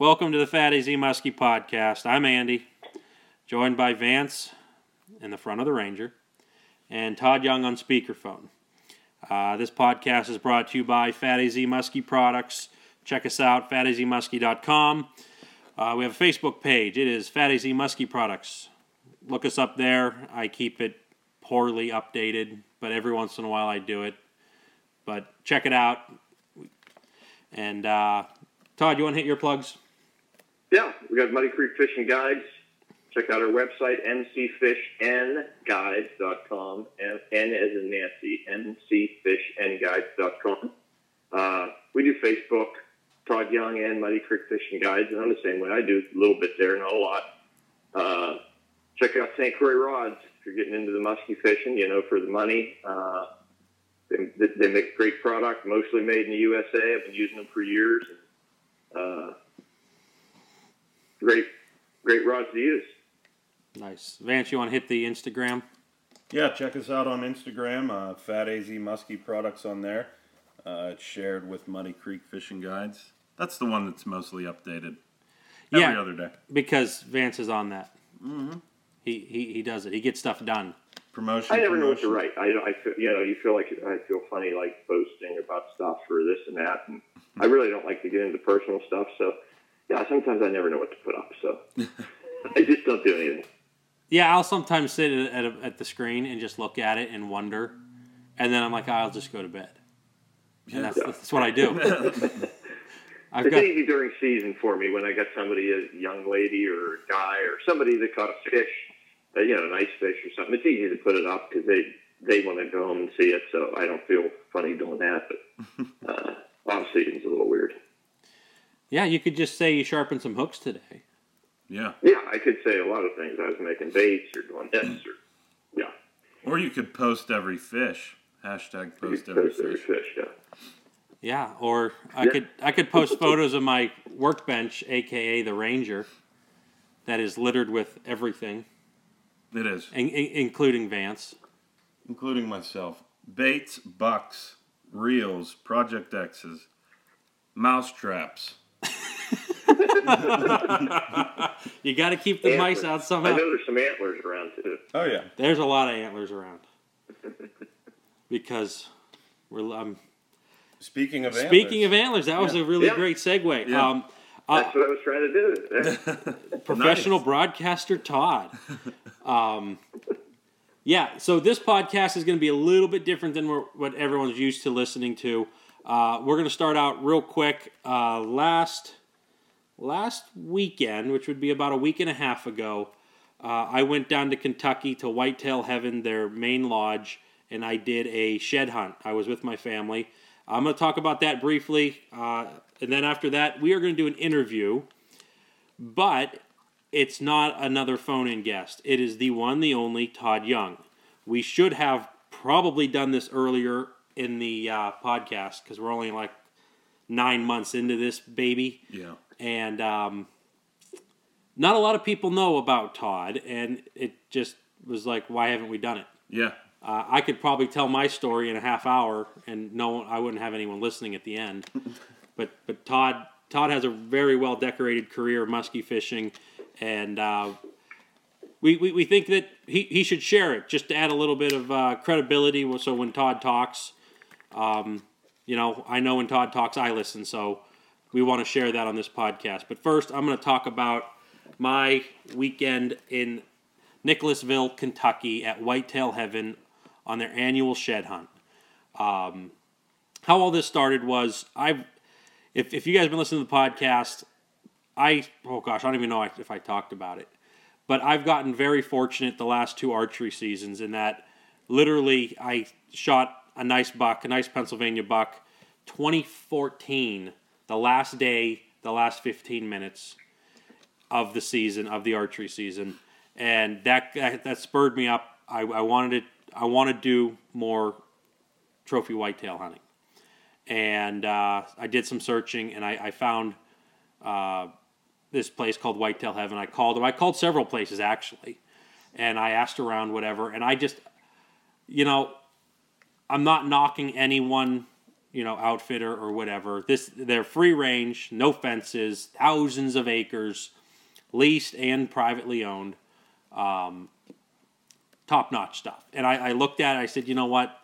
Welcome to the Fat AZ Muskie podcast. I'm Andy, joined by Vance in the front of the Ranger and Todd Young on speakerphone. Uh, this podcast is brought to you by Fat AZ Muskie Products. Check us out, fatazmuskie.com. Uh, we have a Facebook page. It is Fat AZ Muskie Products. Look us up there. I keep it poorly updated, but every once in a while I do it. But check it out. And uh, Todd, you want to hit your plugs? Yeah, we got Muddy Creek Fishing Guides. Check out our website, ncfishnguides.com. N, N as in Nancy, ncfishnguides.com. Uh, we do Facebook, Todd Young and Muddy Creek Fishing Guides, and I'm the same way. I do a little bit there, not a lot. Uh, check out St. Croix Rods if you're getting into the musky fishing, you know, for the money. Uh, they, they make great product, mostly made in the USA. I've been using them for years. Uh, great, great rods to use. Nice. Vance, you want to hit the Instagram? Yeah, check us out on Instagram, uh, Fat AZ Muskie Products on there. Uh, it's shared with Muddy Creek Fishing Guides. That's the one that's mostly updated every Yeah. other day. Because Vance is on that. Mm-hmm. He, he, he does it. He gets stuff done. Promotion. I never know what to write. I, I feel, you know, you feel like I feel funny, like posting about stuff for this and that, and I really don't like to get into personal stuff. So, yeah, sometimes I never know what to put up. So, I just don't do anything. Yeah, I'll sometimes sit at, at, a, at the screen and just look at it and wonder. And then I'm like, I'll just go to bed. And that's, that's what I do. I've It's got, easy during season for me when I got somebody, a young lady or a guy or somebody that caught a fish, uh, you know, a nice fish or something. It's easy to put it up because they they want to go home and see it. So I don't feel funny doing that. But uh, off season's a little weird. Yeah, you could just say you sharpened some hooks today. Yeah. Yeah, I could say a lot of things. I was making baits or doing this or yeah. Or you could post every fish. Hashtag post every post every fish. fish. Yeah. Yeah, or I Yeah. could I could post photos of my workbench, aka the Ranger, that is littered with everything, It is. in, in- including Vance. Including myself. Baits, bucks, reels, Project X's, mouse traps. You got to keep the mice Antlers. out I know there's some antlers around too. Oh, yeah. There's a lot of antlers around because we're. Um, Speaking of speaking antlers, of antlers, that was a really Yeah. great segue. Yeah. Um, uh, That's what I was trying to do. Professional Nice. broadcaster Todd. Um, yeah, so this podcast is going to be a little bit different than what what everyone's used to listening to. Uh, we're going to start out real quick. Uh, last last weekend, which would be about a week and a half ago, uh, I went down to Kentucky to Whitetail Heaven, their main lodge, and I did a shed hunt. I was with my family. I'm going to talk about that briefly, uh, and then after that, we are going to do an interview but it's not another phone in guest. It is the one, the only Todd Young. We should have probably done this earlier in the uh, podcast because we're only like nine months into this baby. Yeah. And um, not a lot of people know about Todd, and it just was like, why haven't we done it? Yeah. Uh, I could probably tell my story in a half hour, and no, I wouldn't have anyone listening at the end. but but Todd Todd has a very well decorated career of muskie fishing, and uh, we, we we think that he, he should share it just to add a little bit of uh, credibility. So when Todd talks, um, you know, I know when Todd talks, I listen. So we want to share that on this podcast. But first, I'm going to talk about my weekend in Nicholasville, Kentucky, at Whitetail Heaven on their annual shed hunt. Um, how all this started was I've, if, if you guys have been listening to the podcast, I, oh gosh, I don't even know if I talked about it, but I've gotten very fortunate the last two archery seasons in that literally I shot a nice buck, a nice Pennsylvania buck, 2014, the last day, the last 15 minutes of the season of the archery season, and that that, spurred me up. I, I wanted to I want to do more trophy whitetail hunting, and uh, I did some searching, and I, I found uh, this place called Whitetail Heaven. I called them. I called several places actually, and I asked around whatever, and I just, you know, I'm not knocking anyone you know, outfitter or whatever. This they're free range, no fences, thousands of acres, leased and privately owned. Um, top notch stuff. And I, I looked at it, I said, you know what?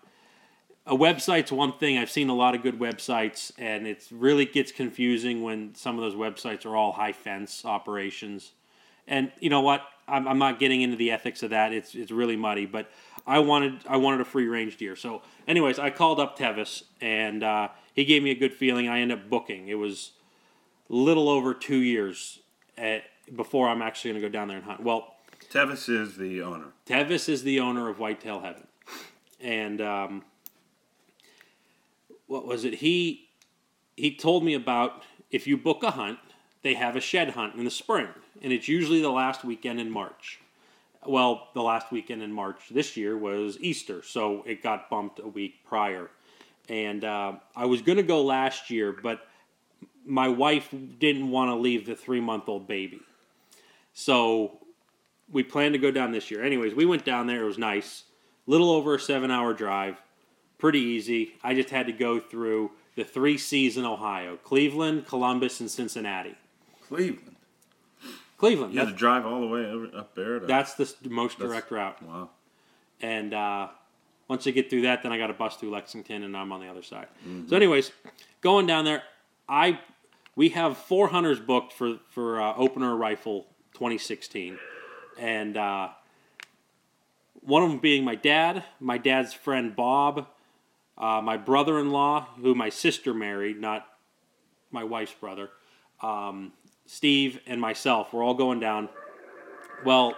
A website's one thing. I've seen a lot of good websites, and it really gets confusing when some of those websites are all high fence operations. And you know what? I'm, I'm not getting into the ethics of that. It's it's really muddy. But I wanted I wanted a free range deer. So, anyways, I called up Tevis, and uh, he gave me a good feeling. I ended up booking. It was a little over two years at, before I'm actually going to go down there and hunt. Well, Tevis is the owner. Tevis is the owner of Whitetail Heaven, and um, what was it? He he told me about if you book a hunt, they have a shed hunt in the spring, and it's usually the last weekend in March. Well, the last weekend in March this year was Easter, so it got bumped a week prior. And uh, I was going to go last year, but my wife didn't want to leave the three month old baby. So we planned to go down this year. Anyways, we went down there. It was nice. Little over a seven hour drive. Pretty easy. I just had to go through the three C's in Ohio Cleveland, Columbus, and Cincinnati. Cleveland. Cleveland. You had to drive all the way over, up there. To, that's the most direct route. wow. And uh, once I get through that, then I got to bus through Lexington, and I'm on the other side. So, anyways, going down there, I we have four hunters booked for for uh, opener rifle 2016, and uh, one of them being my dad, my dad's friend Bob, uh, my brother-in-law, who my sister married, not my wife's brother, um, Steve, and myself. We're all going down. Well,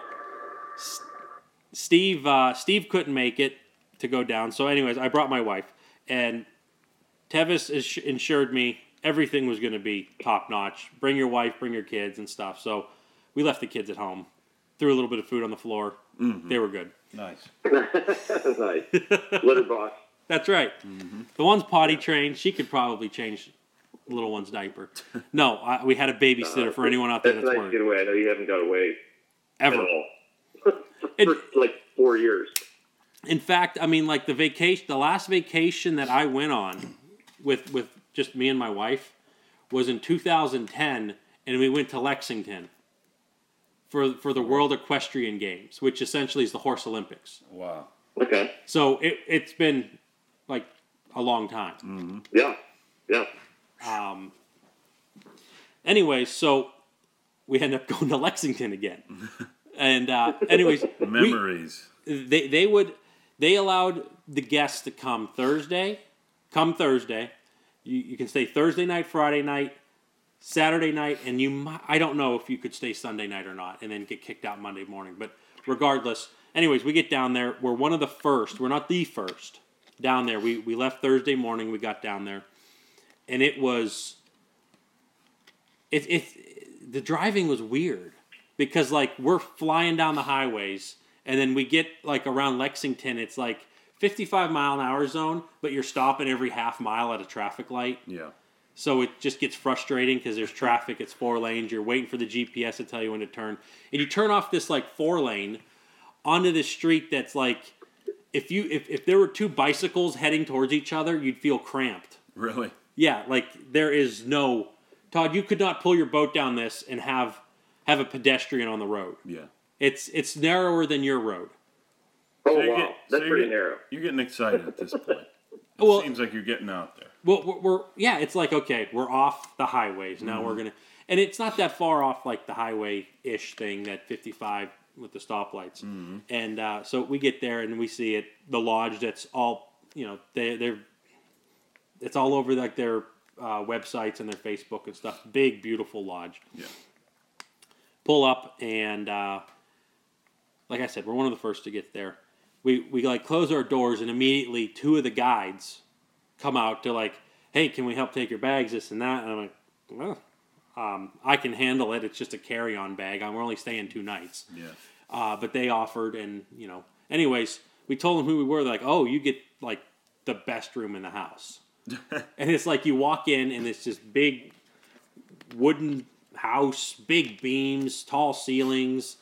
Steve uh, Steve couldn't make it to go down. So, anyways, I brought my wife, and Tevis is, insured me everything was going to be top notch. Bring your wife, bring your kids, and stuff. So, we left the kids at home, threw a little bit of food on the floor. They were good. Nice. nice. Litter box. That's right. The one's potty trained. She could probably change the little one's diaper. No, I, we had a babysitter for uh, anyone out there That's that's a nice worried. getaway. I know you haven't got away at Ever. all. It- For like four years. In fact, I mean, like the vacation, the last vacation that I went on with with just me and my wife was in 2010, and we went to Lexington for for the World Equestrian Games, which essentially is the horse Olympics. Wow. Okay. So it it's been like a long time. Mm-hmm. Yeah. Yeah. Um, anyways, so we end up going to Lexington again, and uh, anyways, we- Memories. they they would they allowed the guests to come Thursday, come Thursday. You, you can stay Thursday night, Friday night, Saturday night, and you I don't know if you could stay Sunday night or not, and then get kicked out Monday morning. But regardless, anyways, we get down there. We're one of the first. We're not the first down there. We we left Thursday morning. We got down there, and it was. It it the driving was weird because like we're flying down the highways and then we get like around Lexington it's like 55 mile an hour zone but you're stopping every half mile at a traffic light Yeah. so it just gets frustrating because there's traffic it's four lanes you're waiting for the GPS to tell you when to turn and you turn off this like four lane onto this street that's like if you if, if there were two bicycles heading towards each other you'd feel cramped Really? Yeah, like there is no Todd. You could not pull your boat down this and have have a pedestrian on the road. Yeah. It's it's narrower than your road. Oh So you wow, get- that's so you pretty get- narrow. You're getting excited at this point. It Well- seems like you're getting out there. Well, we're, we're yeah, it's like okay, we're off the highways now. We're gonna and it's not that far off like the highway ish thing that fifty five with the stoplights. And uh, so we get there and we see it the lodge that's all you know they they're it's all over like their uh, websites and their Facebook and stuff. Big beautiful lodge. Yeah. pull up and uh, like I said, we're one of the first to get there. We we like close our doors and immediately two of the guides come out to like, hey, can we help take your bags, this and that? And I'm like, well, um, I can handle it. It's just a carry-on bag. I'm we're only staying two nights. Yeah. Uh, but they offered, and you know, anyways, we told them who we were. They're like, oh, you get like the best room in the house, and it's like you walk in and it's just big wooden house, big beams, tall ceilings.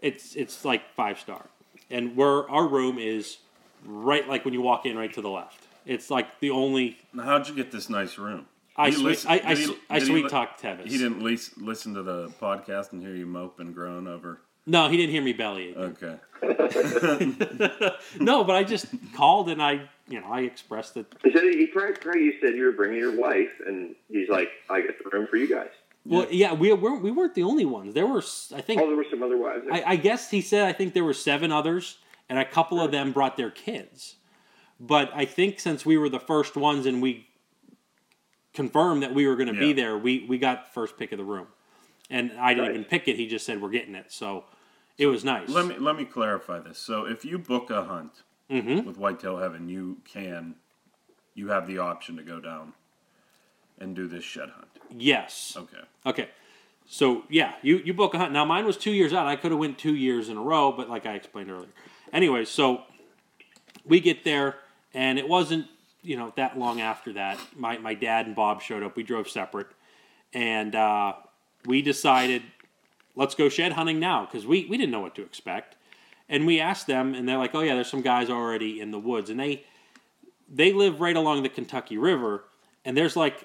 It's it's like five star, and where our room is right like when you walk in right to the left. It's like the only Now, How'd you get this nice room? I sweet listen- I, I, he- I sweet talked Tevis. He didn't least listen to the podcast and hear you mope and groan over. No, he didn't hear me belly. Okay. no, but I just called and I, you know, I expressed that. He said he probably, probably you said you were bringing your wife, and he's like, "I got the room for you guys." Well, yeah, we weren't we weren't the only ones. There were, s- I think, Oh, there were some other wives. I, I guess he said I think there were seven others, and a couple of them brought their kids. But I think since we were the first ones and we confirmed that we were going to be there, we we got first pick of the room, and I didn't Nice. even pick it. He just said we're getting it, so it was nice. Let me let me clarify this. So if you book a hunt Mhm. with Whitetail Heaven, you can, you have the option to go down and do this shed hunt. yes. Okay. Okay. So yeah, you you book a hunt. Now mine was two years out. I could have went two years in a row, but like I explained earlier. Anyway, so we get there, and it wasn't you know that long after that. My my dad and Bob showed up. We drove separate, and uh, we decided let's go shed hunting now because we we didn't know what to expect. And we asked them, and they're like, "Oh yeah, there's some guys already in the woods, and they they live right along the Kentucky River, and there's like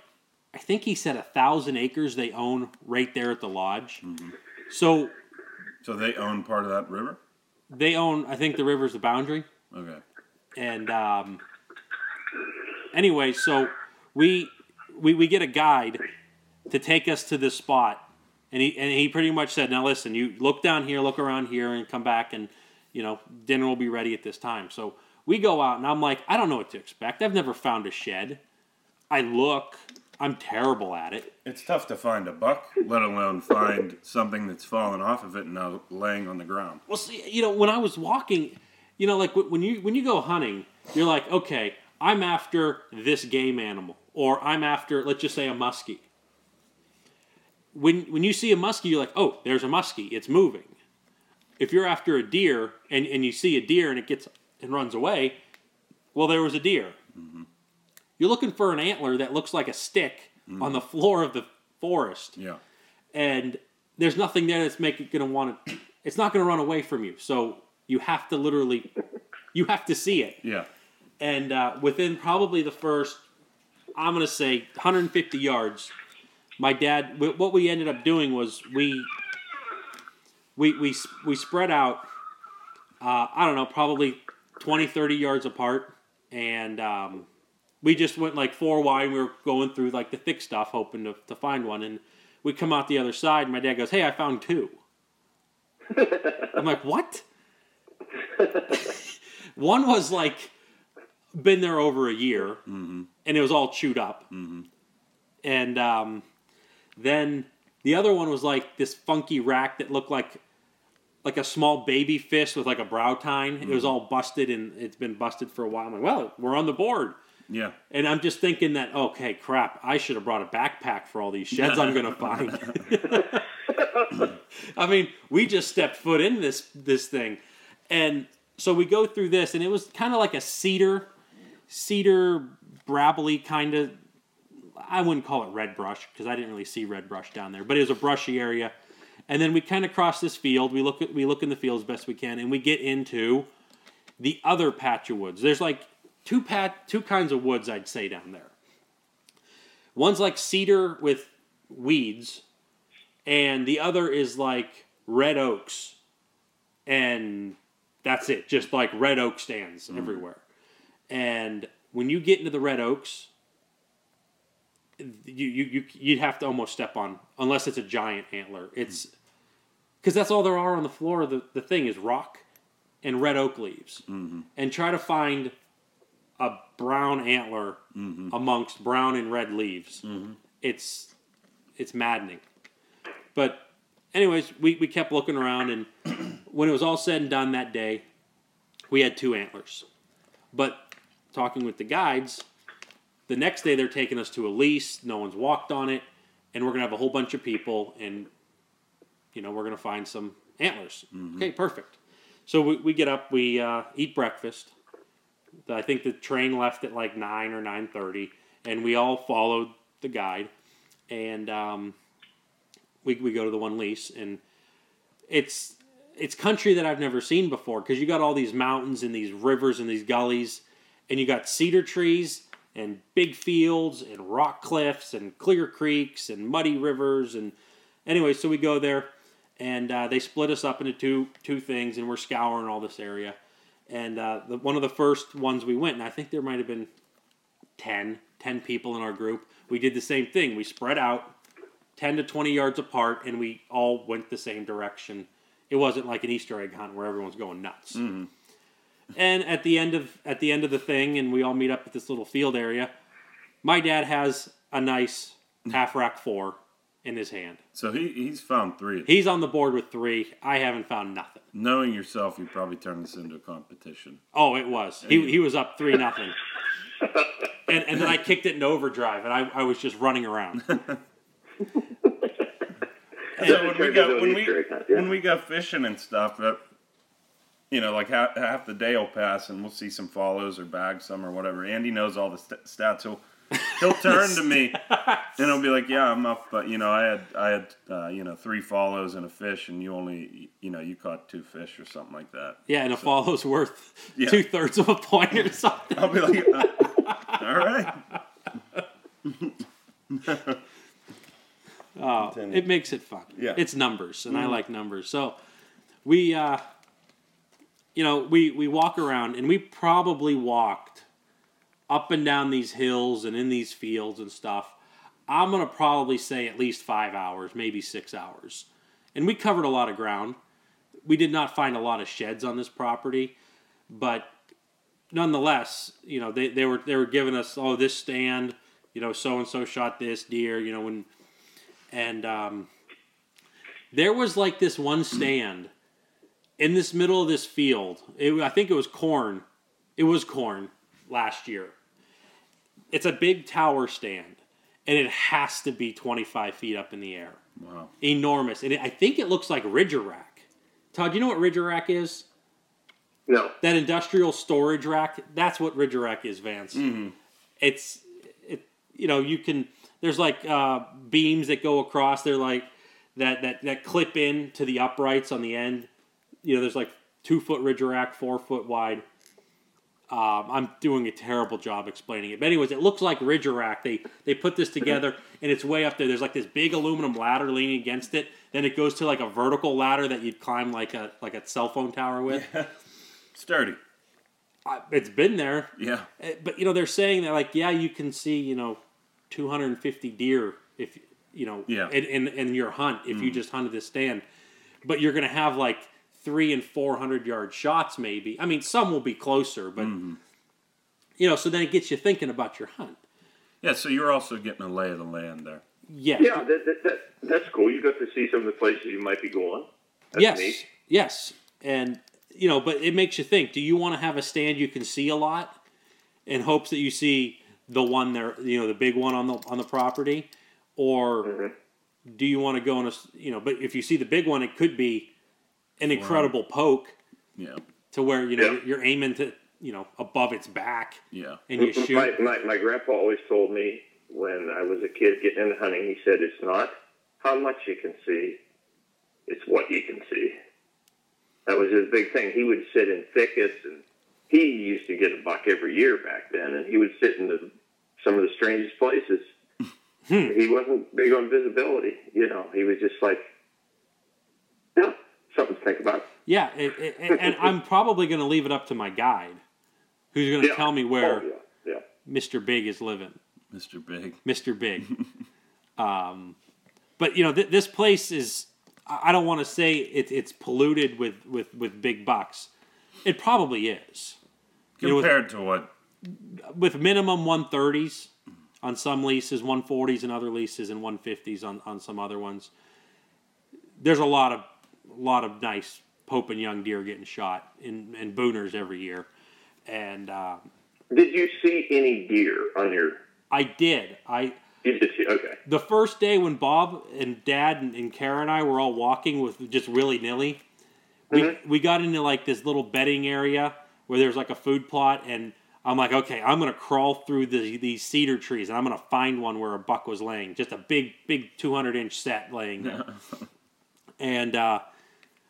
I think he said a thousand acres they own right there at the lodge. So So they own part of that river. they own, I think the river's the boundary. Okay. And um, anyway, so we, we we get a guide to take us to this spot, and he and he pretty much said, "Now listen, you look down here, look around here, and come back, and you know dinner will be ready at this time." So we go out, and I'm like, I don't know what to expect. I've never found a shed. I look, I'm terrible at it. It's tough to find a buck, let alone find something that's fallen off of it and now laying on the ground. Well, see, you know, when I was walking, you know, like when you when you go hunting, you're like, okay, I'm after this game animal, or I'm after, let's just say, a muskie. When when you see a muskie, you're like, oh, there's a muskie, it's moving. If you're after a deer and, and you see a deer and it gets and runs away, well, there was a deer. You're looking for an antler that looks like a stick on the floor of the forest Yeah. and there's nothing there that's making gonna want to. It's not gonna run away from you. So you have to literally, you have to see it. Yeah. And uh, within probably the first, I'm gonna say 150 yards, my dad. wh- What we ended up doing was we, we we we spread out. Uh, I don't know, probably 20, 30 yards apart, and um, we just went like four wide. And we were going through like the thick stuff, hoping to, to find one. And we come out the other side, and my dad goes, "Hey, I found two. I'm like, "What?" one was like been there over a year, and it was all chewed up. And um, then the other one was like this funky rack that looked like like a small baby fish with like a brow tine. It was mm-hmm. all busted and it's been busted for a while. I'm like, well, we're on the board. Yeah. And I'm just thinking that, okay, crap, I should have brought a backpack for all these sheds I'm going to find. I mean, we just stepped foot in this this thing. And so we go through this and it was kind of like a cedar cedar brabbly kind of I wouldn't call it red brush because I didn't really see red brush down there, but it was a brushy area. And then we kind of cross this field. We look at we look in the field as best we can, and we get into the other patch of woods. There's like two pat two kinds of woods I'd say down there. One's like cedar with weeds, and the other is like red oaks, and that's it. Just like red oak stands mm. everywhere. And when you get into the red oaks, you you you you'd have to almost step on unless it's a giant antler. It's because that's all there are on the floor. The the thing is rock and red oak leaves, mm-hmm. and try to find a brown antler mm-hmm. amongst brown and red leaves. Mm-hmm. It's it's maddening. But anyways, we, we kept looking around, and when it was all said and done that day, we had two antlers. But talking with the guides, the next day they're taking us to a lease. No one's walked on it, and we're gonna have a whole bunch of people, and you know we're gonna find some antlers. Okay, perfect. So we, we get up, we uh, eat breakfast. I think the train left at like nine or nine thirty, and we all followed the guide, and um, we we go to the one lease, and it's it's country that I've never seen before because you got all these mountains and these rivers and these gullies, and you got cedar trees and big fields and rock cliffs and clear creeks and muddy rivers and anyway, so we go there and uh, they split us up into two two things and we're scouring all this area. And uh, the, one of the first ones we went, and I think there might have been 10, 10 people in our group. We did the same thing. We spread out 10 to 20 yards apart and we all went the same direction. It wasn't like an Easter egg hunt where everyone's going nuts. And at the end of at the end of the thing, and we all meet up at this little field area. My dad has a nice half rack four in his hand. So he, he's found three. He's on the board with three. I haven't found nothing. Knowing yourself, you probably turn this into a competition. Oh, it was. He, he was up three nothing. and and then I kicked it in overdrive, and I, I was just running around. So when we turned go when we Easter egg hunt, yeah. when we go fishing and stuff, uh, you know, like half, half the day will pass and we'll see some follows or bag some or whatever. Andy knows all the st- stats. He'll he'll turn to me and he'll be like, "Yeah, I'm up, but you know, I had I had uh, you know three follows and a fish, and you only you know you caught two fish or something like that." Yeah, and a follow's worth Yeah. two thirds of a point or something. I'll be like, uh, "All right." Oh, it makes it fun. Yeah. It's numbers, and I like numbers. So we, uh, you know, we, we walk around, and we probably walked up and down these hills and in these fields and stuff. I'm going to probably say at least five hours, maybe six hours. And we covered a lot of ground. We did not find a lot of sheds on this property, but nonetheless, you know, they, they were they were giving us, oh, this stand, you know, so and so shot this deer, you know, when and um, there was like this one stand in this middle of this field. It, I think it was corn. It was corn last year. It's a big tower stand, and it has to be 25 feet up in the air. Wow. Enormous, and it, I think it looks like Ridg-U-Rak. Todd, you know what Ridg-U-Rak is? No. that industrial storage rack that's what ridger rack is vance it's it you know you can there's like uh, beams that go across they're like that that that clip in to the uprights on the end you know there's like two foot ridge rack four foot wide um, I'm doing a terrible job explaining it, but anyways, it looks like ridge Rack. They they put this together, and it's way up there. There's like this big aluminum ladder leaning against it. Then it goes to like a vertical ladder that you'd climb like a like a cell phone tower with. Sturdy. I- it's been there, Yeah. Uh, but you know they're saying that like yeah you can see you know 250 deer if you know Yeah. in, in, in your hunt if you just hunted this stand, but you're gonna have like three and four hundred yard shots maybe. I mean some will be closer, but you know so then it gets you thinking about your hunt. Yeah. So you're also getting a lay of the land there. Yes. Yeah, that, that, that, that's cool. You got to see some of the places you might be going. That's yes. neat. Yes. And you know, but it makes you think. Do you want to have a stand you can see a lot, in hopes that you see the one there, you know, the big one on the on the property, or Mm-hmm. do you want to go in a you know, but if you see the big one, it could be an incredible poke Yeah. to where you know Yeah. you're, you're aiming to you know above its back Yeah. and you shoot. my, my grandpa always told me when I was a kid getting into hunting, he said, it's not how much you can see, it's what you can see. That was his big thing. He would sit in thickets, and he used to get a buck every year back then, and he would sit in the, some of the strangest places. Hmm. He wasn't big on visibility, you know. He was just like, yeah, something to think about. Yeah, it, it, and, and I'm probably going to leave it up to my guide, who's going to Yeah. tell me where Oh, yeah, yeah. Mr. Big is living. Mr. Big. Mr. Big. um, but you know, th- this place is. I I don't want to say it, it's polluted with, with, with big bucks. It probably is. You know, with, Compared to what? with minimum 130s on some leases, 140s and other leases, and 150s on, on some other ones. There's a lot of lot of nice Pope and Young deer getting shot in, in Booners every year, and uh, Did you see any deer on your? I did. I You did see. Okay. the first day when Bob and Dad and, and Kara and I were all walking with just willy nilly, we we got into like this little bedding area where there's like a food plot, and I'm like, okay, I'm gonna crawl through the, these cedar trees, and I'm gonna find one where a buck was laying, just a big, big 200 inch set laying there. and uh,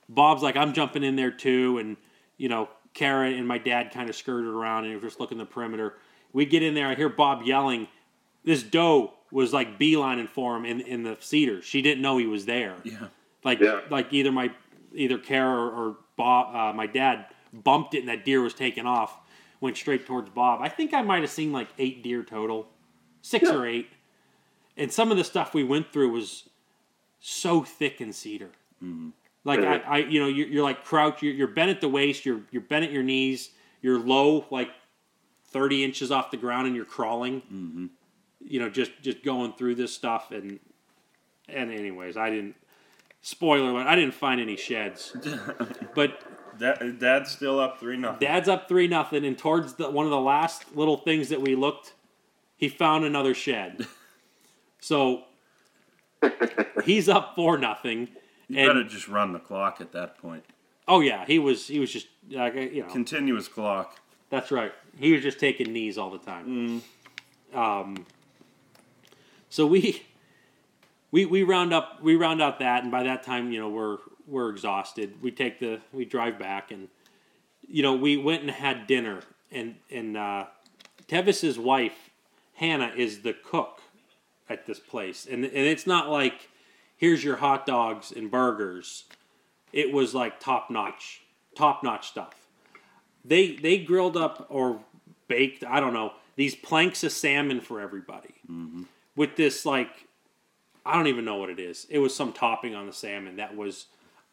Bob's like, I'm jumping in there too, and you know, Kara and my dad kind of skirted around and were just looking the perimeter. We get in there. I hear Bob yelling. This doe was like beelining for him in in the cedar. She didn't know he was there. Yeah. Like Yeah. like either my either Kara or, or Bob, uh, my dad bumped it and that deer was taken off. Went straight towards Bob. I think I might have seen like eight deer total, six Yeah. or eight. And some of the stuff we went through was so thick in cedar. Like I, I, you know, you're, you're like crouch. You're, you're bent at the waist. You're you're bent at your knees. You're low, like thirty inches off the ground, and you're crawling. Mm-hmm. You know, just just going through this stuff, and and anyways, I didn't. Spoiler alert: I didn't find any sheds, but Dad, Dad's still up three nothing. Dad's up three nothing, and towards the one of the last little things that we looked, he found another shed. So he's up four nothing. You and- better just run the clock at that point. Oh yeah, he was he was just like you know Continuous clock. that's right. He was just taking knees all the time. Um, so we we we round up we round out that, and by that time you know we're we're exhausted. We take the we drive back, and you know we went and had dinner, and and uh, Tevis's wife Hannah is the cook at this place, and and it's not like here's your hot dogs and burgers. It was like top notch, top notch stuff. They they grilled up or baked, I don't know, these planks of salmon for everybody mm-hmm. with this like I don't even know what it is. It was some topping on the salmon that was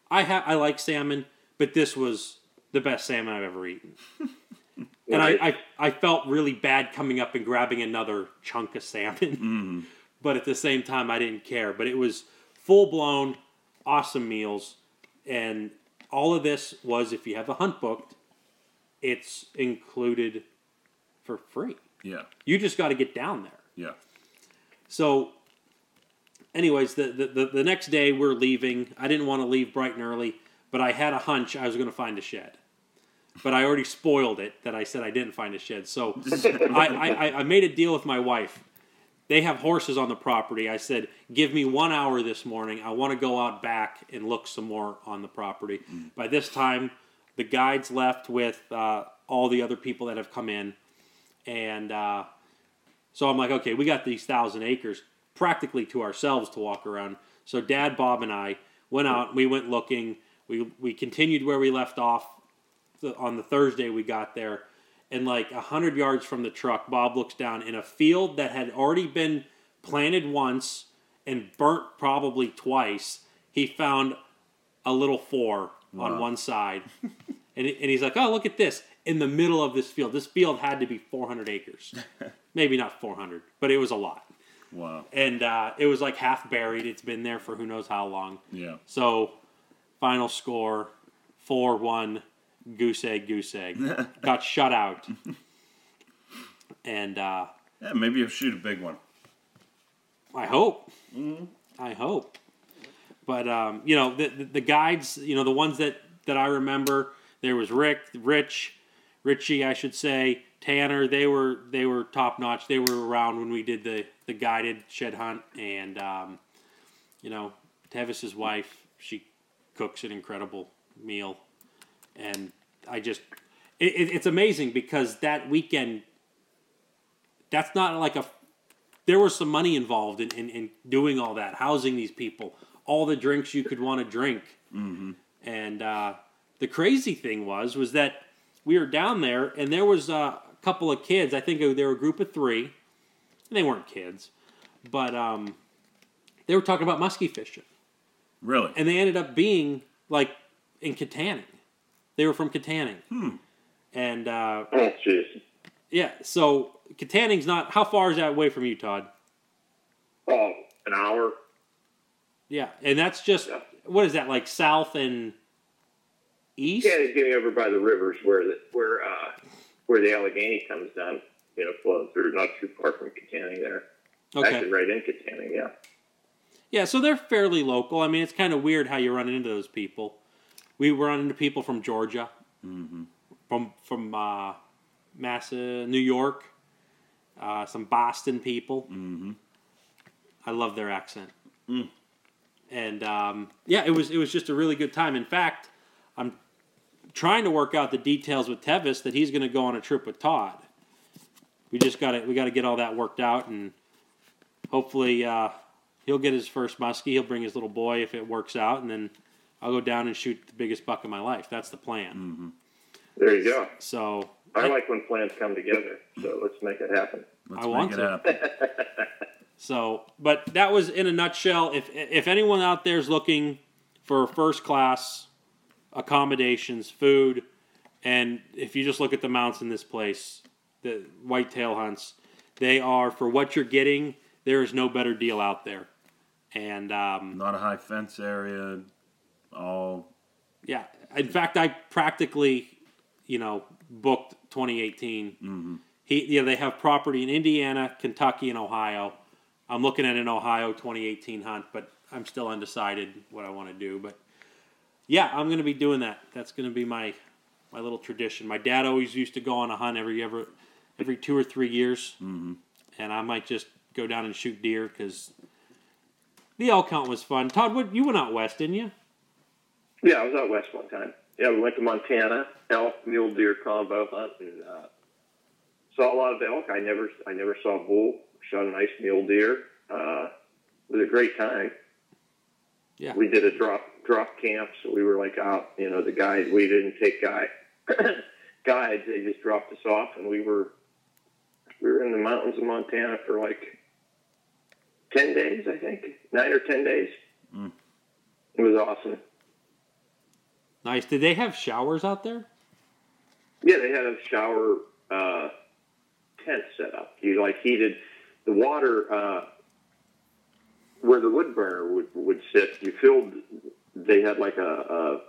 I ha- I like salmon, but this was the best salmon I've ever eaten. And I, I, I felt really bad coming up and grabbing another chunk of salmon. Mm-hmm. but at the same time, I didn't care. But it was full blown, awesome meals. And all of this was, if you have the hunt booked, it's included for free. Yeah. You just got to get down there. Yeah. So, anyways, the, the, the, the next day we're leaving. I didn't want to leave bright and early, but I had a hunch I was going to find a shed. But I already spoiled it that I said I didn't find a shed. So I, I- I made a deal with my wife. They have horses on the property. I said, give me one hour this morning. I want to go out back and look some more on the property. By this time, the guides left with uh, all the other people that have come in. And uh, so I'm like, okay, we got these thousand acres practically to ourselves to walk around. So Dad, Bob, and I went out. We went looking. We we continued where we left off the, on the Thursday we got there, and like a hundred yards from the truck, Bob looks down in a field that had already been planted once and burnt probably twice. He found a little four on one side, and and he's like, oh look at this in the middle of this field. This field had to be 400 acres, maybe not 400, but it was a lot Wow. and uh, it was like half buried. It's been there for who knows how long. Yeah. So, final score four one, goose egg, goose egg. Got shut out, and uh, Yeah, maybe you'll shoot a big one. I hope, I hope. But um, you know the, the the guides, you know the ones that that I remember. There was Rick, Rich, Richie, I should say, Tanner. They were they were top notch. They were around when we did the the guided shed hunt, and um, you know Tevis's wife, she cooks an incredible meal, and I just it, it, it's amazing because that weekend. That's not like a there was some money involved in, in, in doing all that, housing these people, all the drinks you could want to drink. Mm-hmm. And uh, the crazy thing was, was that we were down there, and there was a couple of kids. I think they were a group of three. And they weren't kids, but um, they were talking about muskie fishing, Really? and they ended up being like in Kittanning. They were from Kittanning, and uh, Oh, jeez. yeah. So Kittanning's not. How far is that away from you, Todd? Oh, an hour. Yeah, and that's just Yeah. what is that like south and east? Yeah, it's getting over by the rivers where the where uh where the Allegheny comes down. You know, flowing through, not too far from Kittanning there. Okay. Actually, right in Kittanning. Yeah. Yeah, so they're fairly local. I mean, it's kind of weird how you run into those people. We run into people from Georgia, from from uh, Massa, New York, uh, some Boston people. Mm-hmm. I love their accent. And um, yeah, it was it was just a really good time. In fact, I'm trying to work out the details with Tevis that he's going to go on a trip with Todd. We just got to we got to get all that worked out, and hopefully uh, he'll get his first muskie. He'll bring his little boy if it works out, and then I'll go down and shoot the biggest buck of my life. That's the plan. There you go. So I like when plans come together. So let's make it happen. Let's I make want it to. happen. So, but that was in a nutshell. If if anyone out there is looking for first class accommodations, food, and if you just look at the mounts in this place, the whitetail hunts, they are for what you're getting. There is no better deal out there, and um, Not a high fence area. All yeah. In fact, I practically, you know, booked 2018. He, yeah, they have property in Indiana, Kentucky, and Ohio. I'm looking at an Ohio 2018 hunt, but I'm still undecided what I want to do. But yeah, I'm going to be doing that. That's going to be my my little tradition. My dad always used to go on a hunt every every every two or three years, mm-hmm. and I might just go down and shoot deer because the elk hunt was fun. Todd, what you went out west, didn't you? Yeah, I was out west one time. Yeah, we went to Montana, elk, mule deer combo hunt, and uh, saw a lot of elk. I never, I never saw a bull. Shot a nice mule deer. Uh, it was a great time. Yeah. We did a drop drop camp, so we were like out. You know, the guide. We didn't take guide guides. They just dropped us off, and we were we were in the mountains of Montana for like ten days, I think, nine or ten days. Mm. It was awesome. Nice. Did they have showers out there? Yeah, they had a shower uh, tent set up. You like heated the water uh, where the wood burner would, would sit. You filled. They had like a,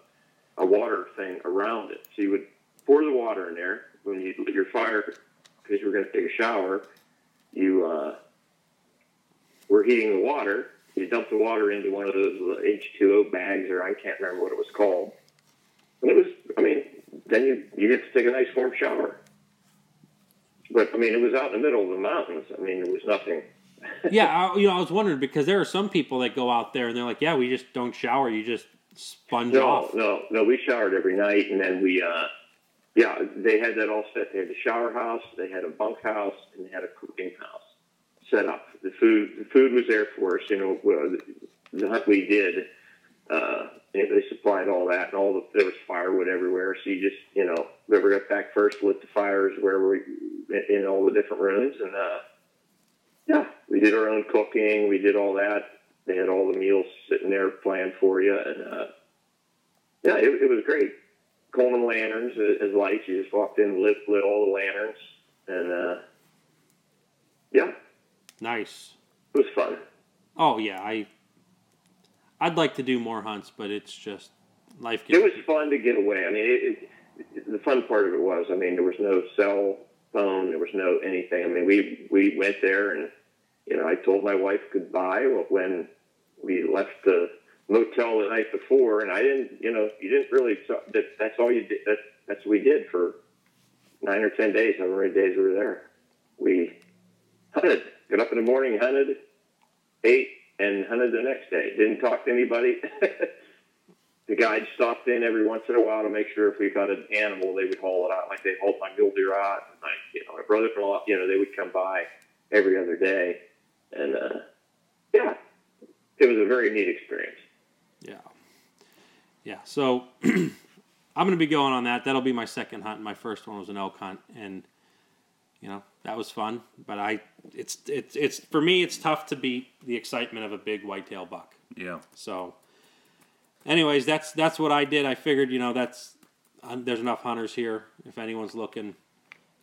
a a water thing around it, so you would pour the water in there when you lit your fire because you were going to take a shower. You uh, were heating the water. You dump the water into one of those H2O bags, or I can't remember what it was called. And it was, I mean, then you you get to take a nice warm shower. But I mean, it was out in the middle of the mountains. I mean, there was nothing. yeah, I, you know, I was wondering because there are some people that go out there and they're like, "Yeah, we just don't shower. You just sponge No, off." no, no. We showered every night, and then we, uh, yeah, they had that all set. They had the shower house, they had a bunk house, and they had a cooking house set up. The food, the food was there for us. You know, the, the hunt we did, uh, know, they supplied all that, and all the there was firewood everywhere. So you just, you know, whoever got back first lit the fires wherever we in all the different rooms, and uh, yeah, we did our own cooking. We did all that. They had all the meals sitting there planned for you, and uh, yeah, it, it was great. Coleman lanterns as as lights. You just walked in, lit lit all the lanterns, and uh, yeah, Nice. it was fun. Oh yeah, I. I'd like to do more hunts, but it's just life gets. It was fun to get away. I mean, it, it, the fun part of it was, I mean, there was no cell phone, there was no anything. I mean, we we went there, and you know, I told my wife goodbye when we left the motel the night before, and I didn't, you know, you didn't really. That, that's all you did. That, that's what we did for nine or ten days, however many days we were there. We hunted. Got up in the morning, hunted, ate, and hunted the next day. Didn't talk to anybody. the guide stopped in every once in a while to make sure if we got an animal, they would haul it out. Like they hauled my mule deer out. And like, you know, my brother-in-law, you know, they would come by every other day. And, uh, yeah, it was a very neat experience. Yeah. Yeah. So I'm going to be going on that. That'll be my second hunt. My first one was an elk hunt, and you know that was fun. But I, it's it's it's for me, it's tough to beat the excitement of a big whitetail buck. yeah. So, anyways, that's that's what I did. I figured, you know, that's uh, there's enough hunters here. If anyone's looking,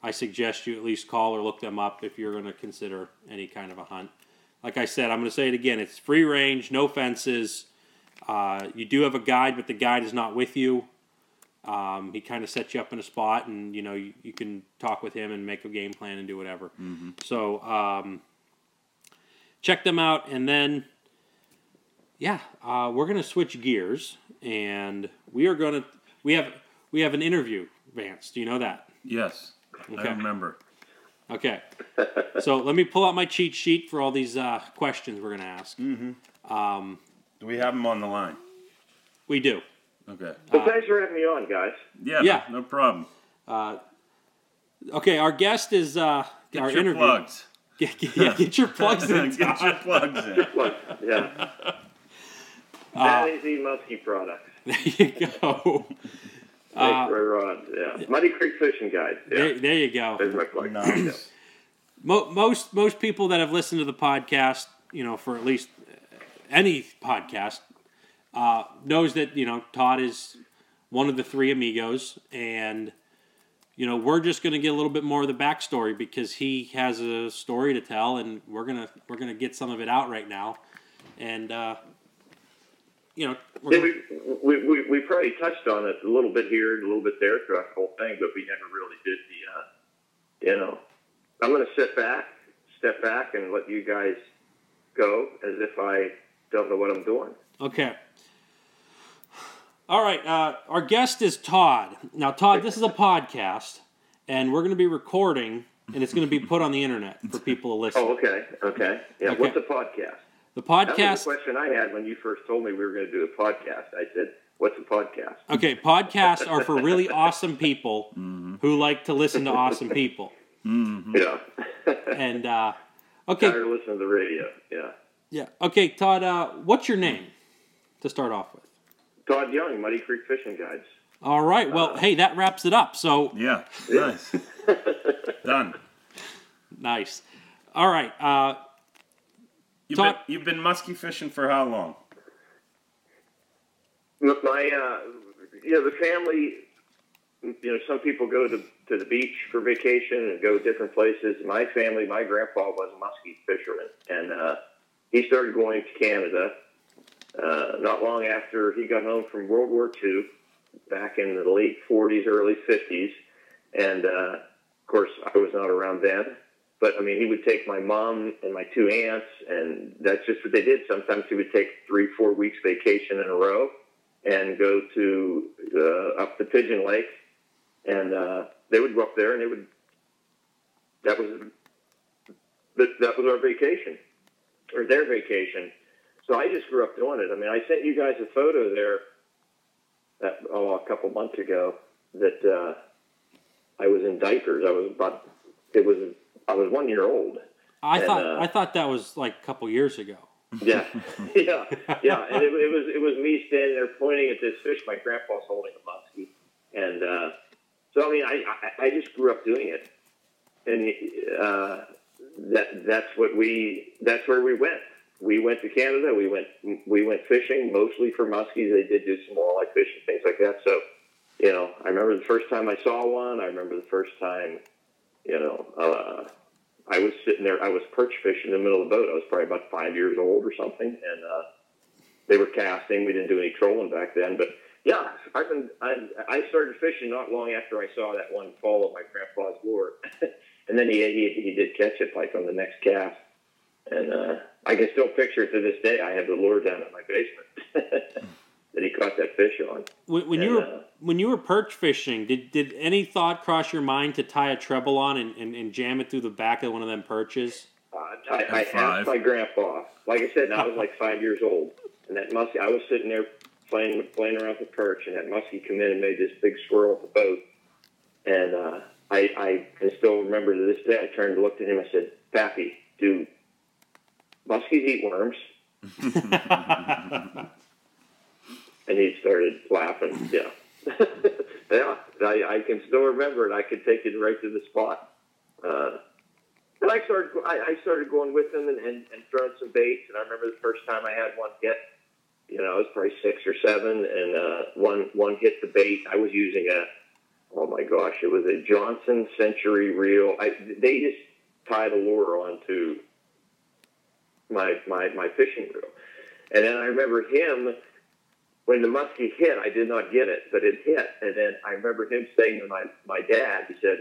I suggest you at least call or look them up if you're going to consider any kind of a hunt. Like I said, I'm going to say it again. It's free range, no fences. Uh, you do have a guide, but the guide is not with you. Um, he kind of sets you up in a spot, and you know you, you can talk with him and make a game plan and do whatever. So um, check them out, and then yeah, uh, we're gonna switch gears, and we are gonna we have we have an interview, Vance. Do you know that? Yes. Okay. I remember. Okay. so let me pull out my cheat sheet for all these uh, questions we're gonna ask. Do we have them on the line? We do. Okay. Well, thanks for having me on, guys. Yeah. Yeah. No, no problem. Okay, our guest is uh, Get our your interview. plugs. Get, get- yeah, get your plugs in. Get your plugs in. Look, yeah. Uh, that is the Muskie products. There you go. Thanks for Rod. Yeah. Muddy Creek Fishing Guide. Yeah. There, there you go. There's my plug. Nice. Mo- most most people that have listened to the podcast, you know, for at least any podcast, uh, knows that you know Todd is one of the three amigos, and you know we're just going to get a little bit more of the backstory because he has a story to tell, and we're gonna we're gonna get some of it out right now, and uh, you know we, we, we, we probably touched on it a little bit here and a little bit there throughout the whole thing, but we never really did the, uh, you know, I'm going to sit back, step back, and let you guys go as if I don't know what I'm doing. Okay. All right. Uh, our guest is Todd. Now, Todd, this is a podcast, and we're going to be recording, and it's going to be put on the internet for people to listen. Oh, okay, okay. Yeah, Okay. what's a podcast? The That was podcast. the question I had when you first told me we were going to do a podcast. I said, "What's a podcast?" Okay, podcasts are for really awesome people who like to listen to awesome people. Yeah, And uh, okay, tired of listening to the radio. Yeah, yeah. Okay, Todd. Uh, what's your name to start off with? Todd Young, Muddy Creek Fishing Guides. All right. Well, hey, that wraps it up. So Yeah. Nice. Done. nice. All right. Uh, You've Todd- been, you've been muskie fishing for how long? Look, my, uh, you know, the family, you know, some people go to, to the beach for vacation and go different places. My family, my grandpa was a muskie fisherman, and uh, he started going to Canada uh, not long after he got home from World War II, back in the late 40s, early 50s. And, uh, of course, I was not around then. But I mean, he would take my mom and my two aunts, and that's just what they did. Sometimes he would take three, four weeks vacation in a row and go to uh, up to Pigeon Lake, and uh, they would go up there, and they would. That was that, that was our vacation, or their vacation. So I just grew up doing it. I mean, I sent you guys a photo there, that, oh, a couple months ago, that uh, I was in diapers. I was about. It was. I was one year old. I And, thought uh, I thought that was like a couple years ago. Yeah, yeah, yeah. And it, it was it was me standing there pointing at this fish. My grandpa's holding a muskie, and uh, so I mean, I, I I just grew up doing it, and uh, that that's what we that's where we went. We went to Canada. We went we went fishing mostly for muskies. They did do some walleye fishing things like that. So, you know, I remember the first time I saw one. I remember the first time, you know. Uh, I was sitting there. I was perch fishing in the middle of the boat. I was probably about five years old or something, and uh, they were casting. We didn't do any trolling back then, but yeah, I've been. I, I started fishing not long after I saw that one fall of my grandpa's lure, and then he, he he did catch it like on the next cast, and uh, I can still picture it to this day. I have the lure down in my basement that he caught that fish on. When, when And, you were uh, when you were perch fishing, did did any thought cross your mind to tie a treble on and, and, and jam it through the back of one of them perches? Uh, I, I five. asked my grandpa. Like I said, I was like five years old, and that muskie. I was sitting there playing playing around with the perch, and that muskie come in and made this big swirl at the boat. And uh, I, I can still remember to this day. I turned and looked at him. I said, "Pappy, do muskies eat worms?" And he started laughing. Yeah, yeah. I, I can still remember it. I could take it right to the spot. Uh, and I started, I, I started going with him and, and, and throwing some baits. And I remember the first time I had one hit. You know, I was probably six or seven, and uh, one one hit the bait. I was using a, oh my gosh, it was a Johnson Century reel. I, they just tied a lure onto my my my fishing reel, and then I remember him when the muskie hit. I did not get it, but it hit, and then I remember him saying to my my dad, he said.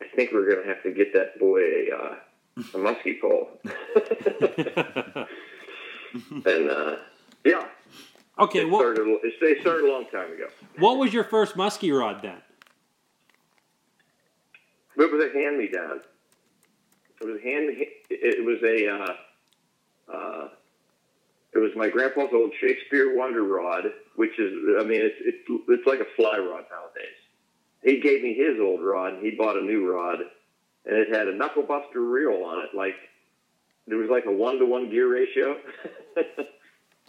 I think we're going to have to get that boy a, uh, a muskie pole. and uh, yeah, okay, it what started, it they started a long time ago. what was your first muskie rod then? It was a hand me down. It was a hand. It was a. Uh, uh, it was my grandpa's old Shakespeare Wonder Rod, which is, I mean, it's it's, it's like a fly rod nowadays. He gave me his old rod, and he bought a new rod, and it had a knuckle buster reel on it. Like there was like a one to one gear ratio.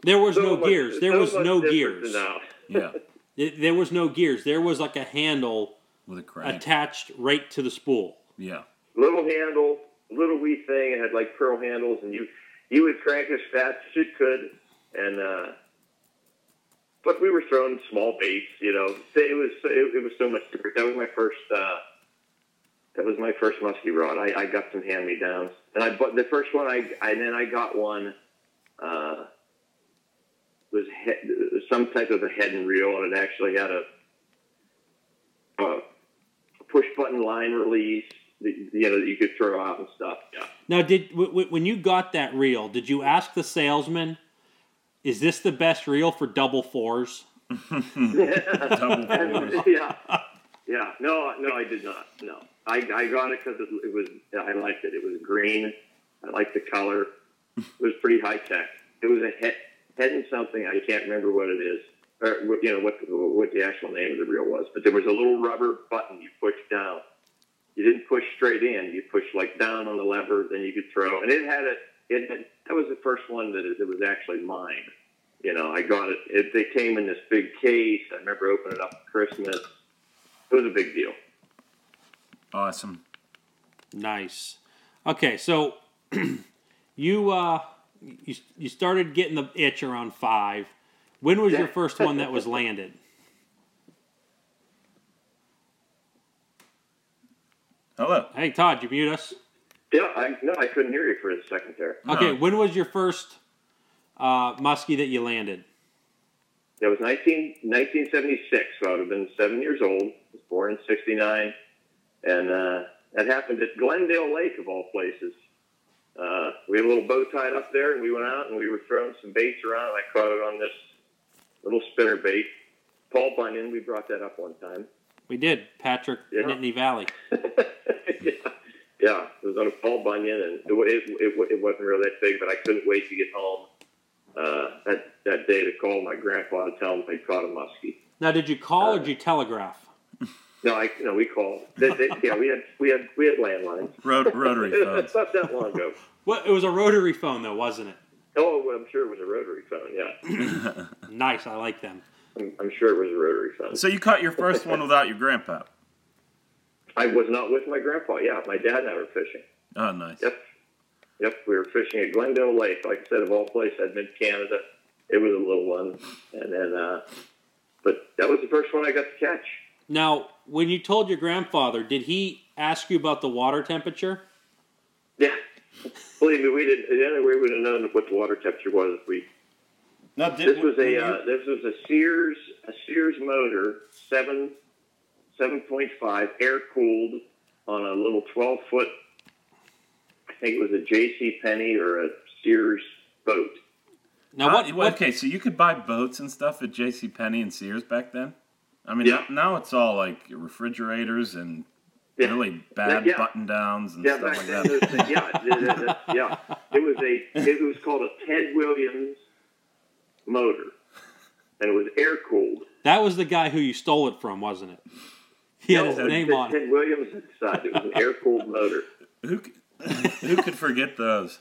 There was So no much- gears. There so was no gears. now. Yeah, It- there was no gears. There was like a handle with a crank. attached right to the spool. Yeah, Little handle, little wee thing. It had like pearl handles, and you you would crank as fast as you could, and uh, but we were throwing small baits. You know, it was it, it was so much different. That was my first. Uh, that was my first musky rod. I, I got some hand me downs, and I bought the first one. I and then I got one. Uh, was he, some type of a Heddon reel, and it actually had a, a push button line release. That, you know that you could throw out and stuff. Yeah. Now, did w- w- when you got that reel, did you ask the salesman, "Is this the best reel for double fours? double fours. yeah, yeah. No, no, I did not. No, I, I got it because it, it was. I liked it. It was green. I liked the color. It was pretty high tech. It was a head, Heddon something. I can't remember what it is, or you know what what the actual name of the reel was. But there was a little rubber button you pushed down. You didn't push straight in. You pushed like down on the lever, then you could throw. And it had a. It had, that was the first one that it, it was actually mine. You know, I got it, it. They came in this big case. I remember opening it up for Christmas. It was a big deal. Awesome. Nice. Okay, so you uh, you you started getting the itch around five. When was your first one that was landed? Hello. Hey, Todd, you mute us. Yeah, I no, I couldn't hear you for a second there. Okay, No. when was your first uh, muskie that you landed? It was 19, 1976, so I would have been seven years old. I was born in 69. And uh, that happened at Glendale Lake, of all places. Uh, we had a little bow tied up there, and we went out and we were throwing some baits around. And I caught it on this little spinner bait. Paul Bunyan, we brought that up one time. We did, Patrick, Yeah. Nittany Valley. yeah, yeah, it was on a Paul Bunyan, and it, it, it, it wasn't really that big, but I couldn't wait to get home uh, that, that day to call my grandpa to tell him I caught a muskie. Now, did you call or did you telegraph? No, I no, we called. They, they, yeah, we had we had we had landlines. Rot- rotary phones. It's not that long ago. Well, it was a rotary phone, though, wasn't it? Oh, well, I'm sure it was a rotary phone. Yeah, Nice, I like them. I'm, I'm sure it was a rotary phone. So you caught your first one without your grandpa. I was not with my grandpa. Yeah, my dad and I were fishing. Oh, nice. Yep, yep, we were fishing at Glendale Lake. Like I said, of all places, I'd been to Canada. It was a little one, and then, uh, but that was the first one I got to catch. Now, when you told your grandfather, did he ask you about the water temperature? Yeah, believe me, we didn't. The only way we would have known what the water temperature was if we Now, did, This was a you- uh, this was a Sears a Sears motor seven seven point five air cooled on a little twelve foot. I think it was a J.C. Penney or a Sears boat. Now, what, what Okay, so you could buy boats and stuff at J.C. Penney and Sears back then. I mean, Yeah. now, now it's all like refrigerators and Yeah. really bad Yeah. button downs and Yeah, stuff like that. there's- yeah, yeah. It was a it was called a Ted Williams motor, and it was air cooled. that was the guy who you stole it from, wasn't it? He had his name Ted, on it. Ted Williams inside. It was an air cooled motor. Who, who could forget those?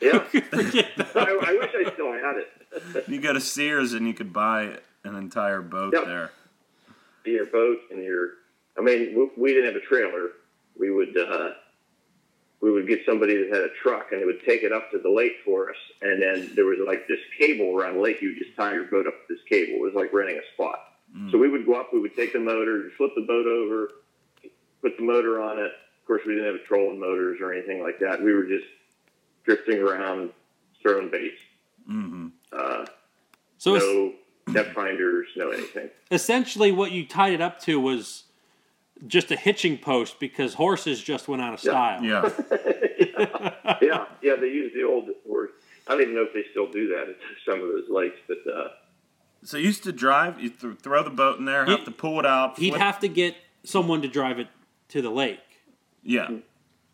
Yeah, Forget that. I, I wish I still had it. You go to Sears and you could buy an entire boat Yep. there. your boat and your. I mean, we, we didn't have a trailer. We would uh, we would get somebody that had a truck, and they would take it up to the lake for us. And then there was like this cable around the lake. You just tie your boat up to this cable. It was like renting a spot. So we would go up. We would take the motor, flip the boat over, put the motor on it. Of course, we didn't have a trolling motors or anything like that. We were just drifting around, throwing baits. hmm Uh, So no depth finders, no anything. essentially, what you tied it up to was just a hitching post because horses just went out of style. Yeah. yeah, yeah, they use the old word. I don't even know if they still do that at some of those lakes, but uh, So you used to drive, you th- throw the boat in there, have He- to pull it out. He'd have to get someone to drive it to the lake. Yeah.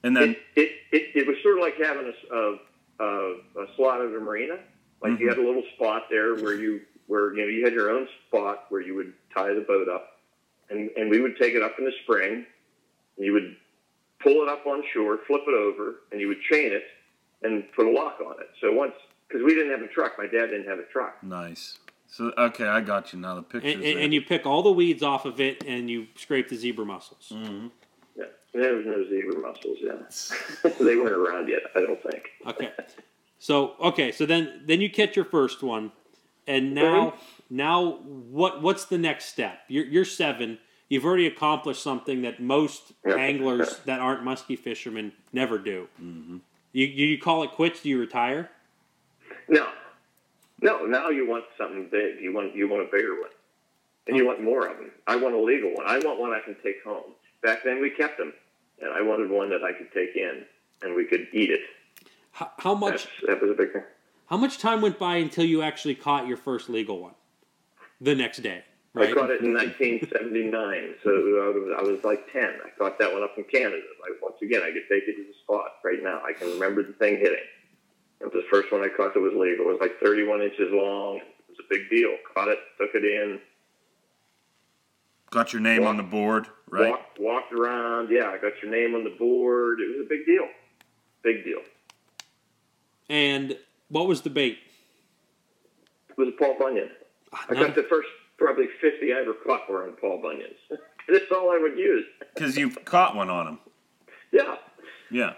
And then, it, it, it, it was sort of like having a a slot at a marina. Like you had a little spot there where you where you know you had your own spot where you would tie the boat up, and and we would take it up in the spring. And you would pull it up on shore, flip it over, and you would chain it and put a lock on it. So once because we didn't have a truck, my dad didn't have a truck. Nice. So okay, I got you now. The pictures. And, and, and you pick all the weeds off of it, and you scrape the zebra mussels. Mm. Yeah, there was no zebra mussels. Yeah, they weren't around yet. I don't think. Okay. So okay, so then then you catch your first one, and now now what what's the next step? You're you're seven. You've already accomplished something that most Yeah. anglers that aren't muskie fishermen never do. Mm-hmm. You you call it quits? Do you retire? No, no. Now you want something big. You want you want a bigger one, and you want more of them. I want a legal one. I want one I can take home. Back then we kept them, and I wanted one that I could take in and we could eat it. How, how That's, much that was a big thing. how much time went by until you actually caught your first legal one? The next day, right? I caught it in 1979, so I was, I was like 10. I caught that one up in Canada. Like once again, I could take it to the spot right now. I can remember the thing hitting. It was the first one I caught that was legal. It was like 31 inches long. It was a big deal. Caught it, took it in, got your name on the board, right? walked, walked around. Yeah, I got your name on the board. It was a big deal. Big deal. And what was the bait? It was a Paul Bunyan. I got the first probably 50 I ever caught were on Paul Bunyans. That's all I would use. Because you've caught one on him. Yeah. Yeah.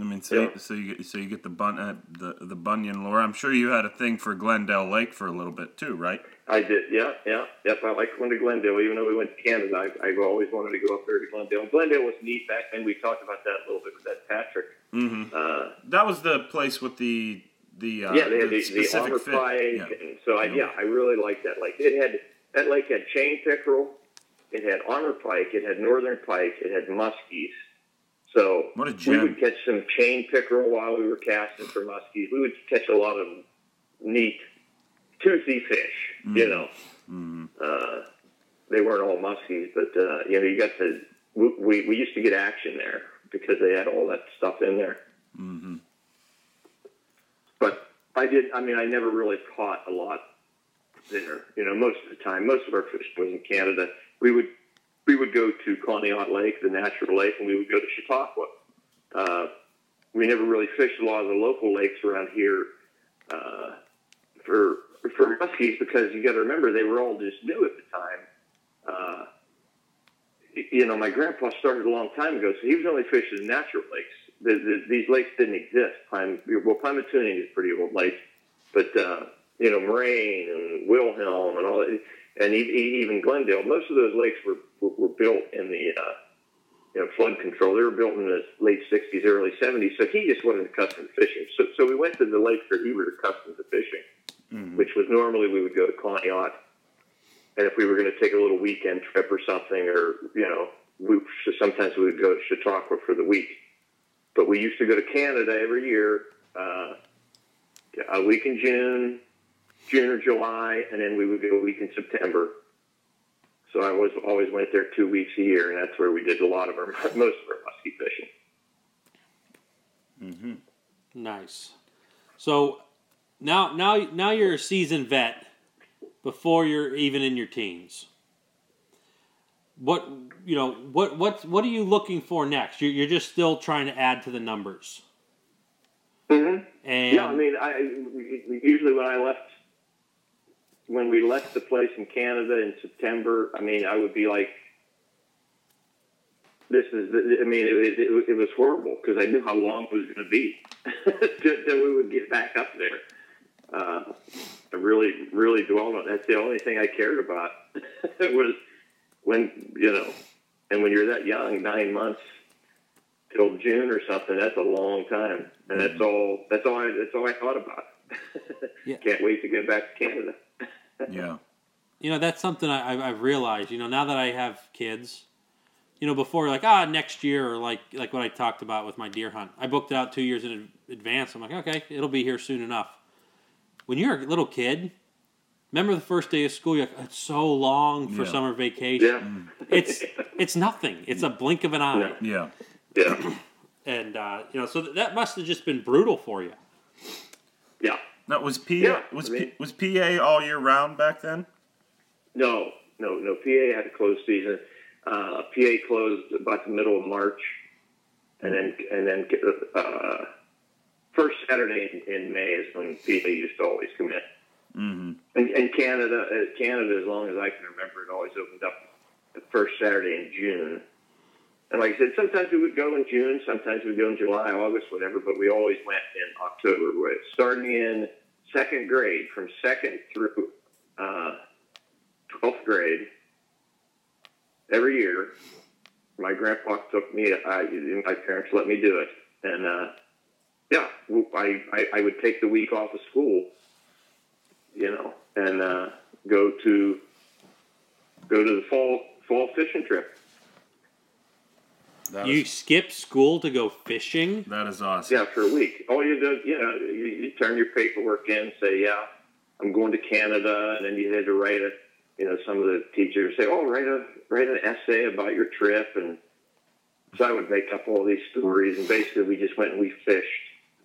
I mean, so Yeah. so you get so you get the bun uh, the the Bunyan lure. I'm sure you had a thing for Glendale Lake for a little bit too, right? I did, yeah, yeah, yep. I like going to Glendale, even though we went to Canada. I, I always wanted to go up there to Glendale. Glendale was neat back then. We talked about that a little bit with that Patrick. Mm-hmm. Uh, That was the place with the the uh, yeah, they had the, the specific Amur Yeah. and so I, Yeah. I really liked that lake. It had that lake had chain pickerel, it had Amur pike, it had northern pike, it had muskies. So we would catch some chain pickerel while we were casting for muskies. We would catch a lot of neat toothy fish, you Mhm. know. Mhm. Uh, they weren't all muskies, but uh, you know, you got to. We, we used to get action there because they had all that stuff in there. Mhm. I did. I mean, I never really caught a lot there. You know, most of the time, most of our fishing was in Canada. We would we would go to Conneaut Lake, the natural lake, and we would go to Chautauqua. Uh, we never really fished a lot of the local lakes around here uh, for for muskies because you got to remember they were all just new at the time. Uh, you know, my grandpa started a long time ago, so he was only fishing natural lakes. The, the, these lakes didn't exist. Pine, well, Pymatuning is a pretty old lake, but uh, you know, Moraine and Wilhelm and all that, and even Glendale. Most of those lakes were were, built in the uh, you know flood control. They were built in the late '60s, early '70s. So he just wasn't accustomed to fishing. So so we went to the lakes where he was accustomed to fishing, Mhm. which was normally we would go to Conneaut. And if we were going to take a little weekend trip or something, or you know, we sometimes we would go to Chautauqua for the week. But we used to go to Canada every year, uh, a week in June, June or July, and then we would go a week in September. So I was always went there two weeks a year, and that's where we did a lot of our most of our muskie fishing. Mhm. Nice. So now now now you're a seasoned vet before you're even in your teens. What you know what what what are you looking for next? You're, you're just still trying to add to the numbers. Mm-hmm. And Yeah, I mean, I usually when I left, when we left the place in Canada in September, I mean, I would be like, "This is." I mean, it, it, it was horrible because I knew how long it was going to be that we would get back up there. Uh, I really, really dwelled on. That's the only thing I cared about was when you know, and when you're that young, nine months till June or something. That's a long time, and that's all. That's all. I, that's all I thought about. Yeah. Can't wait to get back to Canada. Yeah. you know that's something I, I've- I've realized. You know now that I have kids, you know before like ah next year or like like what I talked about with my deer hunt. I booked it out two years in advance. I'm like okay, it'll be here soon enough. When you're a little kid, remember the first day of school? You're like, it's so long for Yeah. summer vacation. Yeah, It's it's nothing. It's a blink of an eye, Yeah. yeah, and uh, you know so that must have just been brutal for you. yeah. That was P. Yeah, was I mean- P, was PA all year round back then? No, no, no. PA had a closed season. Uh, PA closed about the middle of March, and then and then uh, first Saturday in, in May is when PA used to always come in. Mm-hmm. And, and Canada, uh, Canada, as long as I can remember, it always opened up the first Saturday in June. And like I said, sometimes we would go in June, sometimes we'd go in July, August, whatever, but we always went in October. Starting in second grade, from second through uh, 12th grade, every year, my grandpa took me, I, my parents let me do it. And uh, yeah, I, I, I would take the week off of school you know, and uh, go to go to the fall fall fishing trip. That You is, skip school to go fishing? that is awesome. Yeah, for a week. All you do, you know, you, you turn your paperwork in, say, yeah, I'm going to Canada, and then you had to write a, you know, some of the teachers say, oh, write a write an essay about your trip, and so I would make up all these stories, and basically we just went and we fished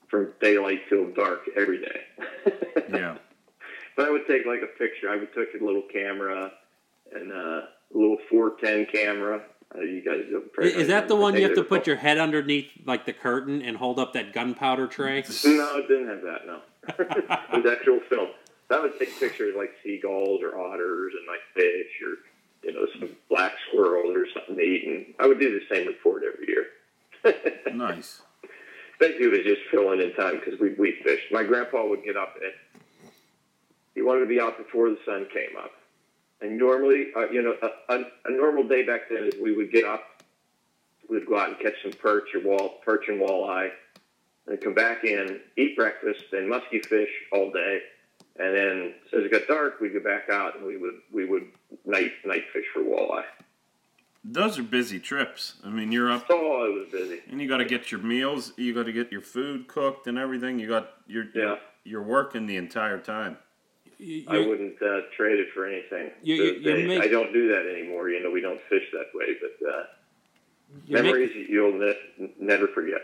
from daylight till dark every day. Yeah. But I would take like a picture. I would take a little camera and uh, a little 410 camera. Uh, you guys don't Is that the one you have to put your? your head underneath like the curtain and hold up that gunpowder tray? No, it didn't have that. No, it was actual film. I would take pictures like seagulls or otters and like fish or you know some black squirrels or something to eat, and I would do the same report every year. Nice. Basically, it was just filling in time because we we fished. My grandpa would get up at he wanted to be out before the sun came up. And normally, uh, you know, a, a, a normal day back then is we would get up, we'd go out and catch some perch or wall, perch and walleye, and come back in, eat breakfast, and musky fish all day. And then as it got dark, we'd go back out and we would we would night night fish for walleye. Those are busy trips. I mean, you're up Oh, it was busy. and you got to get your meals. You got to get your food cooked and everything. You got you're Yeah. you're working the entire time. You- I wouldn't uh, trade it for anything. You- to you- you day. make- I don't do that anymore. You know, we don't fish that way, but uh, you're, make- memories you'll ne- never forget.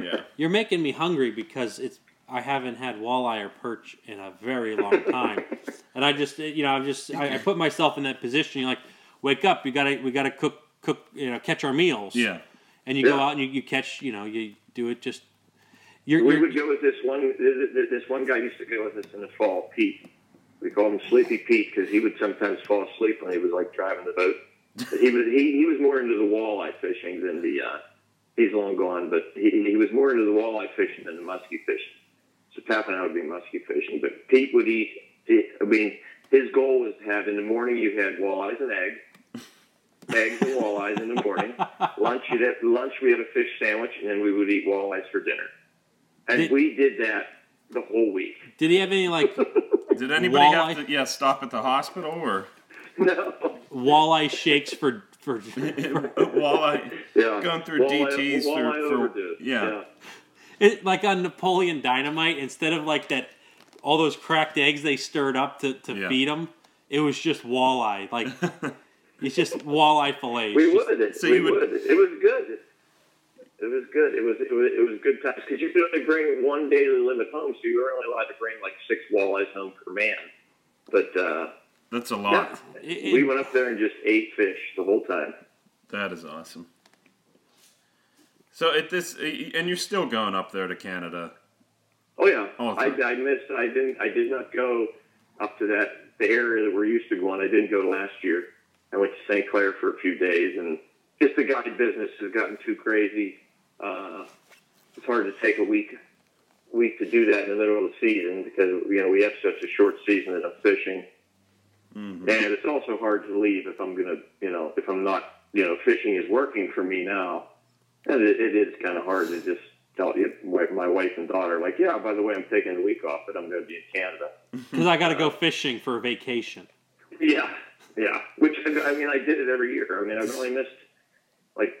Yeah. you're making me hungry because it's I haven't had walleye or perch in a very long time, and I just you know I'm just I, I put myself in that position. You're like, wake up, you gotta we gotta cook cook you know catch our meals. Yeah. and you go out and you, you catch you know you do it just. You're, we you're, would go with this one. This one guy used to go with us in the fall, Pete. We called him Sleepy Pete because he would sometimes fall asleep when he was like driving the boat. But he was he, he was more into the walleye fishing than the. Uh, he's long gone, but he, he was more into the walleye fishing than the muskie fishing. So Pap and I would be muskie fishing, but Pete would eat. I mean, his goal was to have in the morning you had walleyes and eggs, eggs and walleyes in the morning. lunch you'd have, lunch we had a fish sandwich, and then we would eat walleyes for dinner. And Did- we did that the whole week. did he have any like Did anybody have to yeah stop at the hospital or No. walleye shakes for for? walleye Yeah. going through Walleye- DTS for, walleye for overdose. yeah. It, like on Napoleon Dynamite, instead of like that, all those cracked eggs they stirred up to, to Yeah. feed them, it was just walleye. Like it's just walleye fillet. We just- would. So we you would- would. It was good. It was good. It was it was it was good times because you could only bring one daily limit home, so you were only allowed to bring like six walleyes home per man. But uh, That's a yeah, lot. It- we went up there and just ate fish the whole time. That is awesome. So at this and you're still going up there to Canada. Oh yeah, I, time. I missed. I didn't. I did not go up to that the area that we're used to going. I didn't go last year. I went to St. Clair for a few days, and just the guide business has gotten too crazy. Uh, it's hard to take a week week to do that in the middle of the season because you know we have such a short season of fishing, Mhm. and it's also hard to leave if I'm gonna you know if I'm not you know fishing is working for me now, and it, it is kind of hard to just tell you my wife and daughter like yeah by the way I'm taking a week off but I'm going to be in Canada. Because I got to go fishing for a vacation. Yeah, yeah. Which I mean, I did it every year. I mean, I've only missed like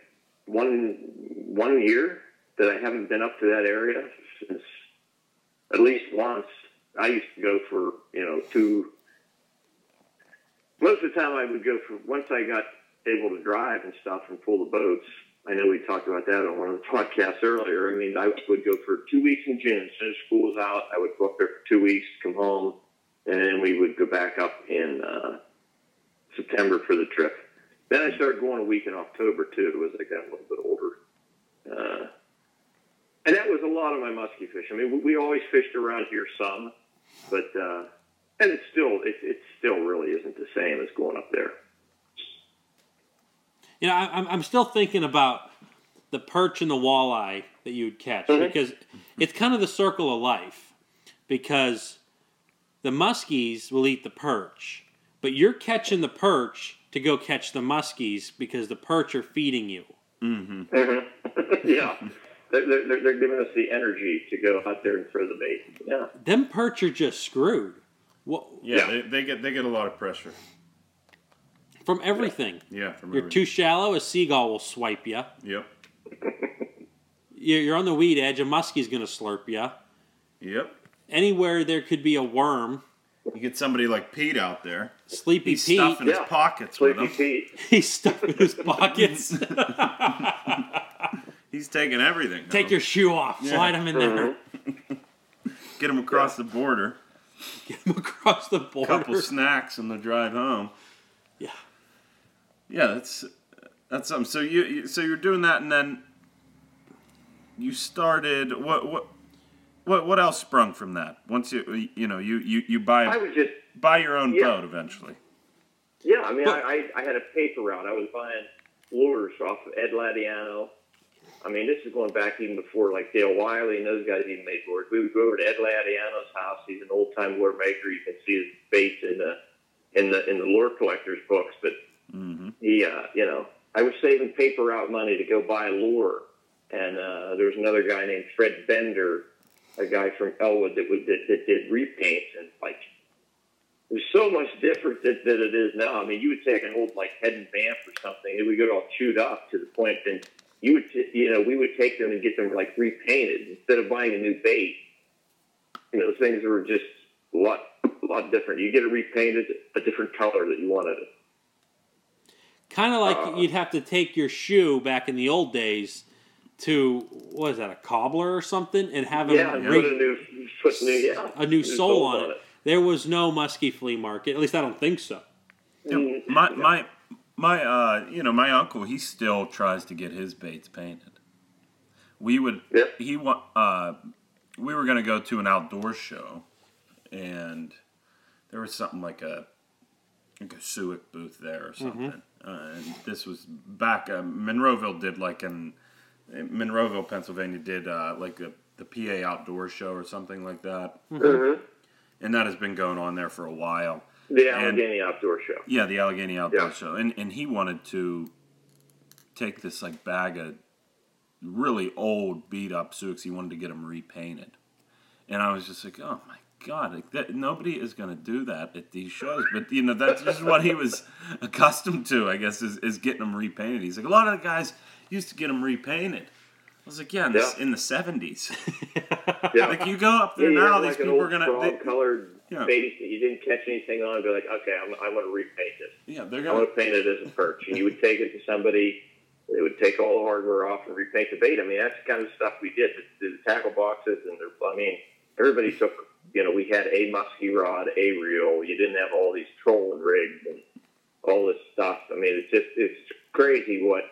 one one year that I haven't been up to that area since at least once. I used to go for you know two. Most of the time, I would go for once I got able to drive and stuff and pull the boats. I know we talked about that on one of the podcasts earlier. I mean, I would go for two weeks in June. As soon as school was out, I would go up there for two weeks, come home, and then we would go back up in uh, September for the trip. Then I started going a week in October too, as I got a little bit older. Uh, and that was a lot of my musky fish. I mean, we, we always fished around here some, but uh, and it's still it, it still really isn't the same as going up there. You know, I, I'm I'm still thinking about the perch and the walleye that you would catch Mhm. because it's kind of the circle of life. Because the muskies will eat the perch, but you're catching the perch to go catch the muskies because the perch are feeding you. Mm-hmm. yeah, they're, they're, they're giving us the energy to go out there and throw the bait. Yeah, Them perch are just screwed. What, Yeah, Yeah. They, they get they get a lot of pressure. from everything. Yeah, from You're everything. too shallow, a seagull will swipe you. Yep. You're you're on the weed edge, a muskie's going to slurp you. Yep. Anywhere there could be a worm, You get somebody like Pete out there. Sleepy He's Pete, stuffing his Yeah. pockets with Sleepy. Pete. he's stuffing his pockets. He's taking everything. Take now. your shoe off, Yeah. slide him in there, uh-huh. get him across the border. get him across the border. couple snacks on the drive home. Yeah. Yeah, that's that's something. So you, you so you're doing that, and then you started what what what what else sprung from that? Once you you know you you you buy I buy was just buy your own Yeah. boat eventually. yeah. I mean, But- I, I I had a paper route. I was buying lures off of Ed Ladiano. I mean, this is going back even before like Dale Wiley and those guys even made lures. We would go over to Ed Ladiano's house. He's an old time lure maker. You can see his baits in the in the in the lure collectors books. But Mm-hmm. he, uh, you know, I was saving paper route money to go buy a lure. And uh, there was another guy named Fred Bender, a guy from Elwood that, would, that, that did repaints. And like, it was so much different than, than it is now. I mean, you would take an old like Heddon Vamp or something, it would get all chewed up to the point that you would, t- you know, we would take them and get them like repainted instead of buying a new bait. You know, things were just a lot, a lot different. You get it repainted a different color that you wanted it. Kind of like Uh, you'd have to take your shoe back in the old days to what is that a cobbler or something and have him Yeah, re- a new, put new, yeah, a new sole on it. There was no muskie flea market. At least I don't think so. Mm, My my my uh you know my uncle he still tries to get his baits painted. We would Yeah. he wa- uh we were gonna go to an outdoor show, and there was something like a like a Suick booth there or something. Uh, and this was back uh, Monroeville did like an Monroeville, Pennsylvania did uh, like a the PA outdoor show or something like that, mhm. and that has been going on there for a while. The And- Allegheny Outdoor Show. Yeah, the Allegheny Outdoor Yeah. Show, and and he wanted to take this like bag of really old, beat up Suiks. He wanted to get them repainted, and I was just like, oh my god, like that, nobody is going to do that at these shows. But you know, that's just what he was accustomed to, I guess, is, is getting them repainted. He's like, a lot of the guys used to get them repainted. I was like, yeah, in, Yeah. The, in the seventies. Yeah. like you go up there you now, these like people are gonna. They, colored Yeah. that you didn't catch anything on be like, okay, I'm, I want to repaint this. yeah, they're gonna. I want to paint it as a perch. And you would take it to somebody, they would take all the hardware off and repaint the bait. I mean, that's the kind of stuff we did. The, the tackle boxes and the, I mean, everybody took, you know, we had a musky rod, a reel. You didn't have all these trolling rigs and all this stuff. I mean, it's just, it's crazy what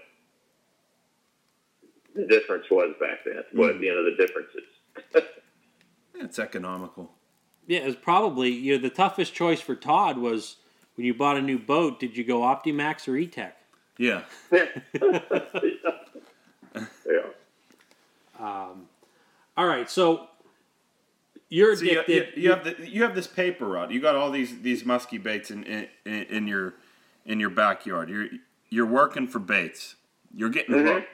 the difference was back then. What, Mhm. you know, the differences. It's economical. Yeah, it was probably you know the toughest choice for Todd was when you bought a new boat. Did you go Optimax or E E-TEC? Yeah. yeah. Um, all right, so you're So you, addicted. you, you have the, you have this paper rod. You got all these these musky baits in, in in your in your backyard. You're you're working for baits. You're getting Mhm. hooked.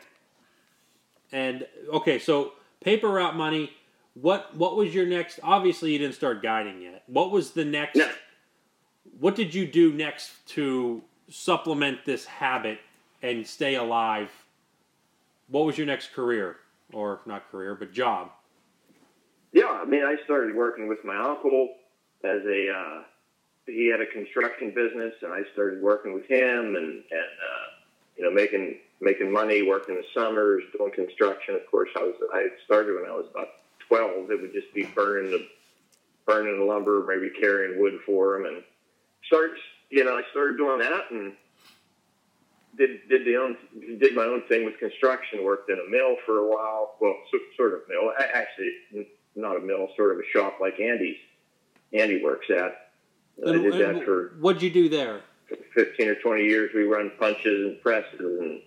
And okay, so paper route money. What what was your next? Obviously, you didn't start guiding yet. What was the next? No. What did you do next to supplement this habit and stay alive? What was your next career, or not career, but job? Yeah, I mean, I started working with my uncle as a. Uh, he had a construction business, and I started working with him, and and uh, you know, making making money, working the summers, doing construction. Of course, I was I started when I was about twelve. It would just be burning the burning the lumber, maybe carrying wood for them, and start you know I started doing that and did did the own did my own thing with construction. Worked in a mill for a while. Well, so, sort of mill. Actually, not a mill, sort of a shop like Andy's. Andy works at. Uh, I did and that for What'd you do there? 15 or 20 years. We run punches and presses, and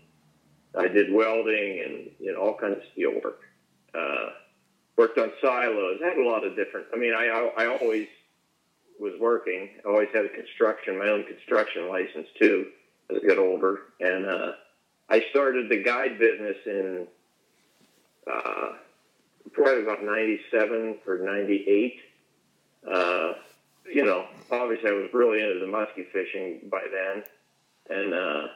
I did welding and you know all kinds of steel work. Uh, worked on silos. Had a lot of different. I mean, I I, I always was working. I always had a construction, my own construction license too. As I got older, and uh, I started the guide business in uh, probably about 97 or 98. Uh, you know, obviously I was really into the musky fishing by then, and uh,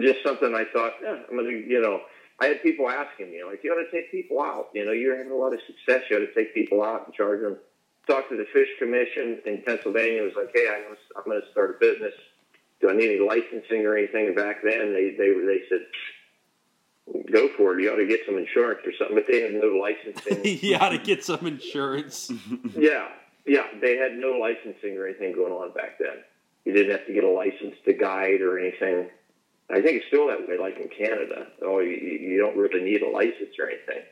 just something I thought, yeah, I'm gonna, you know, I had people asking me, like, you ought to take people out. You know, you're having a lot of success. You ought to take people out and charge them. Talked to the Fish Commission in Pennsylvania. It was like, hey, I'm, I'm going to start a business. Do I need any licensing or anything? And back then, they they they said, go for it. You ought to get some insurance or something. But they had no licensing. you ought to get some insurance. Yeah, yeah, they had no licensing or anything going on back then. You didn't have to get a license to guide or anything. I think it's still that way, like in Canada. Oh, you, you don't really need a license or anything.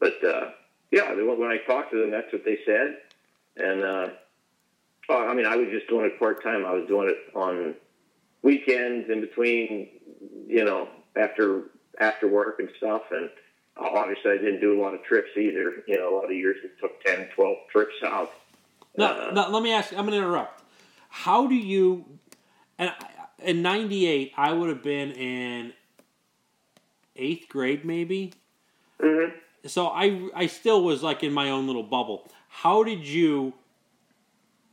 But uh, yeah, when I talked to them, that's what they said. And uh, oh, I mean, I was just doing it part time. I was doing it on weekends in between, you know, after after work and stuff. And obviously, I didn't do a lot of trips either. You know, a lot of years we took 10, 12 trips out. Now, now, let me ask. I'm going to interrupt. How do you? And in '98, I would have been in eighth grade, maybe. Mhm. So I, I still was like in my own little bubble. How did you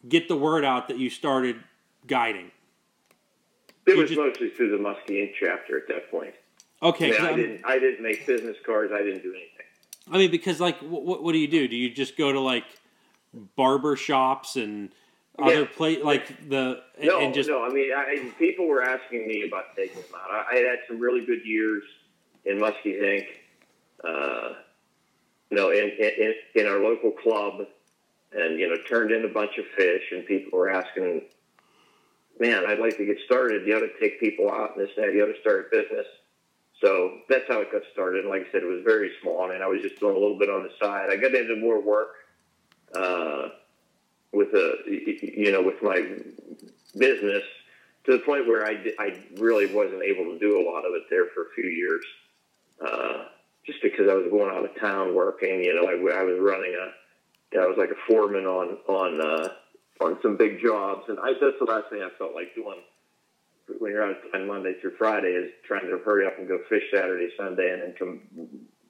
get the word out that you started guiding? It was just- mostly through the Muskie chapter at that point. Okay, I, mean, I didn't. I didn't make business cards. I didn't do anything. I mean, because like, what, what do you do? Do you just go to like barber shops and other Yeah. place like the and, No, and just no. I mean, I, people were asking me about taking them out. I, I had some really good years in Muskie Inc. Uh, you know, in, in in our local club, and you know, turned in a bunch of fish, and people were asking, "Man, I'd like to get started. You ought to take people out and this and that. You ought to start a business." So that's how it got started. And like I said, it was very small. I mean, I was just doing a little bit on the side. I got into more work uh, with a, you know, with my business to the point where I, I really wasn't able to do a lot of it there for a few years, uh, just because I was going out of town working. You know, I, I was running a, I was like a foreman on on uh, on some big jobs, and I, that's the last thing I felt like doing when you're out on Monday through Friday is trying to hurry up and go fish Saturday, Sunday, and then come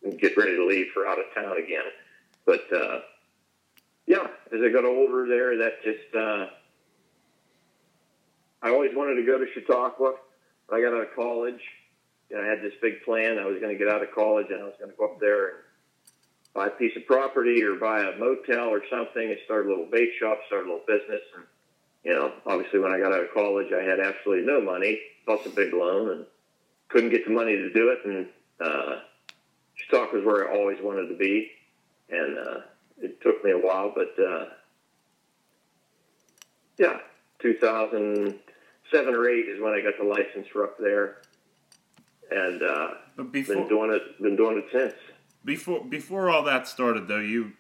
and get ready to leave for out of town again. But uh, yeah, as I got older there, that just uh, I always wanted to go to Chautauqua. When I got out of college, know, I had this big plan. I was going to get out of college and I was going to go up there and buy a piece of property or buy a motel or something and start a little bait shop, start a little business. And you know, obviously, when I got out of college, I had absolutely no money, plus a big loan, and couldn't get the money to do it. And uh, Chautauqua was where I always wanted to be, and uh, it took me a while, but uh, yeah, 2007 or eight is when I got the license for up there, and uh, But been doing it. Been doing it since. before before all that started, though, you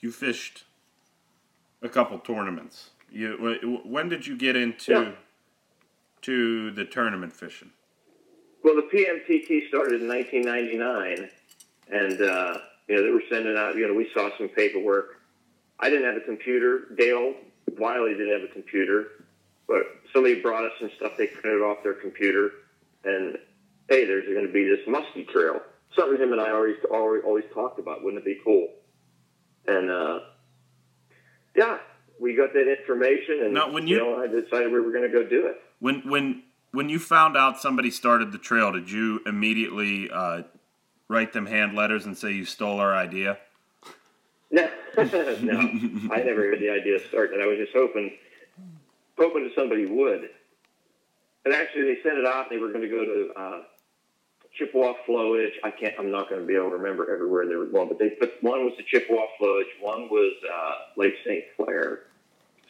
you fished a couple tournaments. You when did you get into Yeah. to the tournament fishing? Well, the PMTT started in 1999, and uh, you know they were sending out. You know, we saw some paperwork. I didn't have a computer. Dale Wiley didn't have a computer, but somebody brought us some stuff they printed off their computer, and hey, there's going to be this musky trail. Something him and I always always, always talked about. Wouldn't it be cool? And uh, yeah, we got that information, and Now, when you- know, I decided we were going to go do it. When when when you found out somebody started the trail, did you immediately uh, write them hand letters and say you stole our idea? No, no, I never had the idea of starting. I was just hoping, hoping that somebody would. and actually they sent it out. and They were going to go to uh, Chippewa Flowage. I can't. I'm not going to be able to remember everywhere they were going, but they but one was the Chippewa Flowage. One was uh, Lake St. Clair.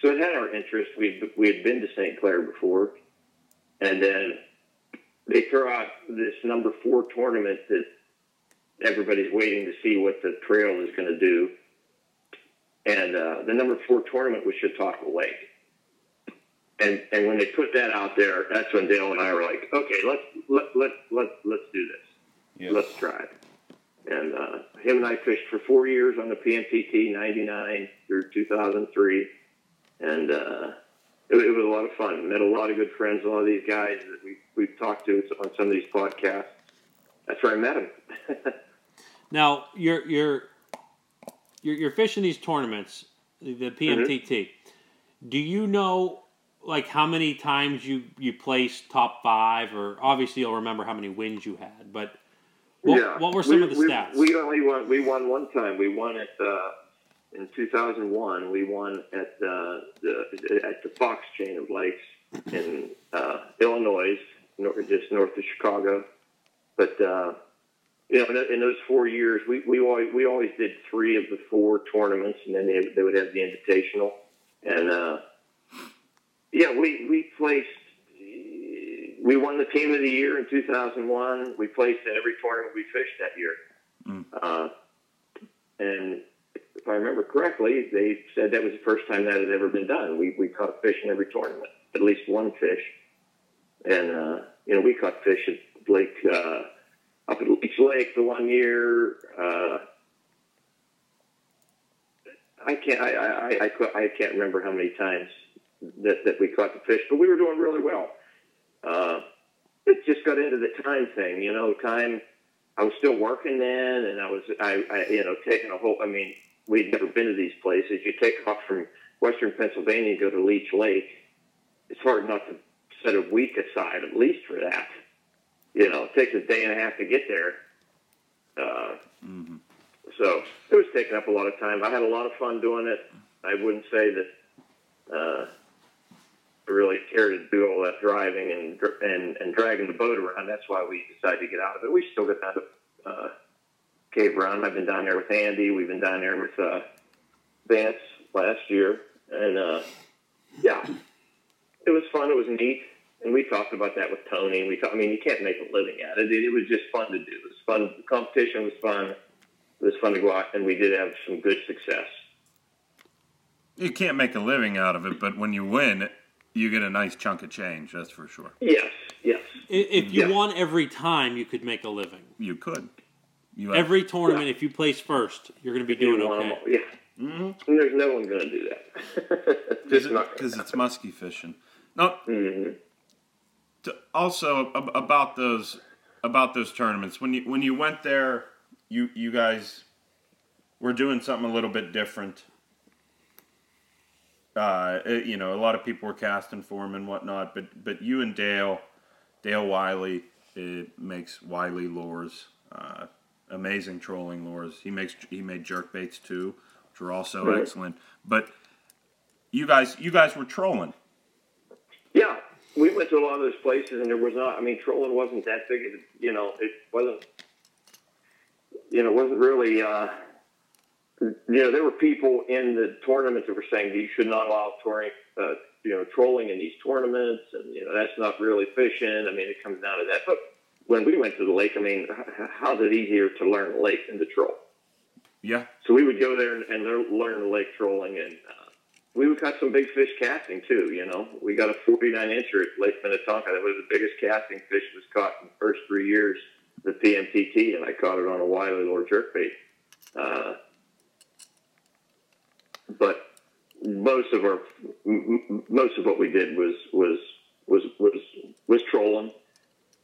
So it had our interest. We we had been to St. Clair before, and then they throw out this number four tournament that everybody's waiting to see what the trail is going to do. And uh, the number four tournament was Chautauqua Lake. And and when they put that out there, that's when Dale and I were like, okay, let's let let let let's do this. Yeah. Let's try it. And uh, him and I fished for four years on the PMTT '99 through 2003, and uh, it, it was a lot of fun. Met a lot of good friends. A lot of these guys that we we've talked to on some of these podcasts. That's where I met them. Now you're you're you're, you're fishing these tournaments, the PMTT. Do you know like how many times you you placed top five, or obviously you'll remember how many wins you had, but what, what were some we, of the we, stats? We only won. We won one time. We won at uh, in 2001. We won at uh, the at the Fox chain of lakes in uh, Illinois, just north of Chicago. But uh, you know, in, those four years, we we always we always did three of the four tournaments, and then they they would have the invitational, and uh, yeah, we we placed we won the team of the year in 2001. We placed in every tournament we fished that year. Mm. Uh, and if I remember correctly, they said that was the first time that had ever been done. We, we caught fish in every tournament, at least one fish. And, uh, you know, we caught fish at Lake, uh, up at Leech Lake the one year. Uh, I can't, I, I, I, I, can't remember how many times that, that we caught the fish, but we were doing really well uh, it just got into the time thing. You know, time. I was still working then, and I was, I, I you know, taking a whole. I mean, we'd never been to these places. You take off from Western Pennsylvania, and go to Leech Lake. It's hard not to set a week aside at least for that. You know, it takes a day and a half to get there. Uh, hmm so it was taking up a lot of time. I had a lot of fun doing it. I wouldn't say that uh, I really care to do all that driving and and and dragging the boat around. That's why we decided to get out of it. We still get down to uh, Cave Run. I've been down there with Andy. We've been down there with uh, Vance last year, and uh, yeah, it was fun. It was neat. And we talked about that with Tony. And we, talked, I mean, you can't make a living at it. it. It was just fun to do. It was fun. The competition was fun. It was fun to go out, and we did have some good success. You can't make a living out of it, but when you win, you get a nice chunk of change. That's for sure. Yes, yes. If you Yeah. won every time, you could make a living. You could. You have, Every tournament, if you place first, you're going to be doing You want 'em okay. all- Yeah. Mm-hmm. There's no one going to do that. Just not. because it's musky fishing. Now, hmm t- also ab- about those about those tournaments when you when you went there, you you guys were doing something a little bit different. Uh, it- you know, a lot of people were casting for him and whatnot, but but you and Dale, Dale Wiley, it makes Wiley lures, uh, amazing trolling lures. He makes he made jerk baits too, which were also Right. excellent. But you guys you guys were trolling. We went to a lot of those places, and there was not. I mean, trolling wasn't that big. Of, you know, it wasn't. You know, it wasn't really. Uh, you know, there were people in the tournament that were saying that you should not allow touring, uh, you know, trolling in these tournaments, and you know that's not really fishing. I mean, it comes down to that. But when we went to the lake, I mean, how's it easier to learn lake than to troll? Yeah, So we would go there and, and learn, lake trolling, and uh, we would catch some big fish casting too. You know, we got a 49 incher at Lake Minnetonka. That was the biggest casting fish was caught in the first three years the PMTT, and I caught it on a Wiley lure jerkbait. Uh, but most of our most of what we did was was was was was trolling.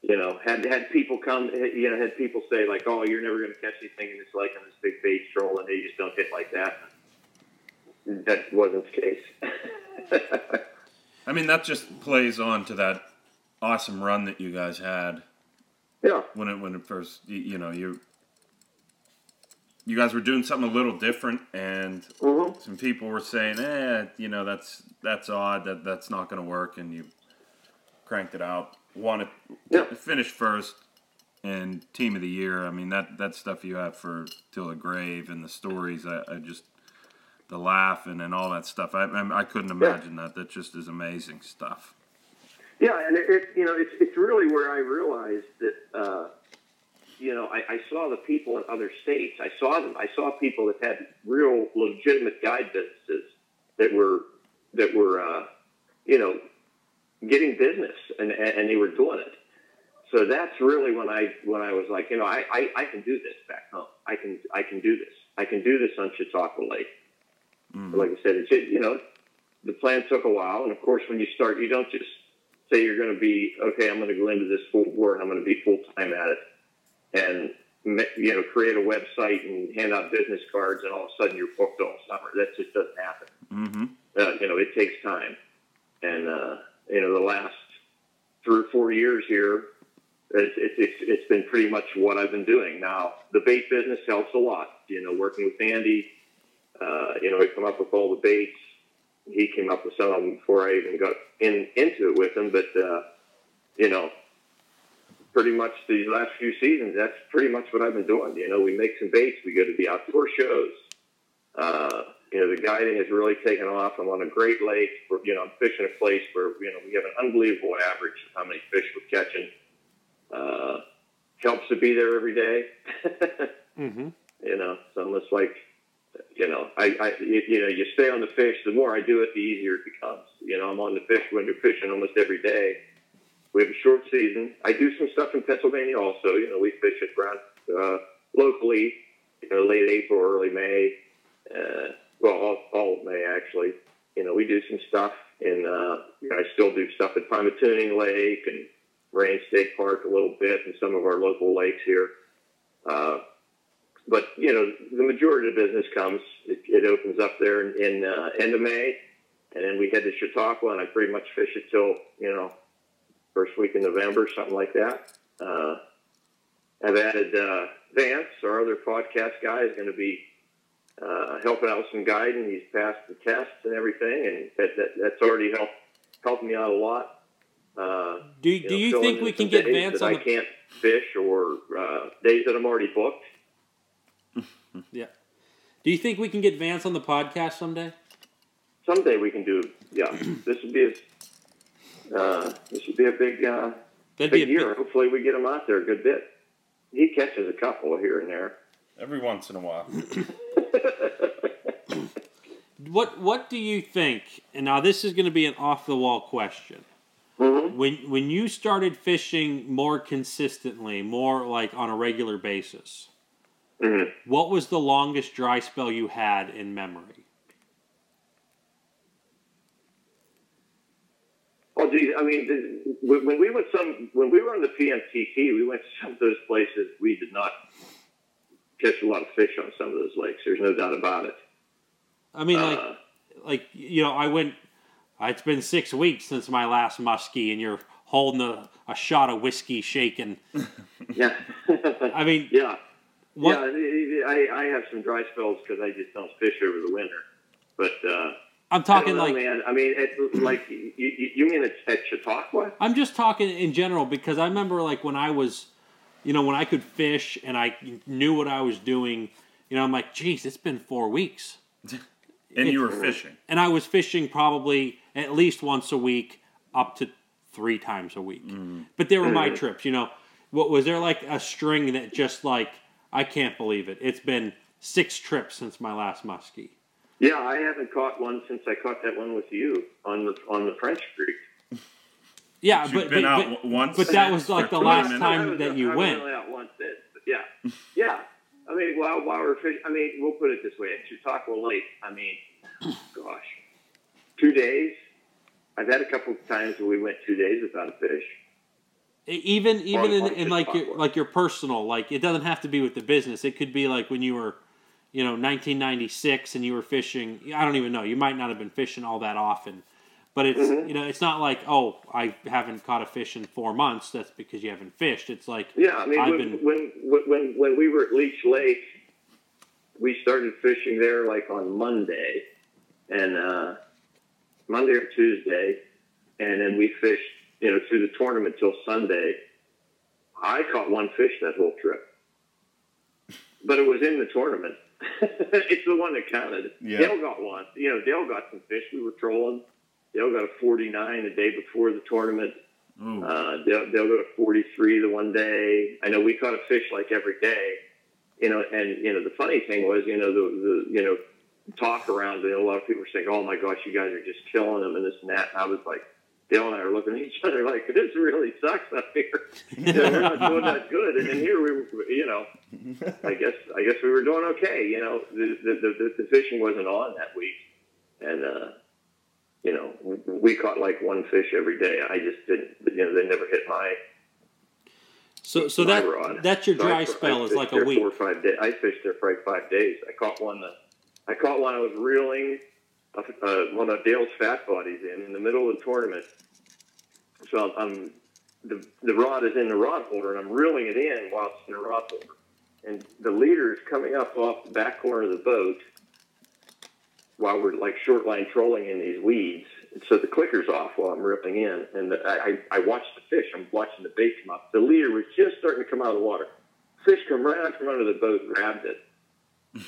You know, had had people come, you know, had people say like, "Oh, you're never going to catch anything in this lake on this big bait troll," and they just don't hit like that. That wasn't the case. I mean that just plays on to that awesome run that you guys had yeah, when it when it first you, you know you you guys were doing something a little different and hmm some people were saying eh you know that's that's odd that that's not going to work and you cranked it out. It, Yeah. finished first, and team of the year. I mean that that stuff you have for till the grave and the stories. I, I just the laughing and all that stuff. I I, I couldn't imagine that. That just is amazing stuff. Yeah, and it, it you know it's it's really where I realized that uh, you know I, I saw the people in other states. I saw them. I saw people that had real legitimate guide businesses that were that were uh, you know getting business and and they were doing it. So that's really when I when I was like you know I, I, I can do this back home. I can I can do this. I can do this on Chautauqua Lake. Mm. Like I said, it's you know the plan took a while, and of course when you start, you don't just say you're going to be okay. I'm going to go into this full board. And I'm going to be full time at it, and you know create a website and hand out business cards, and all of a sudden you're booked all summer. That just doesn't happen. Mm-hmm. Uh, you know, it takes time, and uh, you know the last three or four years here, it's it's it's been pretty much what I've been doing. Now the bait business helps a lot. You know, working with Andy, uh, you know, I come up with all the baits. He came up with some of them before I even got in into it with him. But uh, you know, pretty much these last few seasons, that's pretty much what I've been doing. You know, we make some baits. We go to the outdoor shows. Uh, you know, the guiding has really taken off. I'm on a great lake. Where, you know, I'm fishing a place where you know we have an unbelievable average of how many fish we're catching. Uh, helps to be there every day. Mm-hmm. you know, it's almost like, you know, I, I, you, know, you stay on the fish. The more I do it, the easier it becomes. You know, I'm on the fish when you're fishing almost every day. We have a short season. I do some stuff in Pennsylvania also. You know, we fish at around uh, locally. You know, late April, early May. Uh, well, all, all of May actually. You know, we do some stuff in. Uh, you know, I still do stuff at Tuning Lake and Rain State Park a little bit, and some of our local lakes here. Uh, but you know, the majority of the business comes. It, it opens up there in, in uh, end of May, and then we head to Chautauqua, and I pretty much fish it till you know first week in November, something like that. Uh, I've added uh, Vance, our other podcast guy, is going to be uh, helping out with some guiding. He's passed the tests and everything, and that, that, that's already helped helped me out a lot. Uh, Do you do know, you think we can get Vance on I can't fish or uh, days that I'm already booked. Yeah? Do you think we can get Vance on the podcast someday? someday we can do. Yeah, this would be a uh, this would be a big uh, That'd be big a year. big, Hopefully, we get him out there a good bit. He catches a couple here and there. Every once in a while. what what do you think? And now this is going to be an off the wall question. Mhm. When when you started fishing more consistently, more like on a regular basis, Mhm. what was the longest dry spell you had in memory? Oh, geez, I mean, when we went some when we were on the PMTT, we went to some of those places. We did not catch a lot of fish on some of those lakes. There's no doubt about it. I mean, like Uh, like you know, I went. It's been six weeks since my last muskie, and you're holding a, a shot of whiskey, shaking. yeah, I mean, yeah, what? yeah. I, I have some dry spells because I just don't fish over the winter. But uh, I'm I talking don't know, like man. I mean, it, like you, you, you mean it's at Chautauqua? I'm just talking in general because I remember like when I was, you know, when I could fish and I knew what I was doing. You know, I'm like, geez, it's been four weeks, And you were fishing. and I was fishing probably at least once a week, up to three times a week. But they were my trips. You know, what was there like a string that just like I can't believe it. It's been six trips since my last muskie. Yeah, I haven't caught one since I caught that one with you on the on the French Creek. Yeah, You've but been but, out but, once but that was like the last minutes. time was- that you I went. only out once this, yeah, yeah. I mean, while while we're fishing, I mean, we'll put it this way: at Chautauqua Lake, I mean, gosh, two days. I've had a couple of times where we went two days without a fish. Even even in, in like your popcorn. like your personal like it doesn't have to be with the business. It could be like when you were you know 1996 and you were fishing. I don't even know. You might not have been fishing all that often. But it's Mm-hmm. you know it's not like oh i haven't caught a fish in four months. That's because you haven't fished. It's like Yeah, I mean, I've when, been- when when when when we were at Leech Lake, we started fishing there like on Monday, and uh, Monday or Tuesday, and then we fished you know, through the tournament till Sunday. I caught one fish that whole trip, but it was in the tournament. it's the one that counted. Yeah. Dale got one. You know, Dale got some fish. We were trolling. Dale got a 49 the day before the tournament. Uh, they'll, they'll go to 43 the one day. I know we caught a fish like every day, you know, and, you know, the funny thing was, you know, the, the you know, talk around, it. a lot of people were saying, oh my gosh, you guys are just killing them and this and that. And I was like, Dale and I were looking at each other like, this really sucks up here. You know, we're not doing that good. And then here we were, you know, I guess, I guess we were doing okay. You know, the, the, the, the fishing wasn't on that week. And, uh, you know, we caught like one fish every day. I just didn't, you know, they never hit my So so my that rod. that's your So I- dry I spell is fished like a week. Four or five days. I fished there for like five days. I caught one. That, I caught one. I was reeling uh, one of Dale's fat bodies in in the middle of the tournament. So I'm, the the rod is in the rod holder, and I'm reeling it in while it's in the rod holder. And the leader is coming up off the back corner of the boat while we're like short line trolling in these weeds. And so the clicker's off while I'm ripping in, and the, I, I watched the fish. I'm watching the bait come up. The leader was just starting to come out of the water. Fish come right out from under the boat, grabbed it.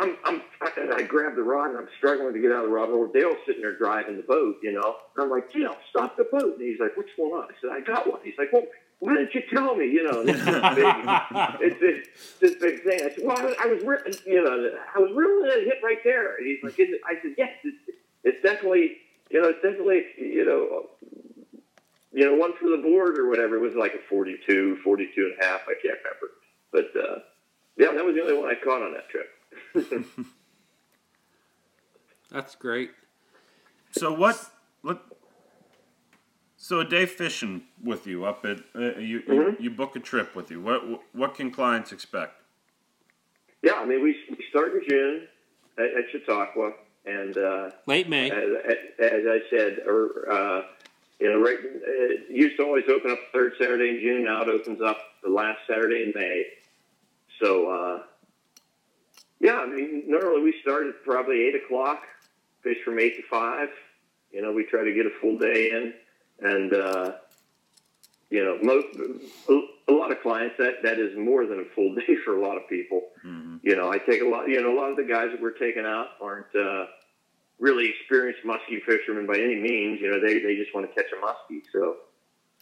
I'm, I'm, and I grabbed the rod and I'm struggling to get out of the rod. Well, Dale's sitting there driving the boat, you know. And I'm like, Dale, stop the boat. And he's like, what's going on? I said, I got one. He's like, well, why didn't you tell me? You know, it's this big, it's this, this big thing. I said, well, I was, I was ripping, you know, I was reeling it hit right there. And he's like, Is it? I said, yes, it's, it's definitely, you know, it's definitely, you know, you know, one for the board or whatever. It was like a 42, 42 and a half. I can't remember. But, uh, yeah, that was the only one I caught on that trip. That's great. So what? What? So a day fishing with you up at uh, you, you Mhm. you book a trip with you. What what can clients expect? Yeah, I mean, we, we start in June at, at Chautauqua, and uh, Late May. as, as I said, or uh, you know, right, it used to always open up the third Saturday in June. Now it opens up the last Saturday in May. So, uh, yeah, I mean, normally we start at probably eight o'clock, fish from eight to five. You know, we try to get a full day in, and uh, you know, most a, lot of clients that that is more than a full day for a lot of people. You know, I take a lot. You know, a lot of the guys that we're taking out aren't uh, really experienced muskie fishermen by any means. You know, they they just want to catch a muskie. So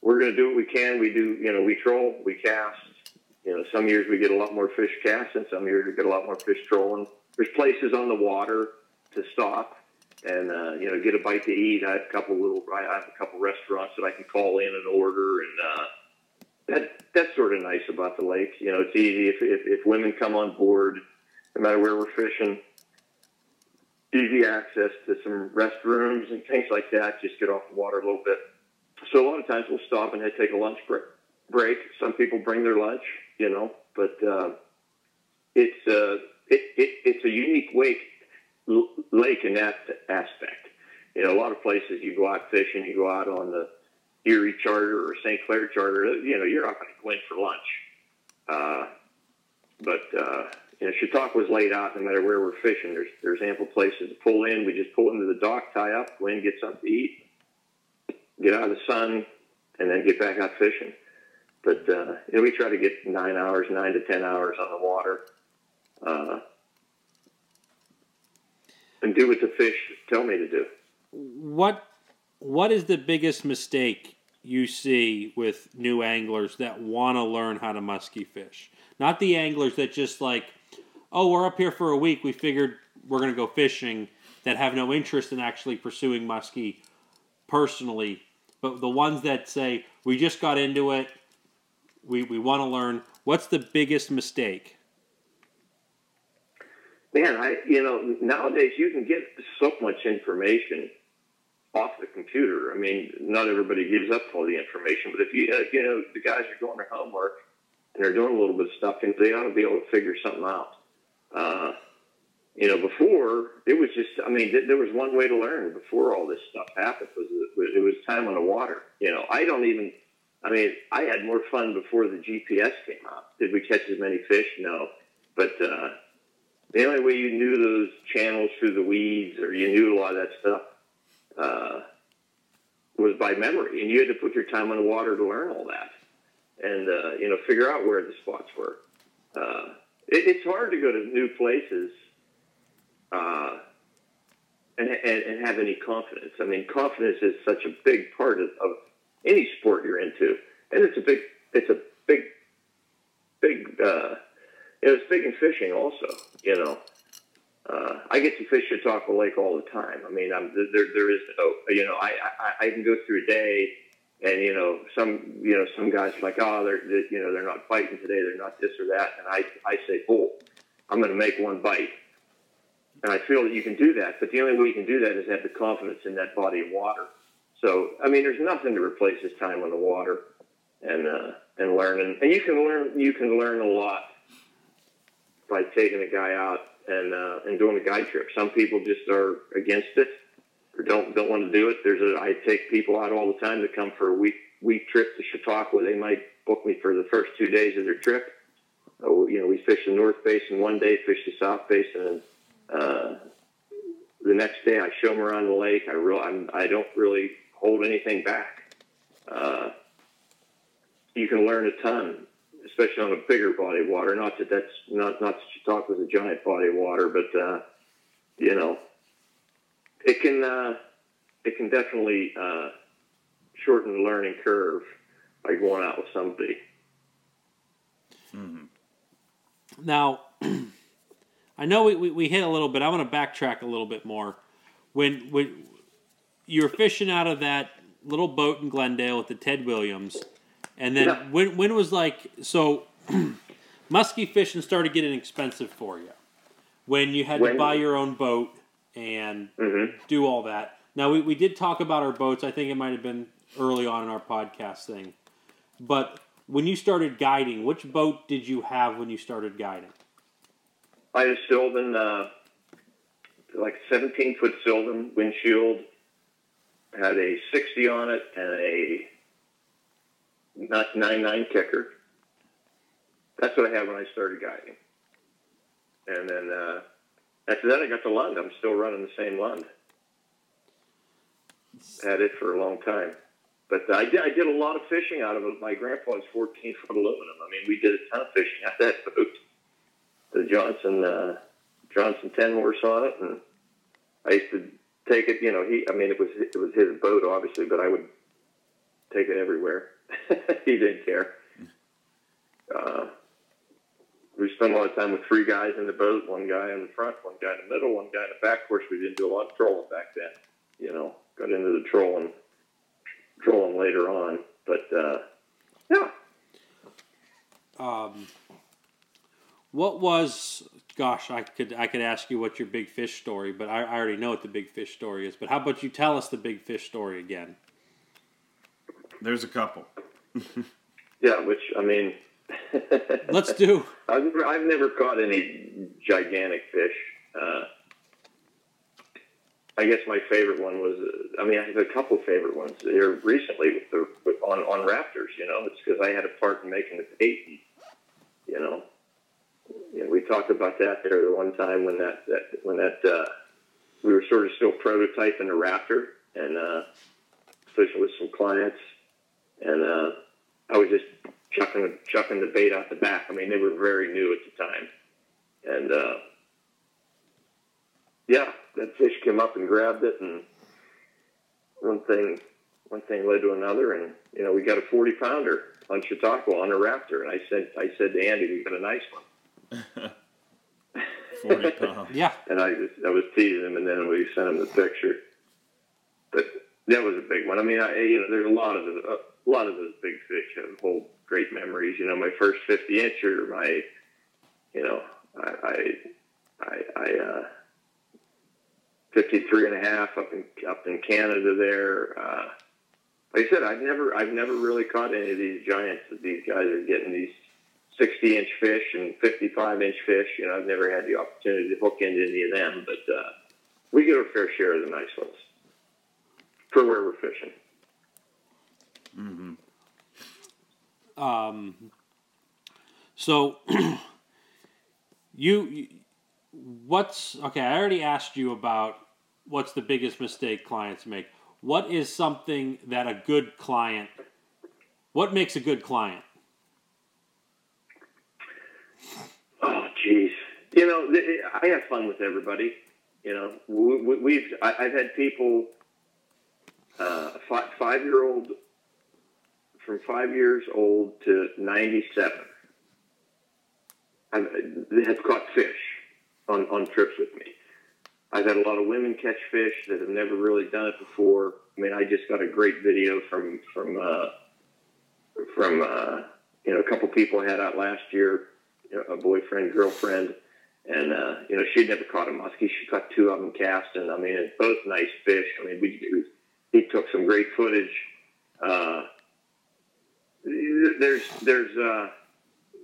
we're going to do what we can. We do. You know, we troll, we cast. You know, some years we get a lot more fish casting. Some years we get a lot more fish trolling. There's places on the water to stop and uh, you know get a bite to eat. I have a couple little. I have a couple restaurants that I can call in and order, and uh, that that's sort of nice about the lake. You know, it's easy if, if if women come on board, no matter where we're fishing. Easy access to some restrooms and things like that. Just get off the water a little bit. So a lot of times we'll stop and take a lunch break. Break. Some people bring their lunch, you know, but uh, it's uh, it, it, it's a unique wake l- lake in that aspect. You know, a lot of places you go out fishing, you go out on the Erie Charter or St. Clair Charter. You know, you're not going to go in for lunch. Uh, but uh, you know, Chautauqua's laid out. No matter where we're fishing, there's there's ample places to pull in. We just pull into the dock, tie up, go in, get something to eat, get out of the sun, and then get back out fishing. But uh, we try to get nine hours, nine to ten hours on the water. Uh, and do what the fish tell me to do. What what is the biggest mistake you see with new anglers that want to learn how to musky fish? Not the anglers that just like, oh, we're up here for a week. We figured we're going to go fishing. That have no interest in actually pursuing muskie personally, but the ones that say we just got into it. We we want to learn. What's the biggest mistake? Man, I you know nowadays you can get so much information off the computer. I mean, not everybody gives up all the information, but if you uh, you know the guys are doing their homework and they're doing a little bit of stuff, and they ought to be able to figure something out. Uh, you know, before it was just I mean th- there was one way to learn before all this stuff happened was it, it was time on the water. You know, I don't even. I mean, I had more fun before the GPS came out. Did we catch as many fish? No, but. uh the only way you knew those channels through the weeds or you knew a lot of that stuff uh, was by memory, and you had to put your time on the water to learn all that, and uh, you know figure out where the spots were. Uh, it, it's hard to go to new places uh, and, and, and have any confidence. I mean, confidence is such a big part of, of any sport you're into, and it's a big it's a big big uh, you know, it's big in fishing also. You know, uh, I get to fish Chautauqua Lake all the time. I mean, I'm, there there is you know I, I I can go through a day. And you know some you know some guys are like oh they're, they, you know they're not fighting today they're not this or that and I I say bull I'm going to make one bite and I feel that you can do that but the only way you can do that is have the confidence in that body of water so I mean there's nothing to replace this time on the water and uh, and learning and you can learn you can learn a lot by taking a guy out and uh, and doing a guide trip. Some people just are against it or don't don't want to do it. There's a I take people out all the time to come for a week week trip to Chautauqua. They might book me for the first two days of their trip. You know, we fish the North Basin one day, fish the South Basin, and uh, the next day I show them around the lake. I real I'm, I don't really hold anything back. Uh, you can learn a ton, especially on a bigger body of water. Not that that's not not that talk with a giant body of water, but uh, you know, it can uh, it can definitely uh, shorten the learning curve by going out with somebody. Now, I know we, we, we hit a little bit. I want to backtrack a little bit more. When when you were fishing out of that little boat in Glendale with the Ted Williams, and then Yeah. when when was like so, musky fishing started getting expensive for you. When you had to buy your own boat and hmm do all that. Now we, we did talk about our boats. I think it might have been early on in our podcast thing. But when you started guiding, which boat did you have when you started guiding? I had a Sylvan, uh, like 17 foot Sylvan windshield, had a 60 on it and a not 99 kicker. That's what I had when I started guiding. And then uh, after that, I got the Lund. I'm still running the same Lund. Had it for a long time. But I did, I did a lot of fishing out of it. My grandpa's 14 foot aluminum. I mean, we did a ton of fishing out that boat the Johnson uh, Johnson ten horse on it, and I used to take it. You know, he I mean it was it was his boat obviously, but I would take it everywhere. he didn't care. Uh, we spent a lot of time with three guys in the boat, one guy in the front, one guy in the middle, one guy in the back. Of course, we didn't do a lot of trolling back then. You know, got into the trolling trolling later on, but uh, yeah. Um, what was gosh, I could I could ask you what your big fish story, but I, I already know what the big fish story is. But how about you tell us the big fish story again? There's a couple. Yeah, which I mean, Let's do. I've never, I've never caught any gigantic fish. Uh, I guess my favorite one was, uh, I mean, I have a couple favorite ones here recently with the with, on on Raptors. You know, it's because I had a part in making the bait. You know, you know, we talked about that there the one time when that, that when that uh, we were sort of still prototyping the Raptor and uh, fishing with some clients, and uh, I was just chucking chucking the bait out the back. I mean, they were very new at the time, and uh, yeah, that fish came up and grabbed it, and one thing one thing led to another, and you know we got a forty pounder on Chautauqua on a Raptor, and I said I said to Andy, we got a nice one, Forty pounds. Yeah, and I was I was teasing him, and then we sent him the picture, but that was a big one. I mean, I, you know, there's a lot of the, a lot of those big fish have hold great memories. You know, my first 50 incher, my, you know, I, I, I, I uh, 53 and a half up in up in Canada there. Uh, like I said, I've never I've never really caught any of these giants that these guys are getting these 60 inch fish and 55 inch fish. You know, I've never had the opportunity to hook into any of them, but uh, we get our fair share of the nice ones for where we're fishing. Mm-hmm. Um, so you, you, what's okay? I already asked you about what's the biggest mistake clients make. what is something that a good client? What makes a good client? Oh, jeez. You know, I have fun with everybody. You know, we- we- we've I've had people, uh, fi- five year old, from five years old to ninety seven. Have caught fish on on trips with me. I've had a lot of women catch fish that have never really done it before. I mean, I just got a great video from from uh, from uh, you know a couple people I had out last year, a boyfriend, girlfriend, and uh, you know she'd never caught a muskie. She caught two of them casting. I mean, it's both nice fish. I mean, we, we he took some great footage. Uh, there's there's uh,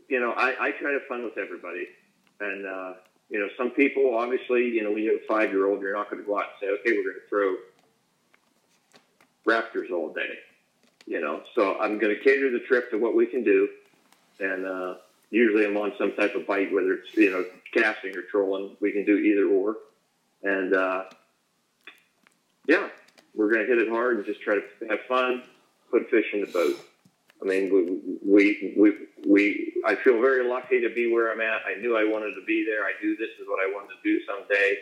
you know I, I try to fun with everybody, and uh, you know some people obviously you know when you have a five year old you're not going to go out and say okay we're going to throw raptors all day, you know. So I'm going to cater the trip to what we can do, and uh, usually I'm on some type of bite whether it's you know casting or trolling. We can do either or, and uh, yeah, we're to hit it hard and just try to have fun, put fish in the boat. I mean, we, we, we, we, I feel very lucky to be where I'm at. I knew I wanted to be there. I knew this is what I wanted to do someday.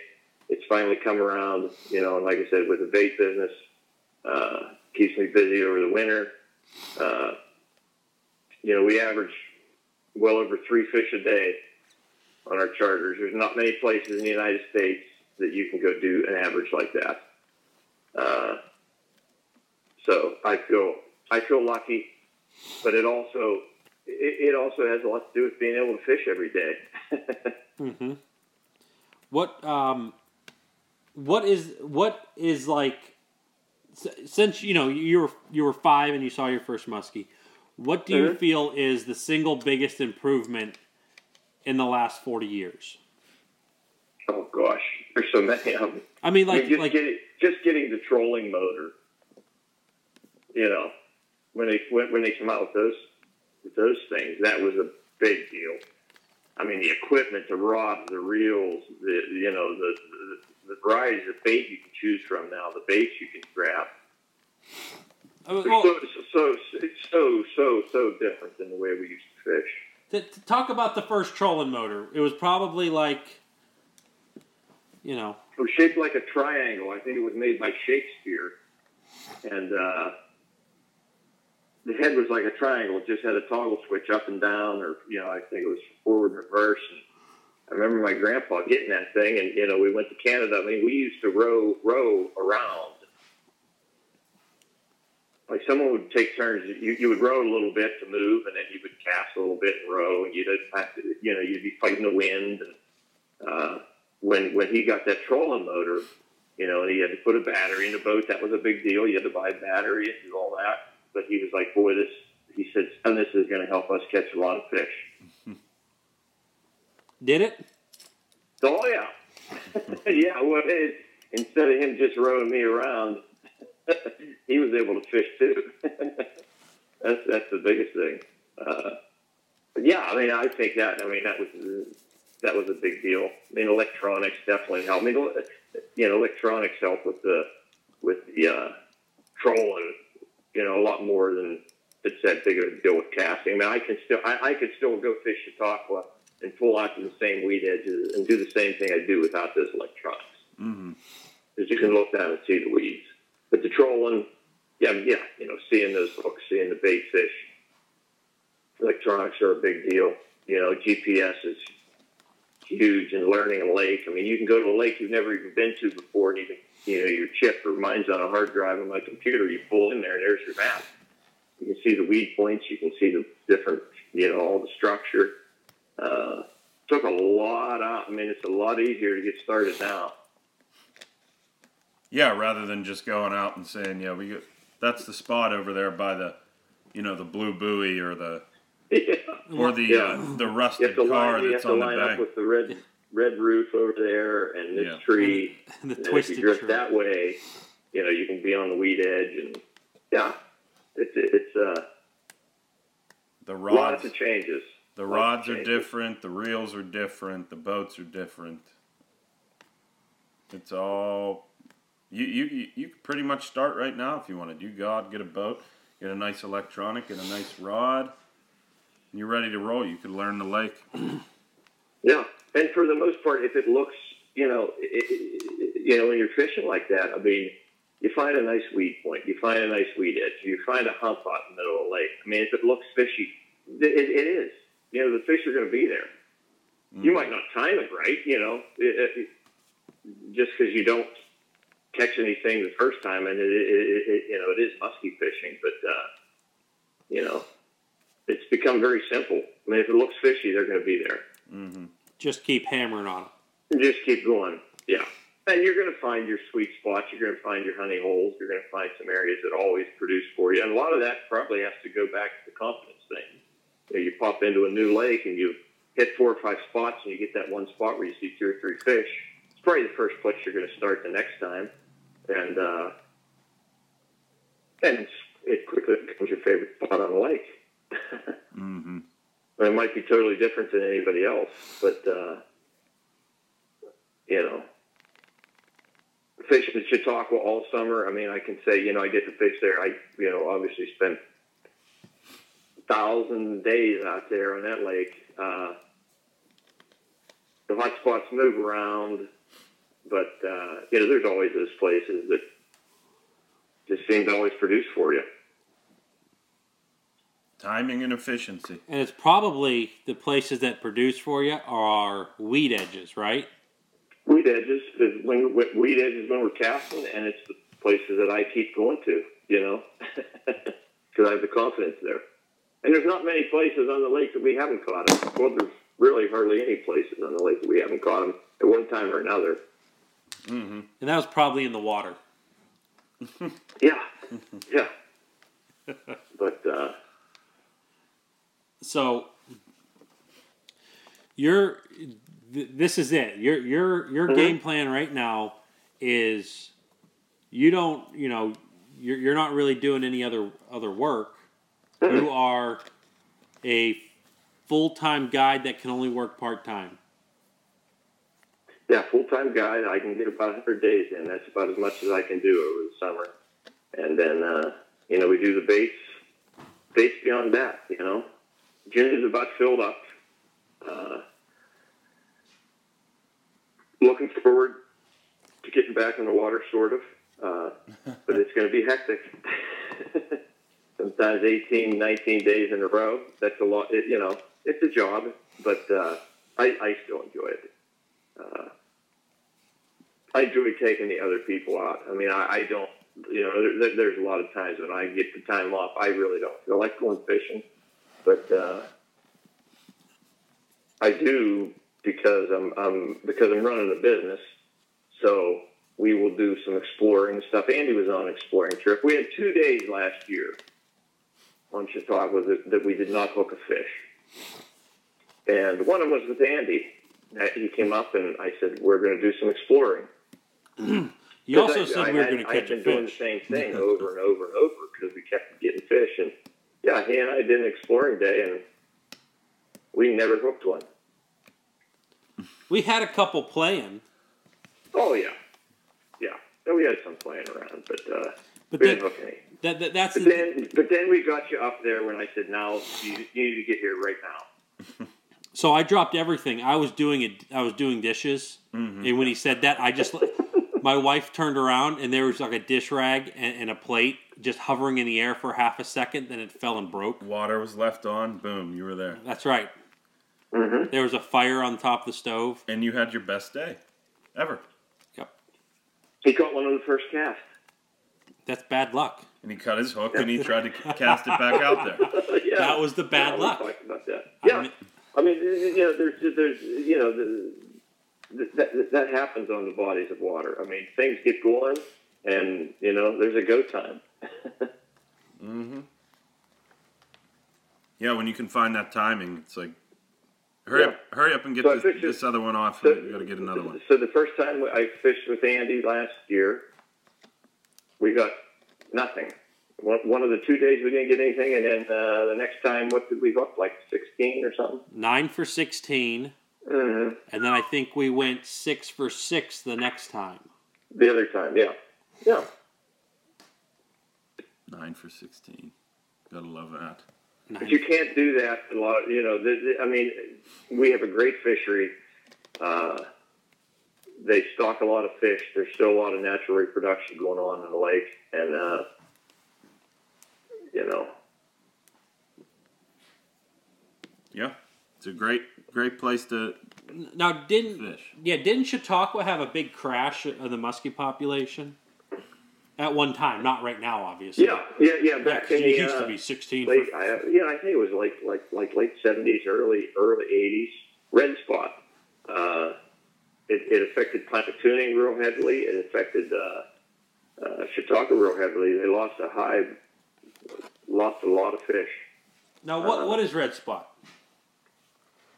It's finally come around, you know, and like I said, with the bait business, uh, keeps me busy over the winter. Uh, you know, we average well over three fish a day on our charters. There's not many places in the United States that you can go do an average like that. Uh, so I feel I feel lucky, but it also it, it also has a lot to do with being able to fish every day. Mm-hmm. What um, what is what is like since you know you were you were five and you saw your first muskie. What do you Mhm. feel is the single biggest improvement in the last forty years? oh gosh, there's so many of them. I mean, I like mean, just like getting just getting the trolling motor. You know, when they when, when they come out with those with those things, that was a big deal. I mean, the equipment, the rods, the reels, the you know the the, the varieties of bait you can choose from now, the baits you can grab. Uh, well, so, so so so so so different than the way we used to fish. to, to talk about the first trolling motor. It was probably like you know It was shaped like a triangle. I think it was made by Shakespeare, and uh, the head was like a triangle. It just had a toggle switch up and down, or you know, I think it was forward and reverse. And I remember my grandpa getting that thing, and you know, we went to Canada. I mean, we used to row row around. Like someone would take turns. You, you would row a little bit to move, and then you would cast a little bit and row, and you'd have to, you know, you'd be fighting the wind. And uh, when when he got that trolling motor, you know, and he had to put a battery in the boat. That was a big deal. You had to buy a battery and do all that. But he was like, boy, this. He said, son, this is going to help us catch a lot of fish. did it. Oh yeah, yeah. Well, it, instead of him just rowing me around, he was able to fish too. that's that's the biggest thing. Uh, but yeah, I mean, I think that. I mean, that was that was a big deal. I mean, electronics definitely help. I mean, you know, electronics help with the with the uh, trolling. You know, a lot more than it's that big of a deal with casting. I mean, I can still I, I could still go fish Chautauqua and pull out to the same weed edges and do the same thing I do without those electronics. Mm-hmm. Because you can look down and see the weeds. But the trolling, yeah, yeah, you know, seeing those hooks, seeing the bait fish, electronics are a big deal. You know, GPS is huge in learning a lake. I mean, you can go to a lake you've never even been to before, and can, you know, your chip or mine's on a hard drive on my computer. You pull in there, and there's your map. You can see the weed points. You can see the different, you know, all the structure. Uh, took a lot out. I mean, it's a lot easier to get started now. Yeah, rather than just going out and saying, yeah, we get, that's the spot over there by the, you know, the blue buoy or the yeah. or the Yeah. uh, the You rusted have to car line, you have that's to on the line up bank. with the red red roof over there and this Yeah. tree. the And if you twisted drift tree. that way, you know, you can be on the weed edge and yeah, it's it's uh, The rods lots rods, of changes. the lots of rods are changes. different. The reels are different. The boats are different. It's all You you you, could pretty much start right now if you wanted. You go out, get a boat, get a nice electronic, get a nice rod, and you're ready to roll. You could learn the lake. Yeah, and for the most part, if it looks, you know, it, you know, when you're fishing like that, I mean, you find a nice weed point, you find a nice weed edge, you find a hump out in the middle of the lake. I mean, if it looks fishy, it, it is. You know, the fish are going to be there. You mm. might not time it right, you know, it, just because you don't catch anything the first time, and it, it, it you know, it is musky fishing, but uh, you know, it's become very simple. I mean, if it looks fishy, they're going to be there. Mm-hmm. Just keep hammering on it. Just keep going. Yeah. And you're going to find your sweet spots. You're going to find your honey holes. You're going to find some areas that always produce for you. And a lot of that probably has to go back to the confidence thing. You, know, you pop into a new lake and you hit four or five spots and you get that one spot where you see two or three fish. It's probably the first place you're going to start the next time. And, uh, and it quickly becomes your favorite spot on the lake. Mm-hmm. It might be totally different than anybody else, but uh, you know, fishing at Chautauqua all summer. I mean, I can say you know I get to fish there. I you know obviously spent thousand days out there on that lake. Uh, the hot spots move around, but uh, you know there's always those places that just seem to always produce for you. Timing and efficiency. And it's probably the places that produce for you are weed edges, right? Weed edges when weed edges when we're casting, and it's the places that I keep going to, you know, because I have the confidence there. And there's not many places on the lake that we haven't caught them. Well, there's really hardly any places on the lake that we haven't caught them at one time or another. Mm-hmm. And that was probably in the water. Yeah, yeah. But uh, So you're th- this is it. Your your your Mhm. game plan right now is you don't you know you're you're not really doing any other other work. You are a full time guide that can only work part time. Yeah, full time guide. I can get about 100 days in. That's about as much as I can do over the summer. And then, uh, you know, we do the baits, baits beyond that, you know. June is about filled up. Uh, looking forward to getting back in the water, sort of. Uh, but it's going to be hectic. Sometimes 18, 19 days in a row. That's a lot. It, you know, it's a job, but uh, I, I still enjoy it. Uh, I enjoy taking the other people out. I mean, I, I don't, you know, there, there's a lot of times when I get the time off, I really don't feel like going fishing, but uh, I do because I'm, I'm because I'm running a business. So we will do some exploring stuff. Andy was on an exploring trip. We had two days last year on Chautauqua that, that we did not hook a fish, and one of them was with Andy. He came up and I said, "We're going to do some exploring." You also I- said I we were going to I had catch a been doing the same thing over and over and over because we kept getting fish. And yeah, he and I did an exploring day, and we never hooked one. We had a couple playing, Oh yeah, yeah. And we had some playing around, but uh, but we then, didn't hook any. that, that that's But the, then, but then we got you up there when I said, "Now you, you need to get here right now." so I dropped everything. I was doing it. I was doing dishes, Mm-hmm. and when he said that, I just my wife turned around and there was like a dish rag and, and a plate just hovering in the air for half a second. Then it fell and broke. Water was left on. Boom, you were there, That's right. Mm-hmm. There was a fire on top of the stove. and you had your best day ever. Yep. He caught one on the first cast. That's bad luck. And he cut his hook and he tried to cast it back out there. yeah, That was the bad yeah, luck. about that. I Yeah, mean- I mean, you know, there's, there's, you know, the, that that happens on the bodies of water. I mean, things get going, and you know, there's a go time. Mm-hmm. Yeah, when you can find that timing, it's like, hurry Yeah. up, hurry up and get So this, think this it- other one off. So, we got to get another one. So the first time I fished with Andy last year, we got nothing. One, one of the two days we didn't get anything, and then uh, the next time, what did we hook? Like sixteen or something. Nine for sixteen, Mm-hmm. and then I think we went six for six the next time. The other time, yeah. Yeah. Nine for sixteen. Gotta love that. But you can't do that a lot. You know, the, the, I mean, we have a great fishery. Uh, they stock a lot of fish. There's still a lot of natural reproduction going on in the lake, and uh, you know, Yeah, it's a great, great place to Now, didn't fish. yeah, didn't Chautauqua have a big crash of the muskie population at one time? Not right now, obviously. yeah, yeah, yeah. Back Yeah, in it the used uh, to be sixteen. late, For, I, yeah, I think it was like like like late seventies, early early eighties. Red spot. Uh, it, it affected Pymatuning real heavily. It affected uh, uh, Chautauqua real heavily. They lost a high, lost a lot of fish. now, what what is red spot?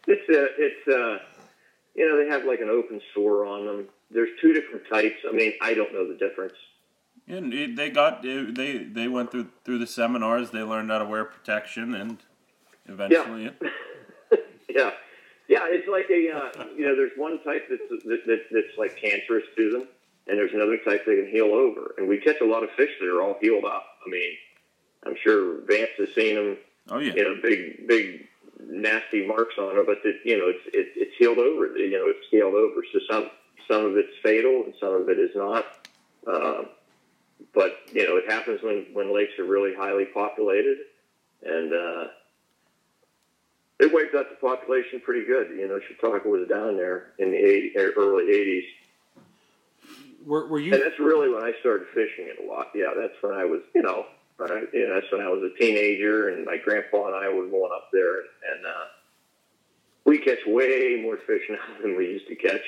It's uh, it's uh, you know they have like an open sore on them. There's two different types. I mean, I don't know the difference. And it, they got they they went through through the seminars. They learned how to wear protection, and eventually, yeah, yeah. It's like a uh, you know, there's one type that's that, that, that's like cancerous to them, and there's another type they can heal over. And we catch a lot of fish that are all healed up. I mean, I'm sure Vance has seen them. oh yeah, You know, big big nasty marks on it, but it, you know, it's it, it's healed over. You know, it's healed over. So some some of it's fatal and some of it is not. Uh, but you know, it happens when when lakes are really highly populated, and uh, it wiped out the population pretty good. You know, Chautauqua was down there in the 80, er, early '80s, Were, were you and that's really when I started fishing it a lot. Yeah, that's when I was, you know, I, you know, that's when I was a teenager, and my grandpa and I were going up there, and uh, we catch way more fish now than we used to catch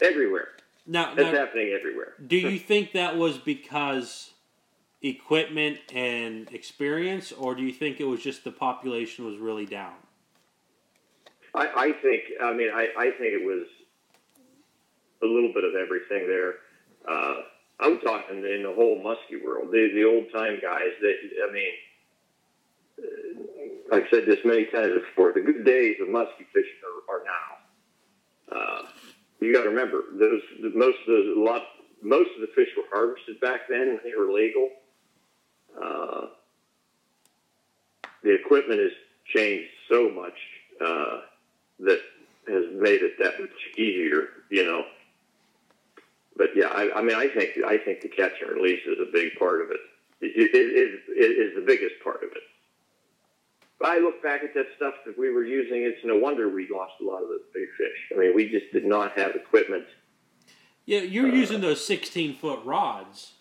everywhere. now? It's now happening everywhere. do you think that was because equipment and experience, or do you think it was just the population was really down? I, I think, I mean, I, I think it was a little bit of everything there. Uh, I'm talking in the whole muskie world, the, the old time guys that, I mean, uh, I've said this many times before, the good days of muskie fishing are, are now. Uh, you got to remember, those, most of those, a lot, most of the fish were harvested back then when they were legal. Uh, the equipment has changed so much, uh, that has made it that much easier, you know. But yeah, I, I mean, I think I think the catch and release is a big part of it. It, it, it, is the biggest part of it. But I look back at that stuff that we were using. It's no wonder we lost a lot of the big fish. I mean, we just did not have equipment. Yeah, you're using those sixteen foot rods.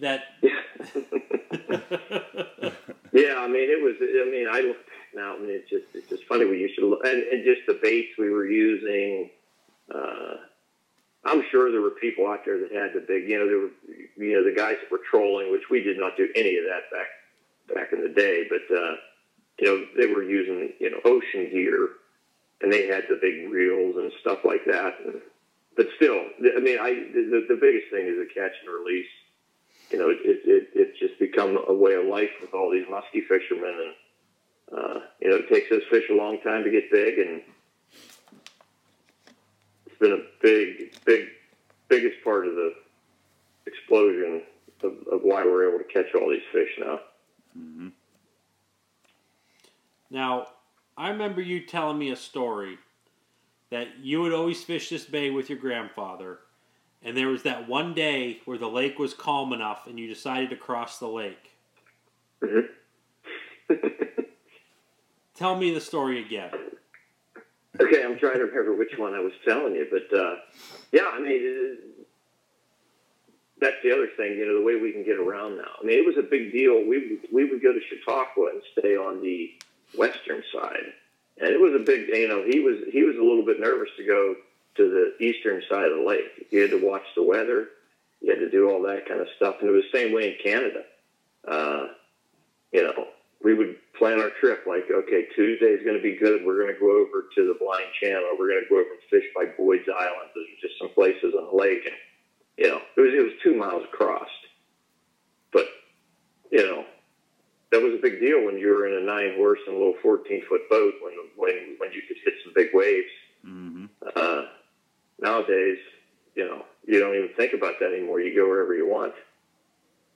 That Yeah, I mean, it was. I mean, I look back now, and it's just it's just funny. We used to look, and, and just the baits we were using. Uh, I'm sure there were people out there that had the big, you know, there were, you know, the guys that were trolling, which we did not do any of that back back in the day. But uh, you know, they were using you know ocean gear, and they had the big reels and stuff like that. And, but still, I mean, I the, the biggest thing is the catch and release you know, it, it, it, it's just become a way of life with all these muskie fishermen. And, uh, you know, it takes those fish a long time to get big. And been a big, big, biggest part of the explosion of, of why we're able to catch all these fish now. now, I remember you telling me a story that you would always fish this bay with your grandfather, and there was that one day where the lake was calm enough, and you decided to cross the lake. Mhm. Tell me the story again. Okay, I'm trying to remember which one I was telling you, but uh, yeah, I mean, it, that's the other thing. You know, the way we can get around now. I mean, it was a big deal. We we would go to Chautauqua and stay on the western side, and it was a big. You know, he was he was a little bit nervous to go to the eastern side of the lake. You had to watch the weather. You had to do all that kind of stuff, and it was the same way in Canada. Uh, you know, we would plan our trip like, okay, Tuesday's going to be good. We're going to go over to the Blind Channel. We're going to go over and fish by Boyd's Island. Those are just some places on the lake, and you know, it was it was two miles across. But you know, that was a big deal when you were in a nine horse and a little fourteen foot boat when when when you could hit some big waves. hmm Uh, nowadays, you know, you don't even think about that anymore. You go wherever you want.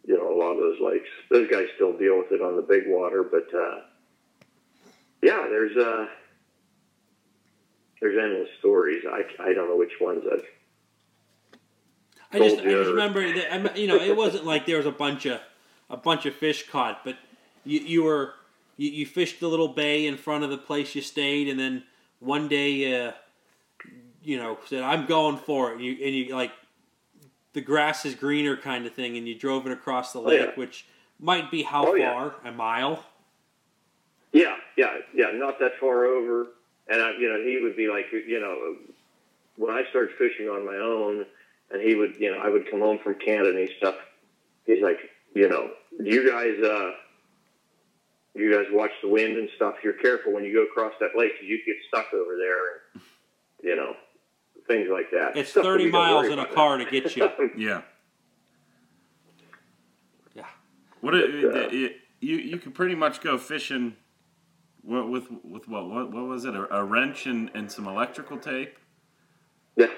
You know, a lot of those lakes. Those guys still deal with it on the big water, but uh, yeah, there's uh, there's endless stories. I, I don't know which ones I've. I just I just remember that you know it wasn't like there was a bunch of a bunch of fish caught, but you you were you, you fished the little bay in front of the place you stayed, and then one day uh, you know said I'm going for it, and you, and you like the grass is greener kind of thing, and you drove it across the Oh, lake, yeah. which might be how Oh, yeah. far a mile. Yeah, yeah, yeah, not that far over. And I, you know, he would be like, you know, when I started fishing on my own, and he would, you know, I would come home from Canada and stuff. He's like, you know, you guys, uh, you guys watch the wind and stuff. You're careful when you go across that lake 'cause you get stuck over there, and you know, things like that. It's Stuff 30 miles in a car now. to get you. Yeah. Yeah. What it, But, uh, it- it- you you could pretty much go fishing with with, with what, what what was it a, a wrench and, and some electrical tape yeah.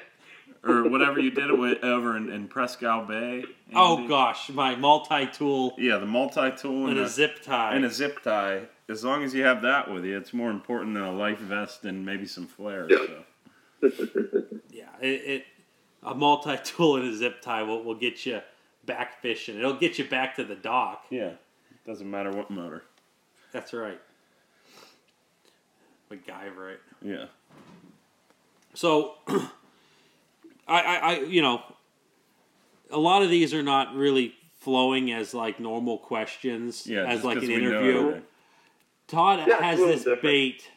or whatever you did it with over in, in Prescal Bay. Oh gosh, my multi-tool Yeah, the multi tool and and, a zip tie. and a zip tie. As long as you have that with you, it's more important than a life vest and maybe some flares. Yeah. So. Yeah, it, it a multi tool and a zip tie will, will get you back fishing. It'll get you back to the dock. Yeah, doesn't matter what motor. That's right. MacGyver it. Yeah. So, I, I, I, you know, a lot of these are not really flowing as like normal questions Yeah, as just like 'cause an we know interview. Todd Yeah, has this different. bait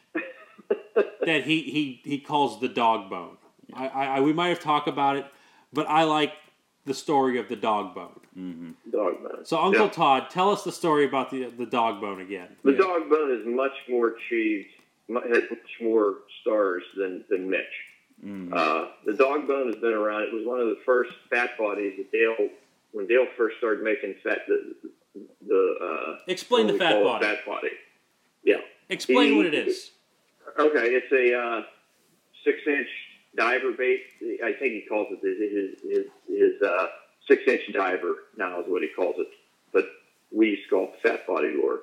that he, he, he calls the dog bone. I, I, I we might have talked about it, but I like the story of the dog bone. Dog bone. So Uncle Yeah. Todd, tell us the story about the the dog bone again. The Yeah. dog bone is much more achieved, has much more stars than, than Mitch. Mhm. Uh, the dog bone has been around. It was one of the first fat bodies that Dale, when Dale first started making fat, the, the uh, Explain the fat body. Fat body. Yeah. Explain what it is. Okay, it's a uh, six-inch diver bait. I think he calls it his his his, uh, six-inch diver now is what he calls it. But we used to call it fat body lure.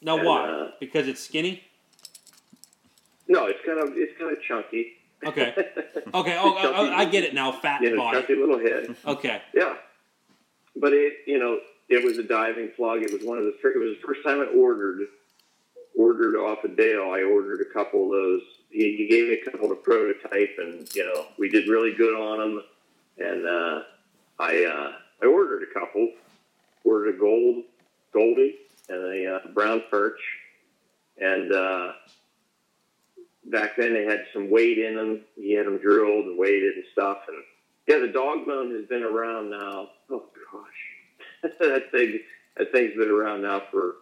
Now and, why? uh, because it's skinny. No, it's kind of it's kind of chunky. Okay. Okay. Oh, Chunky- oh, I get it now. Fat body. chunky little head. Okay. Yeah, but it you know it was a diving plug. It was one of the it was the first time I ordered ordered off of Dale. I ordered a couple of those. He, he gave me a couple to prototype, and you know we did really good on them. And uh, I uh, I ordered a couple. Ordered a gold goldie and a uh, brown perch, and uh, back then they had some weight in them. He had them drilled and weighted and stuff, and yeah, the dog bone has been around now. Oh gosh, that thing that thing's been around now for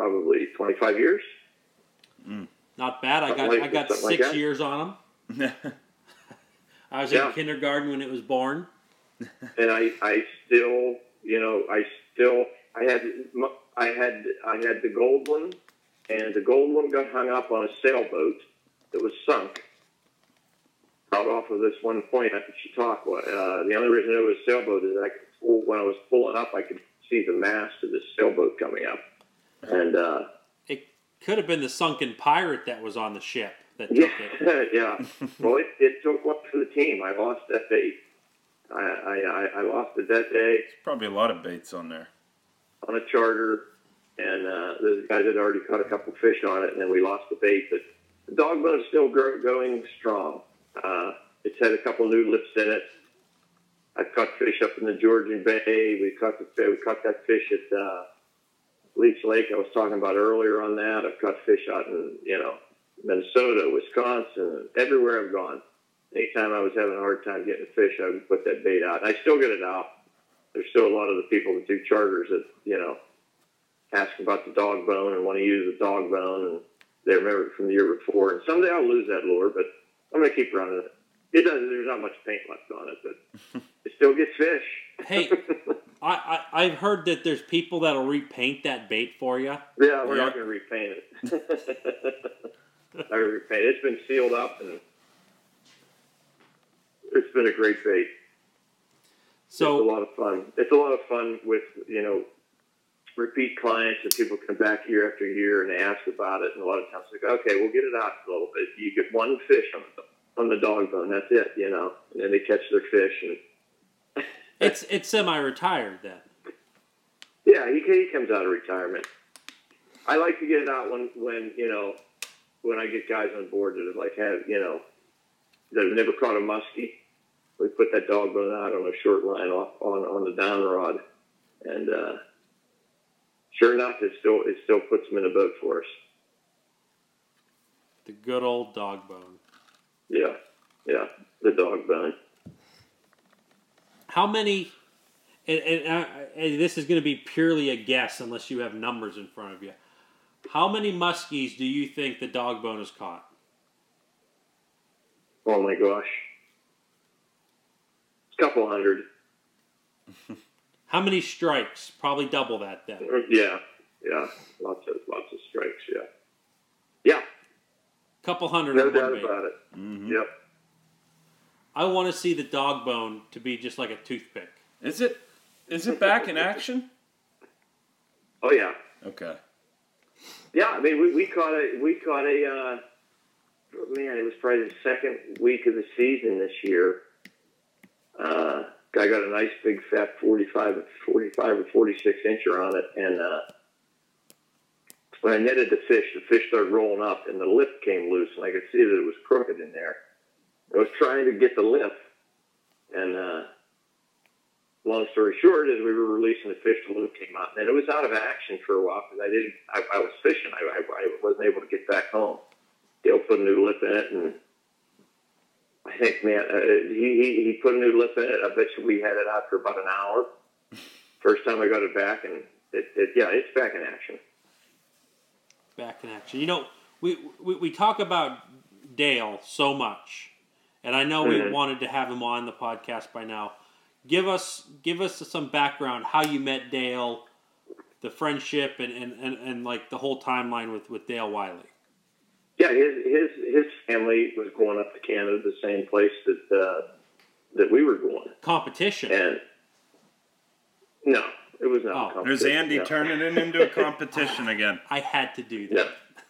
probably twenty five years. Not bad. I got Something I got something like six years on them. I was Yeah. in kindergarten when it was born. and I, I still, you know, I still, I had, m- I had, I had the gold one, and the gold one got hung up on a sailboat that was sunk out off of this one point at Chautauqua. Uh, the only reason it was a sailboat is I could pull, when I was pulling up, I could see the mast of this sailboat coming up, and uh, It could have been the sunken pirate that was on the ship that took yeah, it. yeah. Well, it, it took one for the team. I lost that bait. I, I, I- I lost it that day. Probably a lot of baits on there. on a charter, and uh, the guys had already caught a couple fish on it, and then we lost the bait. But the dog bone's still grow, going strong. Uh, it's had a couple new lips in it. I've caught fish up in the Georgian Bay. We caught the we caught that fish at uh, Leech Lake. I was talking about earlier on that. I've caught fish out in you know Minnesota, Wisconsin, everywhere I've gone. Anytime I was having a hard time getting a fish, I would put that bait out. And I still get it out there's still a lot of the people that do charters that you know ask about the dog bone and want to use the dog bone and they remember it from the year before. And someday I'll lose that lure, but I'm gonna keep running it. It doesn't, There's not much paint left on it, but it still gets fish. Hey, I, I I've heard that there's people that'll repaint that bait for you. yeah, we're Yeah. not gonna repaint it. gonna repaint it. It's been sealed up and it's been a great bait. So it's a lot of fun. It's a lot of fun with you know repeat clients and people come back year after year and they ask about it. And a lot of times they go, okay, we'll get it out a little bit. You get one fish on the, on the dog bone. That's it, you know. And then they catch their fish and it's it's semi-retired then. yeah, he he comes out of retirement. I like to get it out when when you know when I get guys on board that have like have you know that have never caught a muskie. We put that dog bone out on a short line off on on the down rod, and uh, sure enough, it still it still puts them in a boat for us. The good old dog bone. Yeah, yeah, the dog bone. How many? And, and, uh, and this is going to be purely a guess unless you have numbers in front of you. How many muskies do you think the dog bone has caught? Oh my gosh, a couple hundred. How many strikes? Probably double that then. Yeah, yeah, lots of lots of strikes. Yeah, yeah, Couple hundred no doubt about it. Mm-hmm. Yep. I want to see the dog bone to be just like a toothpick. Is it is it back in action? Oh yeah, Okay. yeah. I mean, we, we caught a we caught a uh, man. It was probably the second week of the season this year. Uh, guy got a nice big fat 45, 45 or forty six incher on it, and uh, when I netted the fish, the fish started rolling up, and the lip came loose, and I could see that it was crooked in there. I was trying to get the lip, and uh, long story short, as we were releasing the fish, the lip came out, and it was out of action for a while because I didn't. I, I was fishing. I, I, I wasn't able to get back home. Dale put a new lip in it, and I think, man, uh, he, he he put a new lip in it. I bet you we had it out for about an hour. First time I got it back, and it, it yeah, it's back in action. back in action. You know, we, we, we talk about Dale so much, and I know we Mhm. wanted to have him on the podcast by now. Give us give us some background how you met Dale, the friendship, and, and, and, and like the whole timeline with, with Dale Wiley. Yeah, his his his family was going up to Canada, the same place that uh, that we were going, Competition. and no, it was not. Oh. a There's Andy no. turning it into a competition again. I had to do Yeah,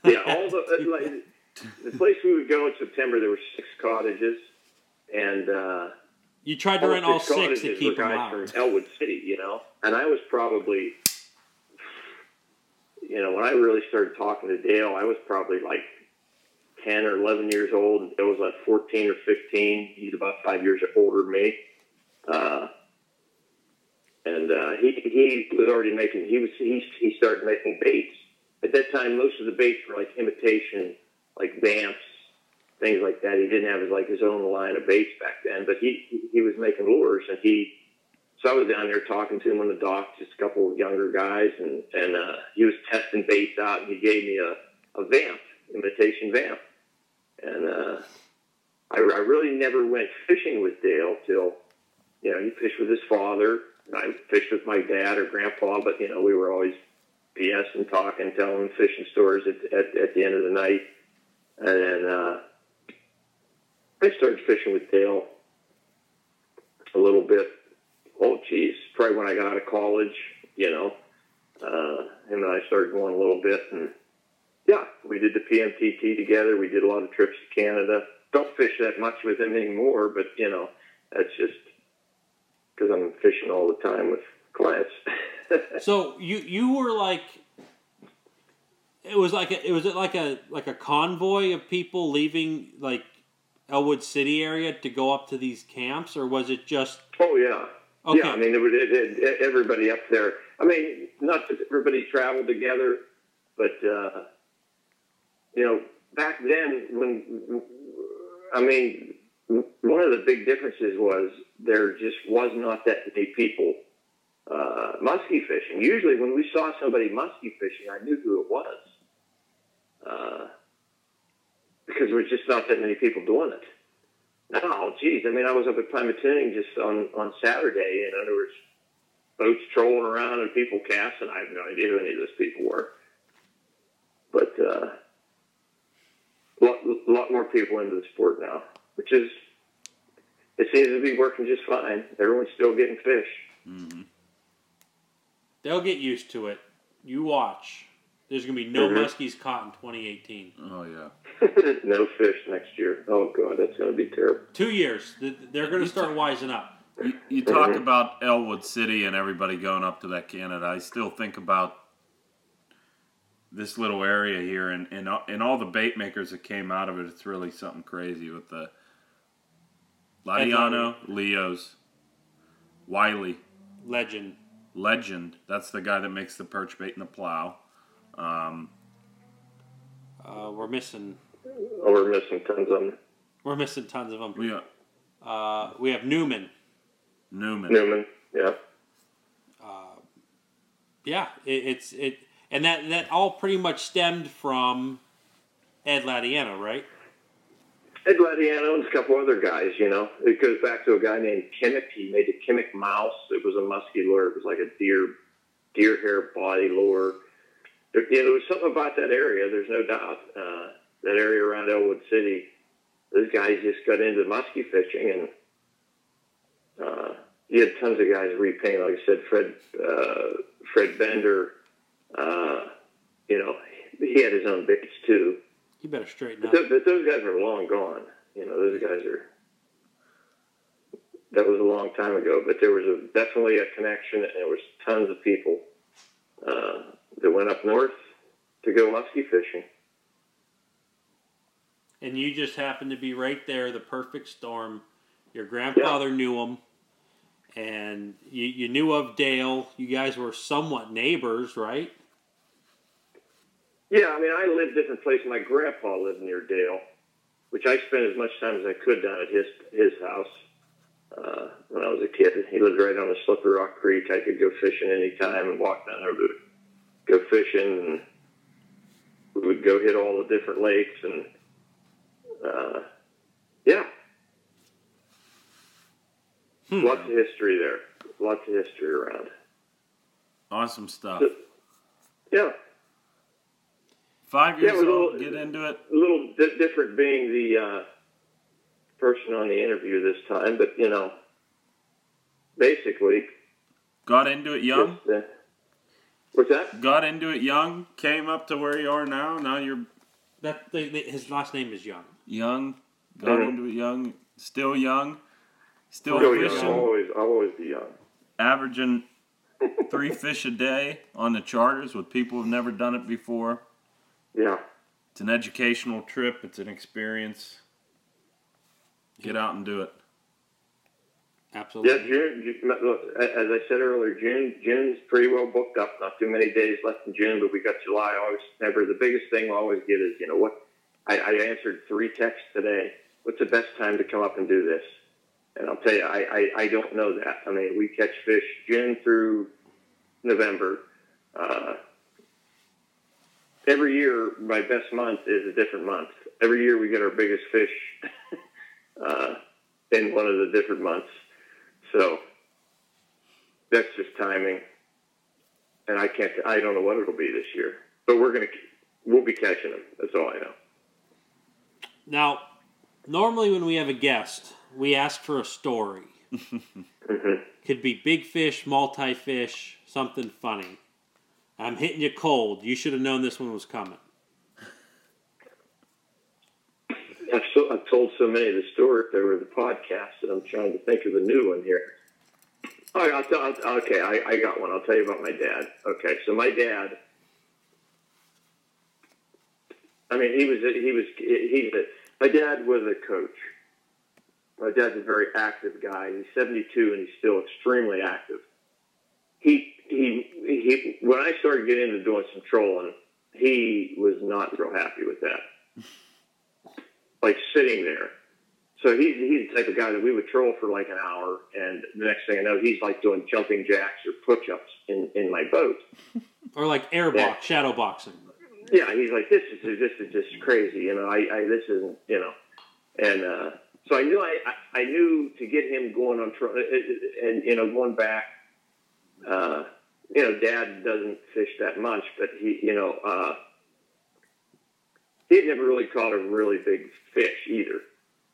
that. yeah. All the like, the place we would go in September, there were six cottages, and uh, You tried to rent all six to keep guys out. from Ellwood City, you know. And I was probably, you know, when I really started talking to Dale, I was probably like ten or eleven years old, and Dale was like fourteen or fifteen. He's about five years older than me. Uh, and uh, he he was already making he was he he started making baits at that time. Most of the baits were like imitation, like vamps, things like that. He didn't have his like his own line of baits back then, but he he- was making lures, and he. So I was down there talking to him on the dock, just a couple of younger guys, and and uh, he was testing baits out, and he gave me a a vamp, imitation vamp, and uh, I, I really never went fishing with Dale till you know he fished with his father. and I fished with my dad or grandpa, but you know we were always BS and talking, telling fishing stories at, at, at the end of the night. And then uh, I started fishing with Dale a little bit. Oh, geez, probably when I got out of college, you know. Uh, him and I started going a little bit, and yeah, we did the PMTT together. We did a lot of trips to Canada. Don't fish that much with him anymore, but you know, that's just because I'm fishing all the time with clients. So you you were like, it was like a, it was like a like a convoy of people leaving like Ellwood City area to go up to these camps, or was it just oh yeah. okay? Yeah, I mean, it, would- it, it, everybody up there. I mean, not that everybody traveled together, but uh, you know, back then when I mean, one of the big differences was there just was not that many people uh, muskie fishing. Usually, when we saw somebody muskie fishing, I knew who it was uh, because there was just not that many people doing it. No, geez. I mean, I was up at Pymatuning just on on Saturday, and there was boats trolling around and people casting. I have no idea who any of those people were, but uh, a lot, lot more people into the sport now, which is it seems to be working just fine. Everyone's still getting fish. hmm They'll get used to it. You watch. There's gonna be no Mhm. muskies caught in 2018. Oh yeah. no fish next year. Oh god, that's going to be terrible. Two years. They're gonna start wising up. You, you talk about Ellwood City and everybody going up to that Canada. I still think about this little area here and, and, all- and all the bait makers that came out of it. It's really something crazy with the Ladiano, Leos, Wiley, Legend. Legend. That's the guy that makes the perch bait and the plow. Um, Uh, we're missing. Oh, we're missing tons of them. We're missing tons of them. we got Uh, we have Newman. Newman. Newman, yeah. Yeah, it, it's it, and that that all pretty much stemmed from Ed Ladiano, right? Ed Gladiano and a couple other guys, you know. It goes back to a guy named Kimmick. He made a Kimmick mouse. It was a musky lure. It was like a deer deer hair body lure. There, you know, there was something about that area, there's no doubt. Uh, that area around Ellwood City, those guys just got into musky fishing and uh, you had tons of guys repaint. Like I said, Fred uh, Fred Bender, uh, you know, he had his own baits too. You better straighten But up. those, but those guys are long gone. You know, those guys are. That was a long time ago, but there was a, definitely a connection, and there was tons of people uh, that went up north to go muskie fishing. And you just happened to be right there, the perfect storm. Your grandfather knew him, and you, you knew of Dale. You guys were somewhat neighbors, right? Yeah, I mean, I lived different places. My grandpa lived near Dale, which I spent as much time as I could down at his his house uh, when I was a kid. He lived right on the Slippery Rock Creek. I could go fishing anytime and walk down there go fishing, and we would go hit all the different lakes and uh, yeah, Hmm. lots of history there. Lots of history around. Awesome stuff. Yeah. Five years a old, little- get into it. a little di- different being the uh, person on the interview this time, but you know, basically, Got into it young. just, uh, what's that? Got into it young. Came up to where you are now. Now you're That they, they, his last name is Young. young. Got Mhm. into it young. Still young. Still Still young. fishing. I'll always, I'll always be young. Averaging three fish a day on the charters with people who've never done it before. Yeah, It's an educational trip. It's an experience. Get out and do it. Yeah. June, as I said earlier, June, June's pretty well booked up. Not too many days left in June, but we got July. Always, never. The biggest thing we always get is, you know, what? I, I answered three texts today. What's the best time to come up and do this? And I'll tell you, I, I, I don't know that. I mean, we catch fish June through November. Uh, every year, my best month is a different month. Every year, we get our biggest fish uh, in one of the different months. So that's just timing. And I can't, I don't know what it'll be this year. But we're going to, we'll be catching them. That's all I know. Now, normally when we have a guest, we ask for a story. hmm Could be big fish, multi fish, something funny. I'm hitting you cold. You should have known this one was coming. So, told so many of the stories over the podcast that I'm trying to think of a new one here. I'll, okay, I, I got one. I'll tell you about my dad. Okay, so my dad, I mean, he was, a, he was, he's a, my dad was a coach. My dad's a very active guy. He's 72 and he's still extremely active. He, he, he, when I started getting into doing some trolling, he was not real happy with that like sitting there. So he's he's the type of guy that we would troll for like an hour, and the next thing I know, he's like doing jumping jacks or push ups in in my boat. Or like air Yeah. box, shadow boxing. Yeah, he's like, this is this is just crazy, you know. I, I this isn't, you know, and uh, so I knew I, I I knew to get him going on tro- and you know going back. Uh, you know, Dad doesn't fish that much, but he, you know, uh, he had never really caught a really big fish either.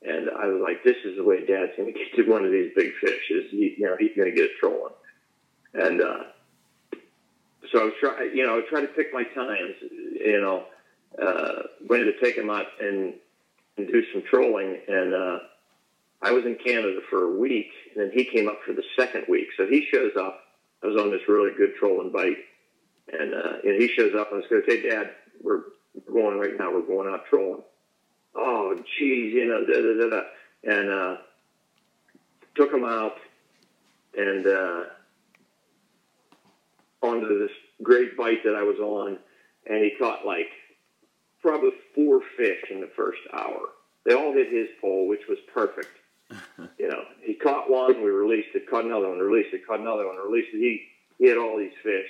And I was like, this is the way Dad's going to get to one of these big fish. Is he, you know, he's going to get a trolling. And uh, so I was trying, you know, I tried to pick my times, you know, uh, when to take him out and, and do some trolling. And uh, I was in Canada for a week, and then he came up for the second week. So he shows up. I was on this really good trolling bite, and uh, and he shows up and I says, "Hey, Dad, we're going right now. We're going out trolling." Oh, geez, you know, da da da da, and uh, took him out and uh, onto this great bite that I was on, and he caught like probably four fish in the first hour. They all hit his pole, which was perfect. you know, he caught one, we released it, caught another one, released it, caught another one, released it. He he had all these fish,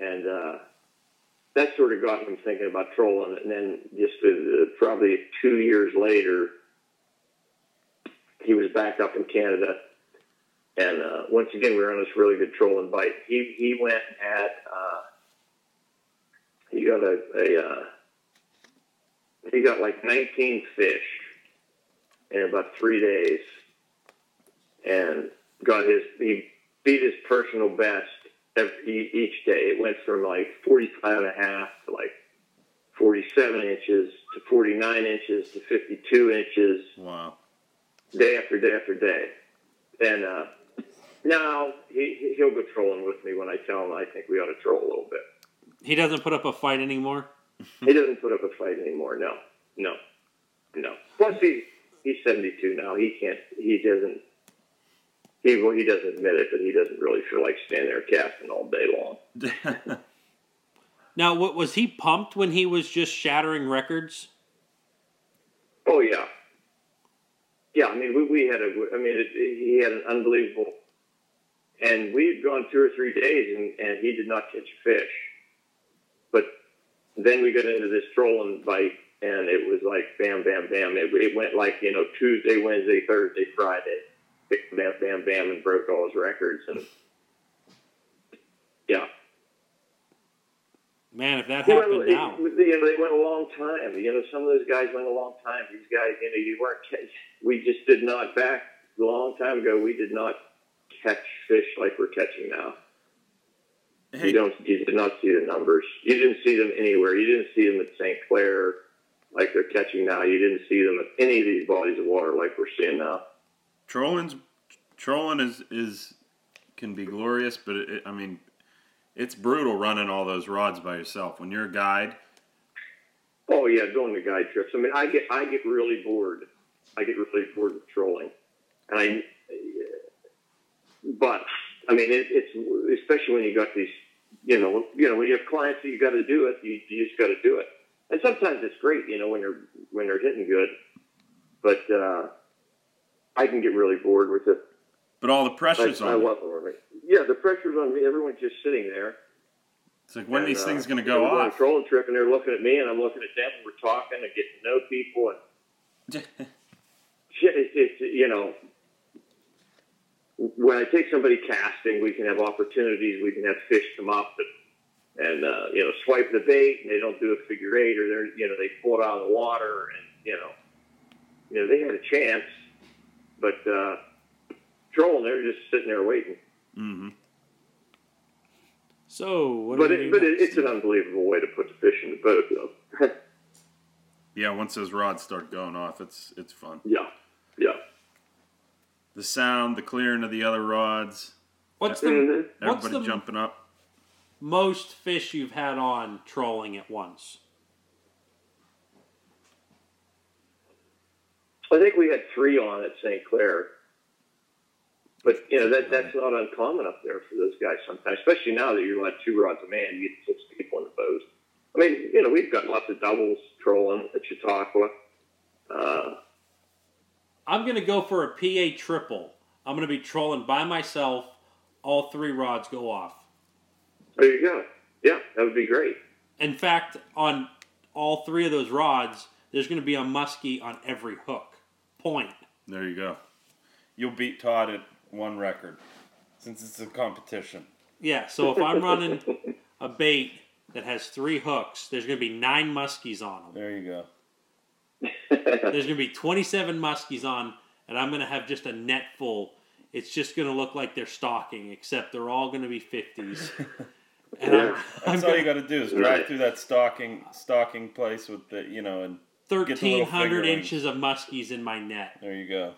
and uh, that sort of got him thinking about trolling. And then just uh, probably two years later, he was back up in Canada, and uh, once again we were on this really good trolling bite. He he went at uh, he got a, a uh, he got like 19 fish in about three days and got his he beat his personal best every, each day. It went from like 45 and a half to like 47 inches to 49 inches to 52 inches Wow. day after day after day. And uh, now he he'll go trolling with me when I tell him I think we ought to troll a little bit. He doesn't put up a fight anymore. He doesn't put up a fight anymore. No, no, no. Plus he he's 72 now. He can't. He doesn't. He well, he doesn't admit it, but he doesn't really feel like standing there casting all day long. Now, what was he pumped when he was just shattering records? Oh yeah, yeah. I mean, we, we had a. I mean, it, he had an unbelievable. And we had gone two or three days, and, and he did not catch a fish. But then we got into this trolling bite, and it was like bam, bam, bam. It, it went like you know Tuesday, Wednesday, Thursday, Friday, bam, bam, bam, and broke all his records. And yeah, Man, if that Well, happened it- now, You know, they went a long time. You know, some of those guys went a long time. These guys, you know, you weren't. We just did not back a long time ago. We did not catch fish like we're catching now. hey, You don't. You did not see the numbers. You didn't see them anywhere. You didn't see them at St. Clair like they're catching now. You didn't see them at any of these bodies of water like we're seeing now. Trolling's trolling is is can be glorious, but it, I mean, it's brutal running all those rods by yourself. When you're a guide, Oh yeah, going to guide trips. I mean, I get I get really bored. I get really bored with trolling, and I. But I mean, it, it's especially when you got these, you know, you know, when you have clients that you got to do it, you, you just got to do it. And sometimes it's great, you know, when they're when they're hitting good, but uh, I can get really bored with it. but all the pressure's I on you. love it. Yeah, the pressure's on me. Everyone's just sitting there. It's like when And, these uh, things going to go we're on a off. trolling trip, and they're looking at me, and I'm looking at them. and We're talking and getting to know people, and shit, it's, it's you know, when I take somebody casting, we can have opportunities. We can have fish come up and, and uh, you know, swipe the bait, and they don't do a figure eight, or they're you know they pull it out of the water, and you know, you know they had a chance, but uh, trolling, they're just sitting there waiting. Mm-hmm. so what But it, but it, it's an unbelievable way to put the fish in the boat, though. Yeah, once those rods start going off, it's it's fun. yeah, yeah. The sound, the clearing of the other rods, what's the Mhm. what's everybody the jumping up. most fish you've had on trolling at once? I think we had three on at St. Clair. But you know that that's not uncommon up there for those guys sometimes, especially now that you're like two rods a man, you get six people in the. I mean, you know, we've got lots of doubles trolling at Chautauqua. Uh, I'm gonna go for a PA triple. I'm gonna be trolling by myself. All three rods go off. there you go. Yeah, that would be great. In fact, on all three of those rods, there's gonna be a muskie on every hook. Point. There you go. You'll beat Todd at one record since it's a competition. Yeah. So if I'm running a bait that has three hooks, there's gonna be nine muskies on them. There you go. There's going to be 27 muskies on, and I'm going to have just a net full. It's just going to look like they're stalking, except they're all going to be 50s. And I'm, I'm That's all gonna- you got to do is drive through that stalking stalking place with the you know, and Get the little 1,300 inches of muskies in my net. there you go.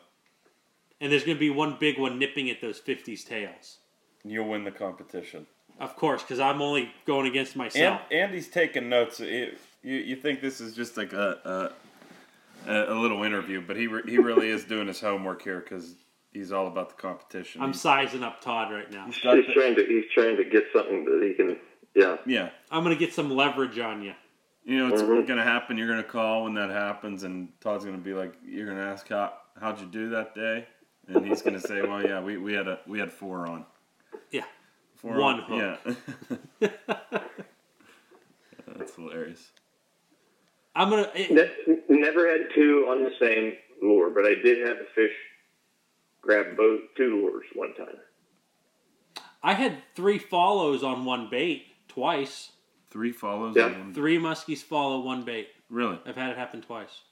And there's going to be one big one nipping at those 50s tails. You'll win the competition. Of course, because I'm only going against And myself. Andy's taking notes. It- you you think this is just like a a, a, a little interview, but he re, he really is doing his homework here because he's all about the competition. I'm He's sizing up Todd right now. got He's the- trying to he's trying to get something that he can. Yeah. yeah. I'm going to get some leverage on you. You know, it's Mhm. gonna happen. You're gonna call when that happens, and Todd's gonna be like, "You're gonna ask how how'd you do that day?" And he's gonna say, "Well, yeah, we, we had a we had four on." Yeah. Four One on. Yeah. That's hilarious. I'm going to. Ne- never had two on the same lure, but I did have a fish grab both two lures one time. I had three follows on one bait twice. Three follows. Yeah. on one- Three muskies follow one bait. Really? I've had it happen twice.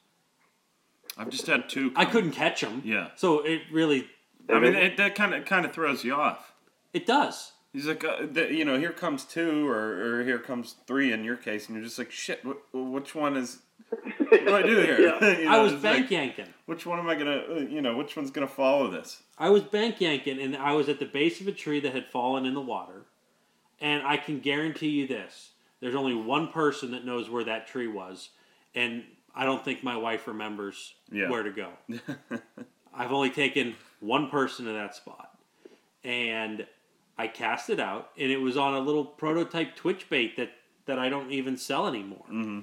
I've just had two. I couldn't catch them. Yeah. So it really, I mean, it, that kind of kind of throws you off. it does. He's like, uh, th- you know, here comes two, or, or here comes three in your case, and you're just like, shit, wh- which one is? What do I do here? Yeah. You know, I was it's like, bank yanking. which one am I gonna, uh, you know, which one's gonna follow this? I was bank yanking, and I was at the base of a tree that had fallen in the water. And I can guarantee you this: there's only one person that knows where that tree was, and I don't think my wife remembers Yeah. where to go. I've only taken one person to that spot, and I cast it out, and it was on a little prototype twitch bait that that I don't even sell anymore. Mhm.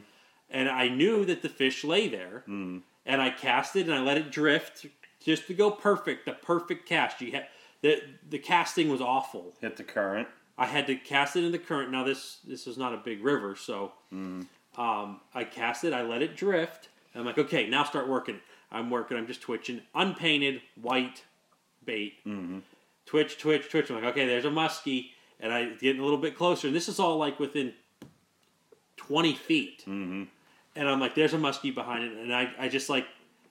And I knew that the fish lay there, Mm. and I cast it and I let it drift just to go perfect, the perfect cast. You had the the casting was awful. Hit the current. I had to cast it in the current. Now this this is not a big river, so um, I cast it. I let it drift. And I'm like, okay, now start working. I'm working. I'm just twitching. Unpainted white bait. Mm-hmm. Twitch, twitch, twitch. I'm like, okay, there's a muskie, and I get a little bit closer. And this is all like within 20 feet. Mm-hmm. And I'm like, there's a muskie behind it, and I, I just like,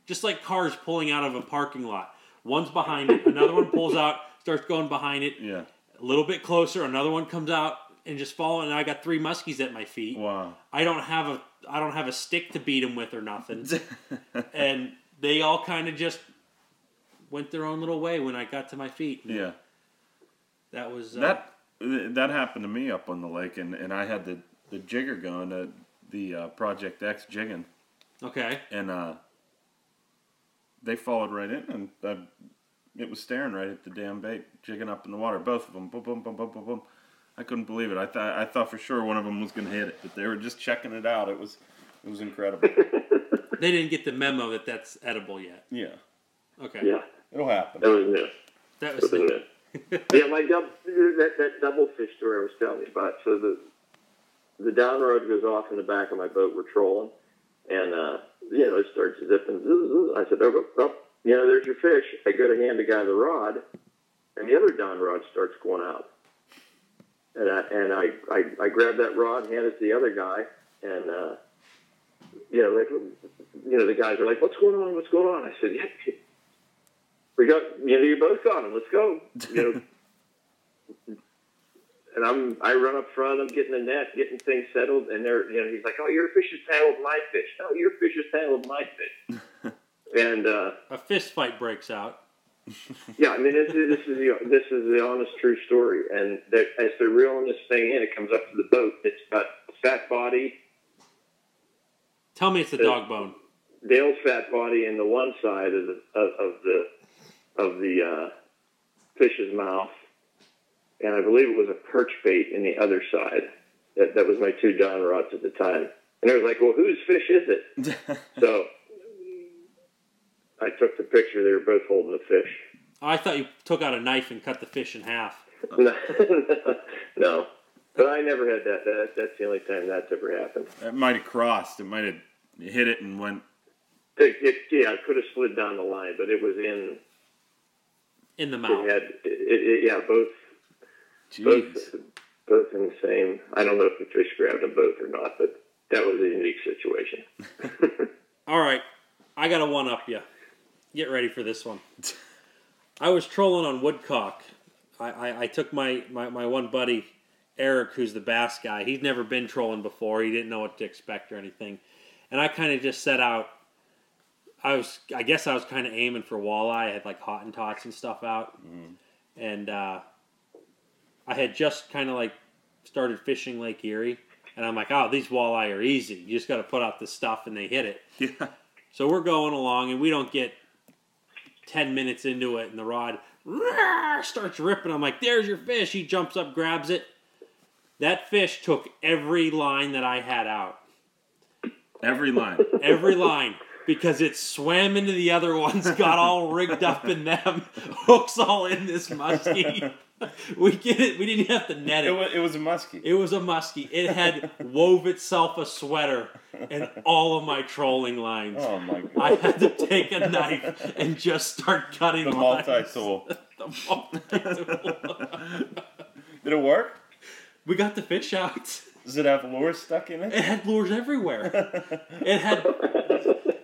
just like cars pulling out of a parking lot. One's behind it, another one pulls out, starts going behind it. Yeah. A little bit closer, another one comes out and just following. And I got three muskies at my feet. Wow. I don't have a, I don't have a stick to beat them with or nothing. and they all kind of just went their own little way when I got to my feet. yeah. That was uh, That that happened to me up on the lake, and, and I had the the jigger going, the the uh, Project X jigging, okay. and uh, they followed right in, and uh, it was staring right at the damn bait, jigging up in the water. Both of them, boom, boom, boom, boom, boom, boom. I couldn't believe it. I thought I thought for sure one of them was going to hit it, but they were just checking it out. It was it was incredible. They didn't get the memo that that's edible yet. yeah, Okay. Yeah, it'll happen. that was new. That That was was new. yeah, my dub, that that double fish story I was telling you about. So the the down rod goes off in the back of my boat. We're trolling, and uh, you know it starts zipping. I said, "Oh, oh, oh, you know, there's your fish." I go to hand the guy the rod, and the other down rod starts going out. And I and I I, I grab that rod, and hand it to the other guy, and uh, you know, like you know, the guys are like, "What's going on? What's going on?" I said, "Yeah." We got, you know, you both got him. Let's go. You know, and I'm, I run up front. I'm getting the net, getting things settled, and they're, you know, he's like, "Oh, your fish has tangled my fish. Oh, your fish has tangled my fish." and uh, a fist fight breaks out. yeah, I mean, this, is- this is the this is the honest, true story. And that as they're reeling this thing in, it comes up to the boat. It's got fat body, Tell me it's a dog bone. Dale's fat body in the one side of the of, of the of the uh, fish's mouth, and I believe it was a perch bait in the other side. That that was my two down rods at the time, and I was like, "Well, whose fish is it?" so I took the picture. They were both holding the fish. I thought you took out a knife and cut the fish in half. no, but I never had that. that. That's the only time that's ever happened. It might have crossed. It might have hit it and went. It, it, yeah, it could have slid down the line, but it was in. In the It mouth. had, it, it, yeah, both Jeez. both both in the same. I don't know if the fish grabbed them both or not, but that was a unique situation. All right. I got to one up you. Get ready for this one. I was trolling on Woodcock. I, I, I took my, my, my one buddy, Eric, who's the bass guy. He's never been trolling before. He didn't know what to expect or anything. And I kind of just set out. I was, I guess I was kind of aiming for walleye. I had like Hot 'N Tots and stuff out. And uh, I had just kind of like started fishing Lake Erie. And I'm like, oh, these walleye are easy. You just got to put out the stuff and they hit it. Yeah. So we're going along, and we don't get 10 minutes into it, and the rod starts ripping. I'm like, there's your fish. He jumps up, grabs it. That fish took every line that I had out. Every line. Every line. Because it swam into the other ones, got all rigged up in them, hooks all in this muskie. We get it. We didn't have to net It it. was, it was a muskie. It was a muskie. It had wove itself a sweater and all of my trolling lines. oh my god. I had to take a knife and just start cutting The multi-tool. The multi-tool. Did it work? we got the fish out. Does it have lures stuck in it? It had lures everywhere. It had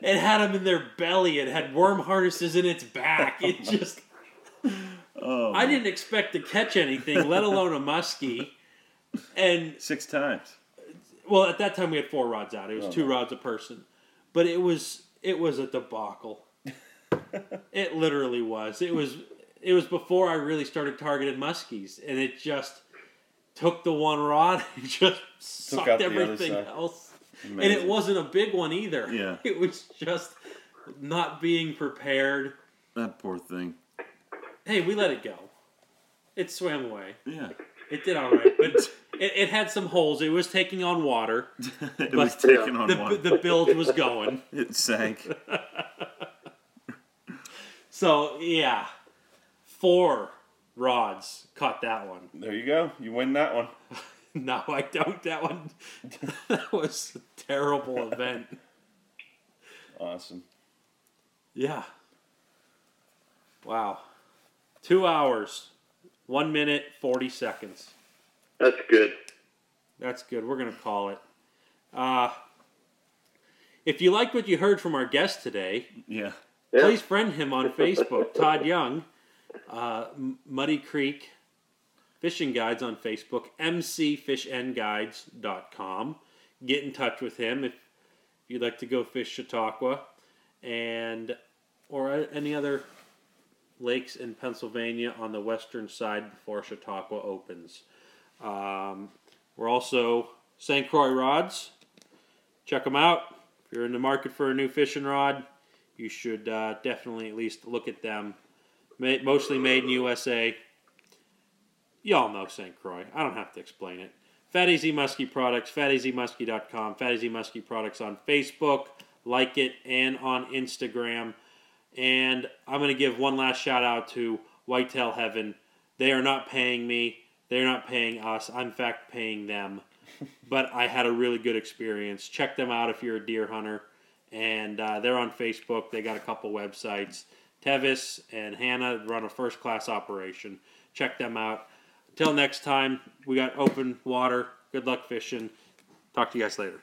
it had them in their belly. It had worm harnesses in its back. It oh just Oh, I didn't expect to catch anything, let alone a muskie. And six times. well, at that time we had four rods out. It was Oh, two rods a person, but it was it was a debacle. it literally was. It was it was before I really started targeting muskies, and it just took the one rod and just sucked out the other everything else. And it wasn't a big one either. Yeah. it was just not being prepared. that poor thing. Hey, we let it go. It swam away. Yeah. It did all right, but it, it had some holes. It was taking on water. it was But- taking on The, one. the bilge was going. it sank. So yeah, four rods caught that one. There you go. You win that one. No, I don't. That one, that was a terrible event. Awesome. Yeah. Wow. Two hours, one minute, forty seconds. That's good. That's good. We're gonna call it. Uh, if you liked what you heard from our guest today, Yeah. Yeah. please friend him on Facebook, Todd Young, uh, Muddy Creek Fishing Guides on Facebook, mcfishandguides.com. Get in touch with him if you'd like to go fish Chautauqua and or any other lakes in Pennsylvania on the western side before Chautauqua opens. Um, we're also St. Croix rods. Check them out. If you're in the market for a new fishing rod, you should uh, definitely at least look at them. Ma- mostly made in USA. Y'all know St. Croix. I don't have to explain it. Fat Easy Muskie Products, fateasymuskie.com, Fat Easy Muskie Products on Facebook, like it, and on Instagram. And I'm going to give one last shout out to Whitetail Heaven. They are not paying me. They're not paying us. I'm in fact paying them. but I had a really good experience. Check them out if you're a deer hunter. And uh, they're on Facebook. They got a couple websites. Tevis and Hannah run a first class operation. Check them out. Until next time, we got open water. Good luck fishing. Talk to you guys later.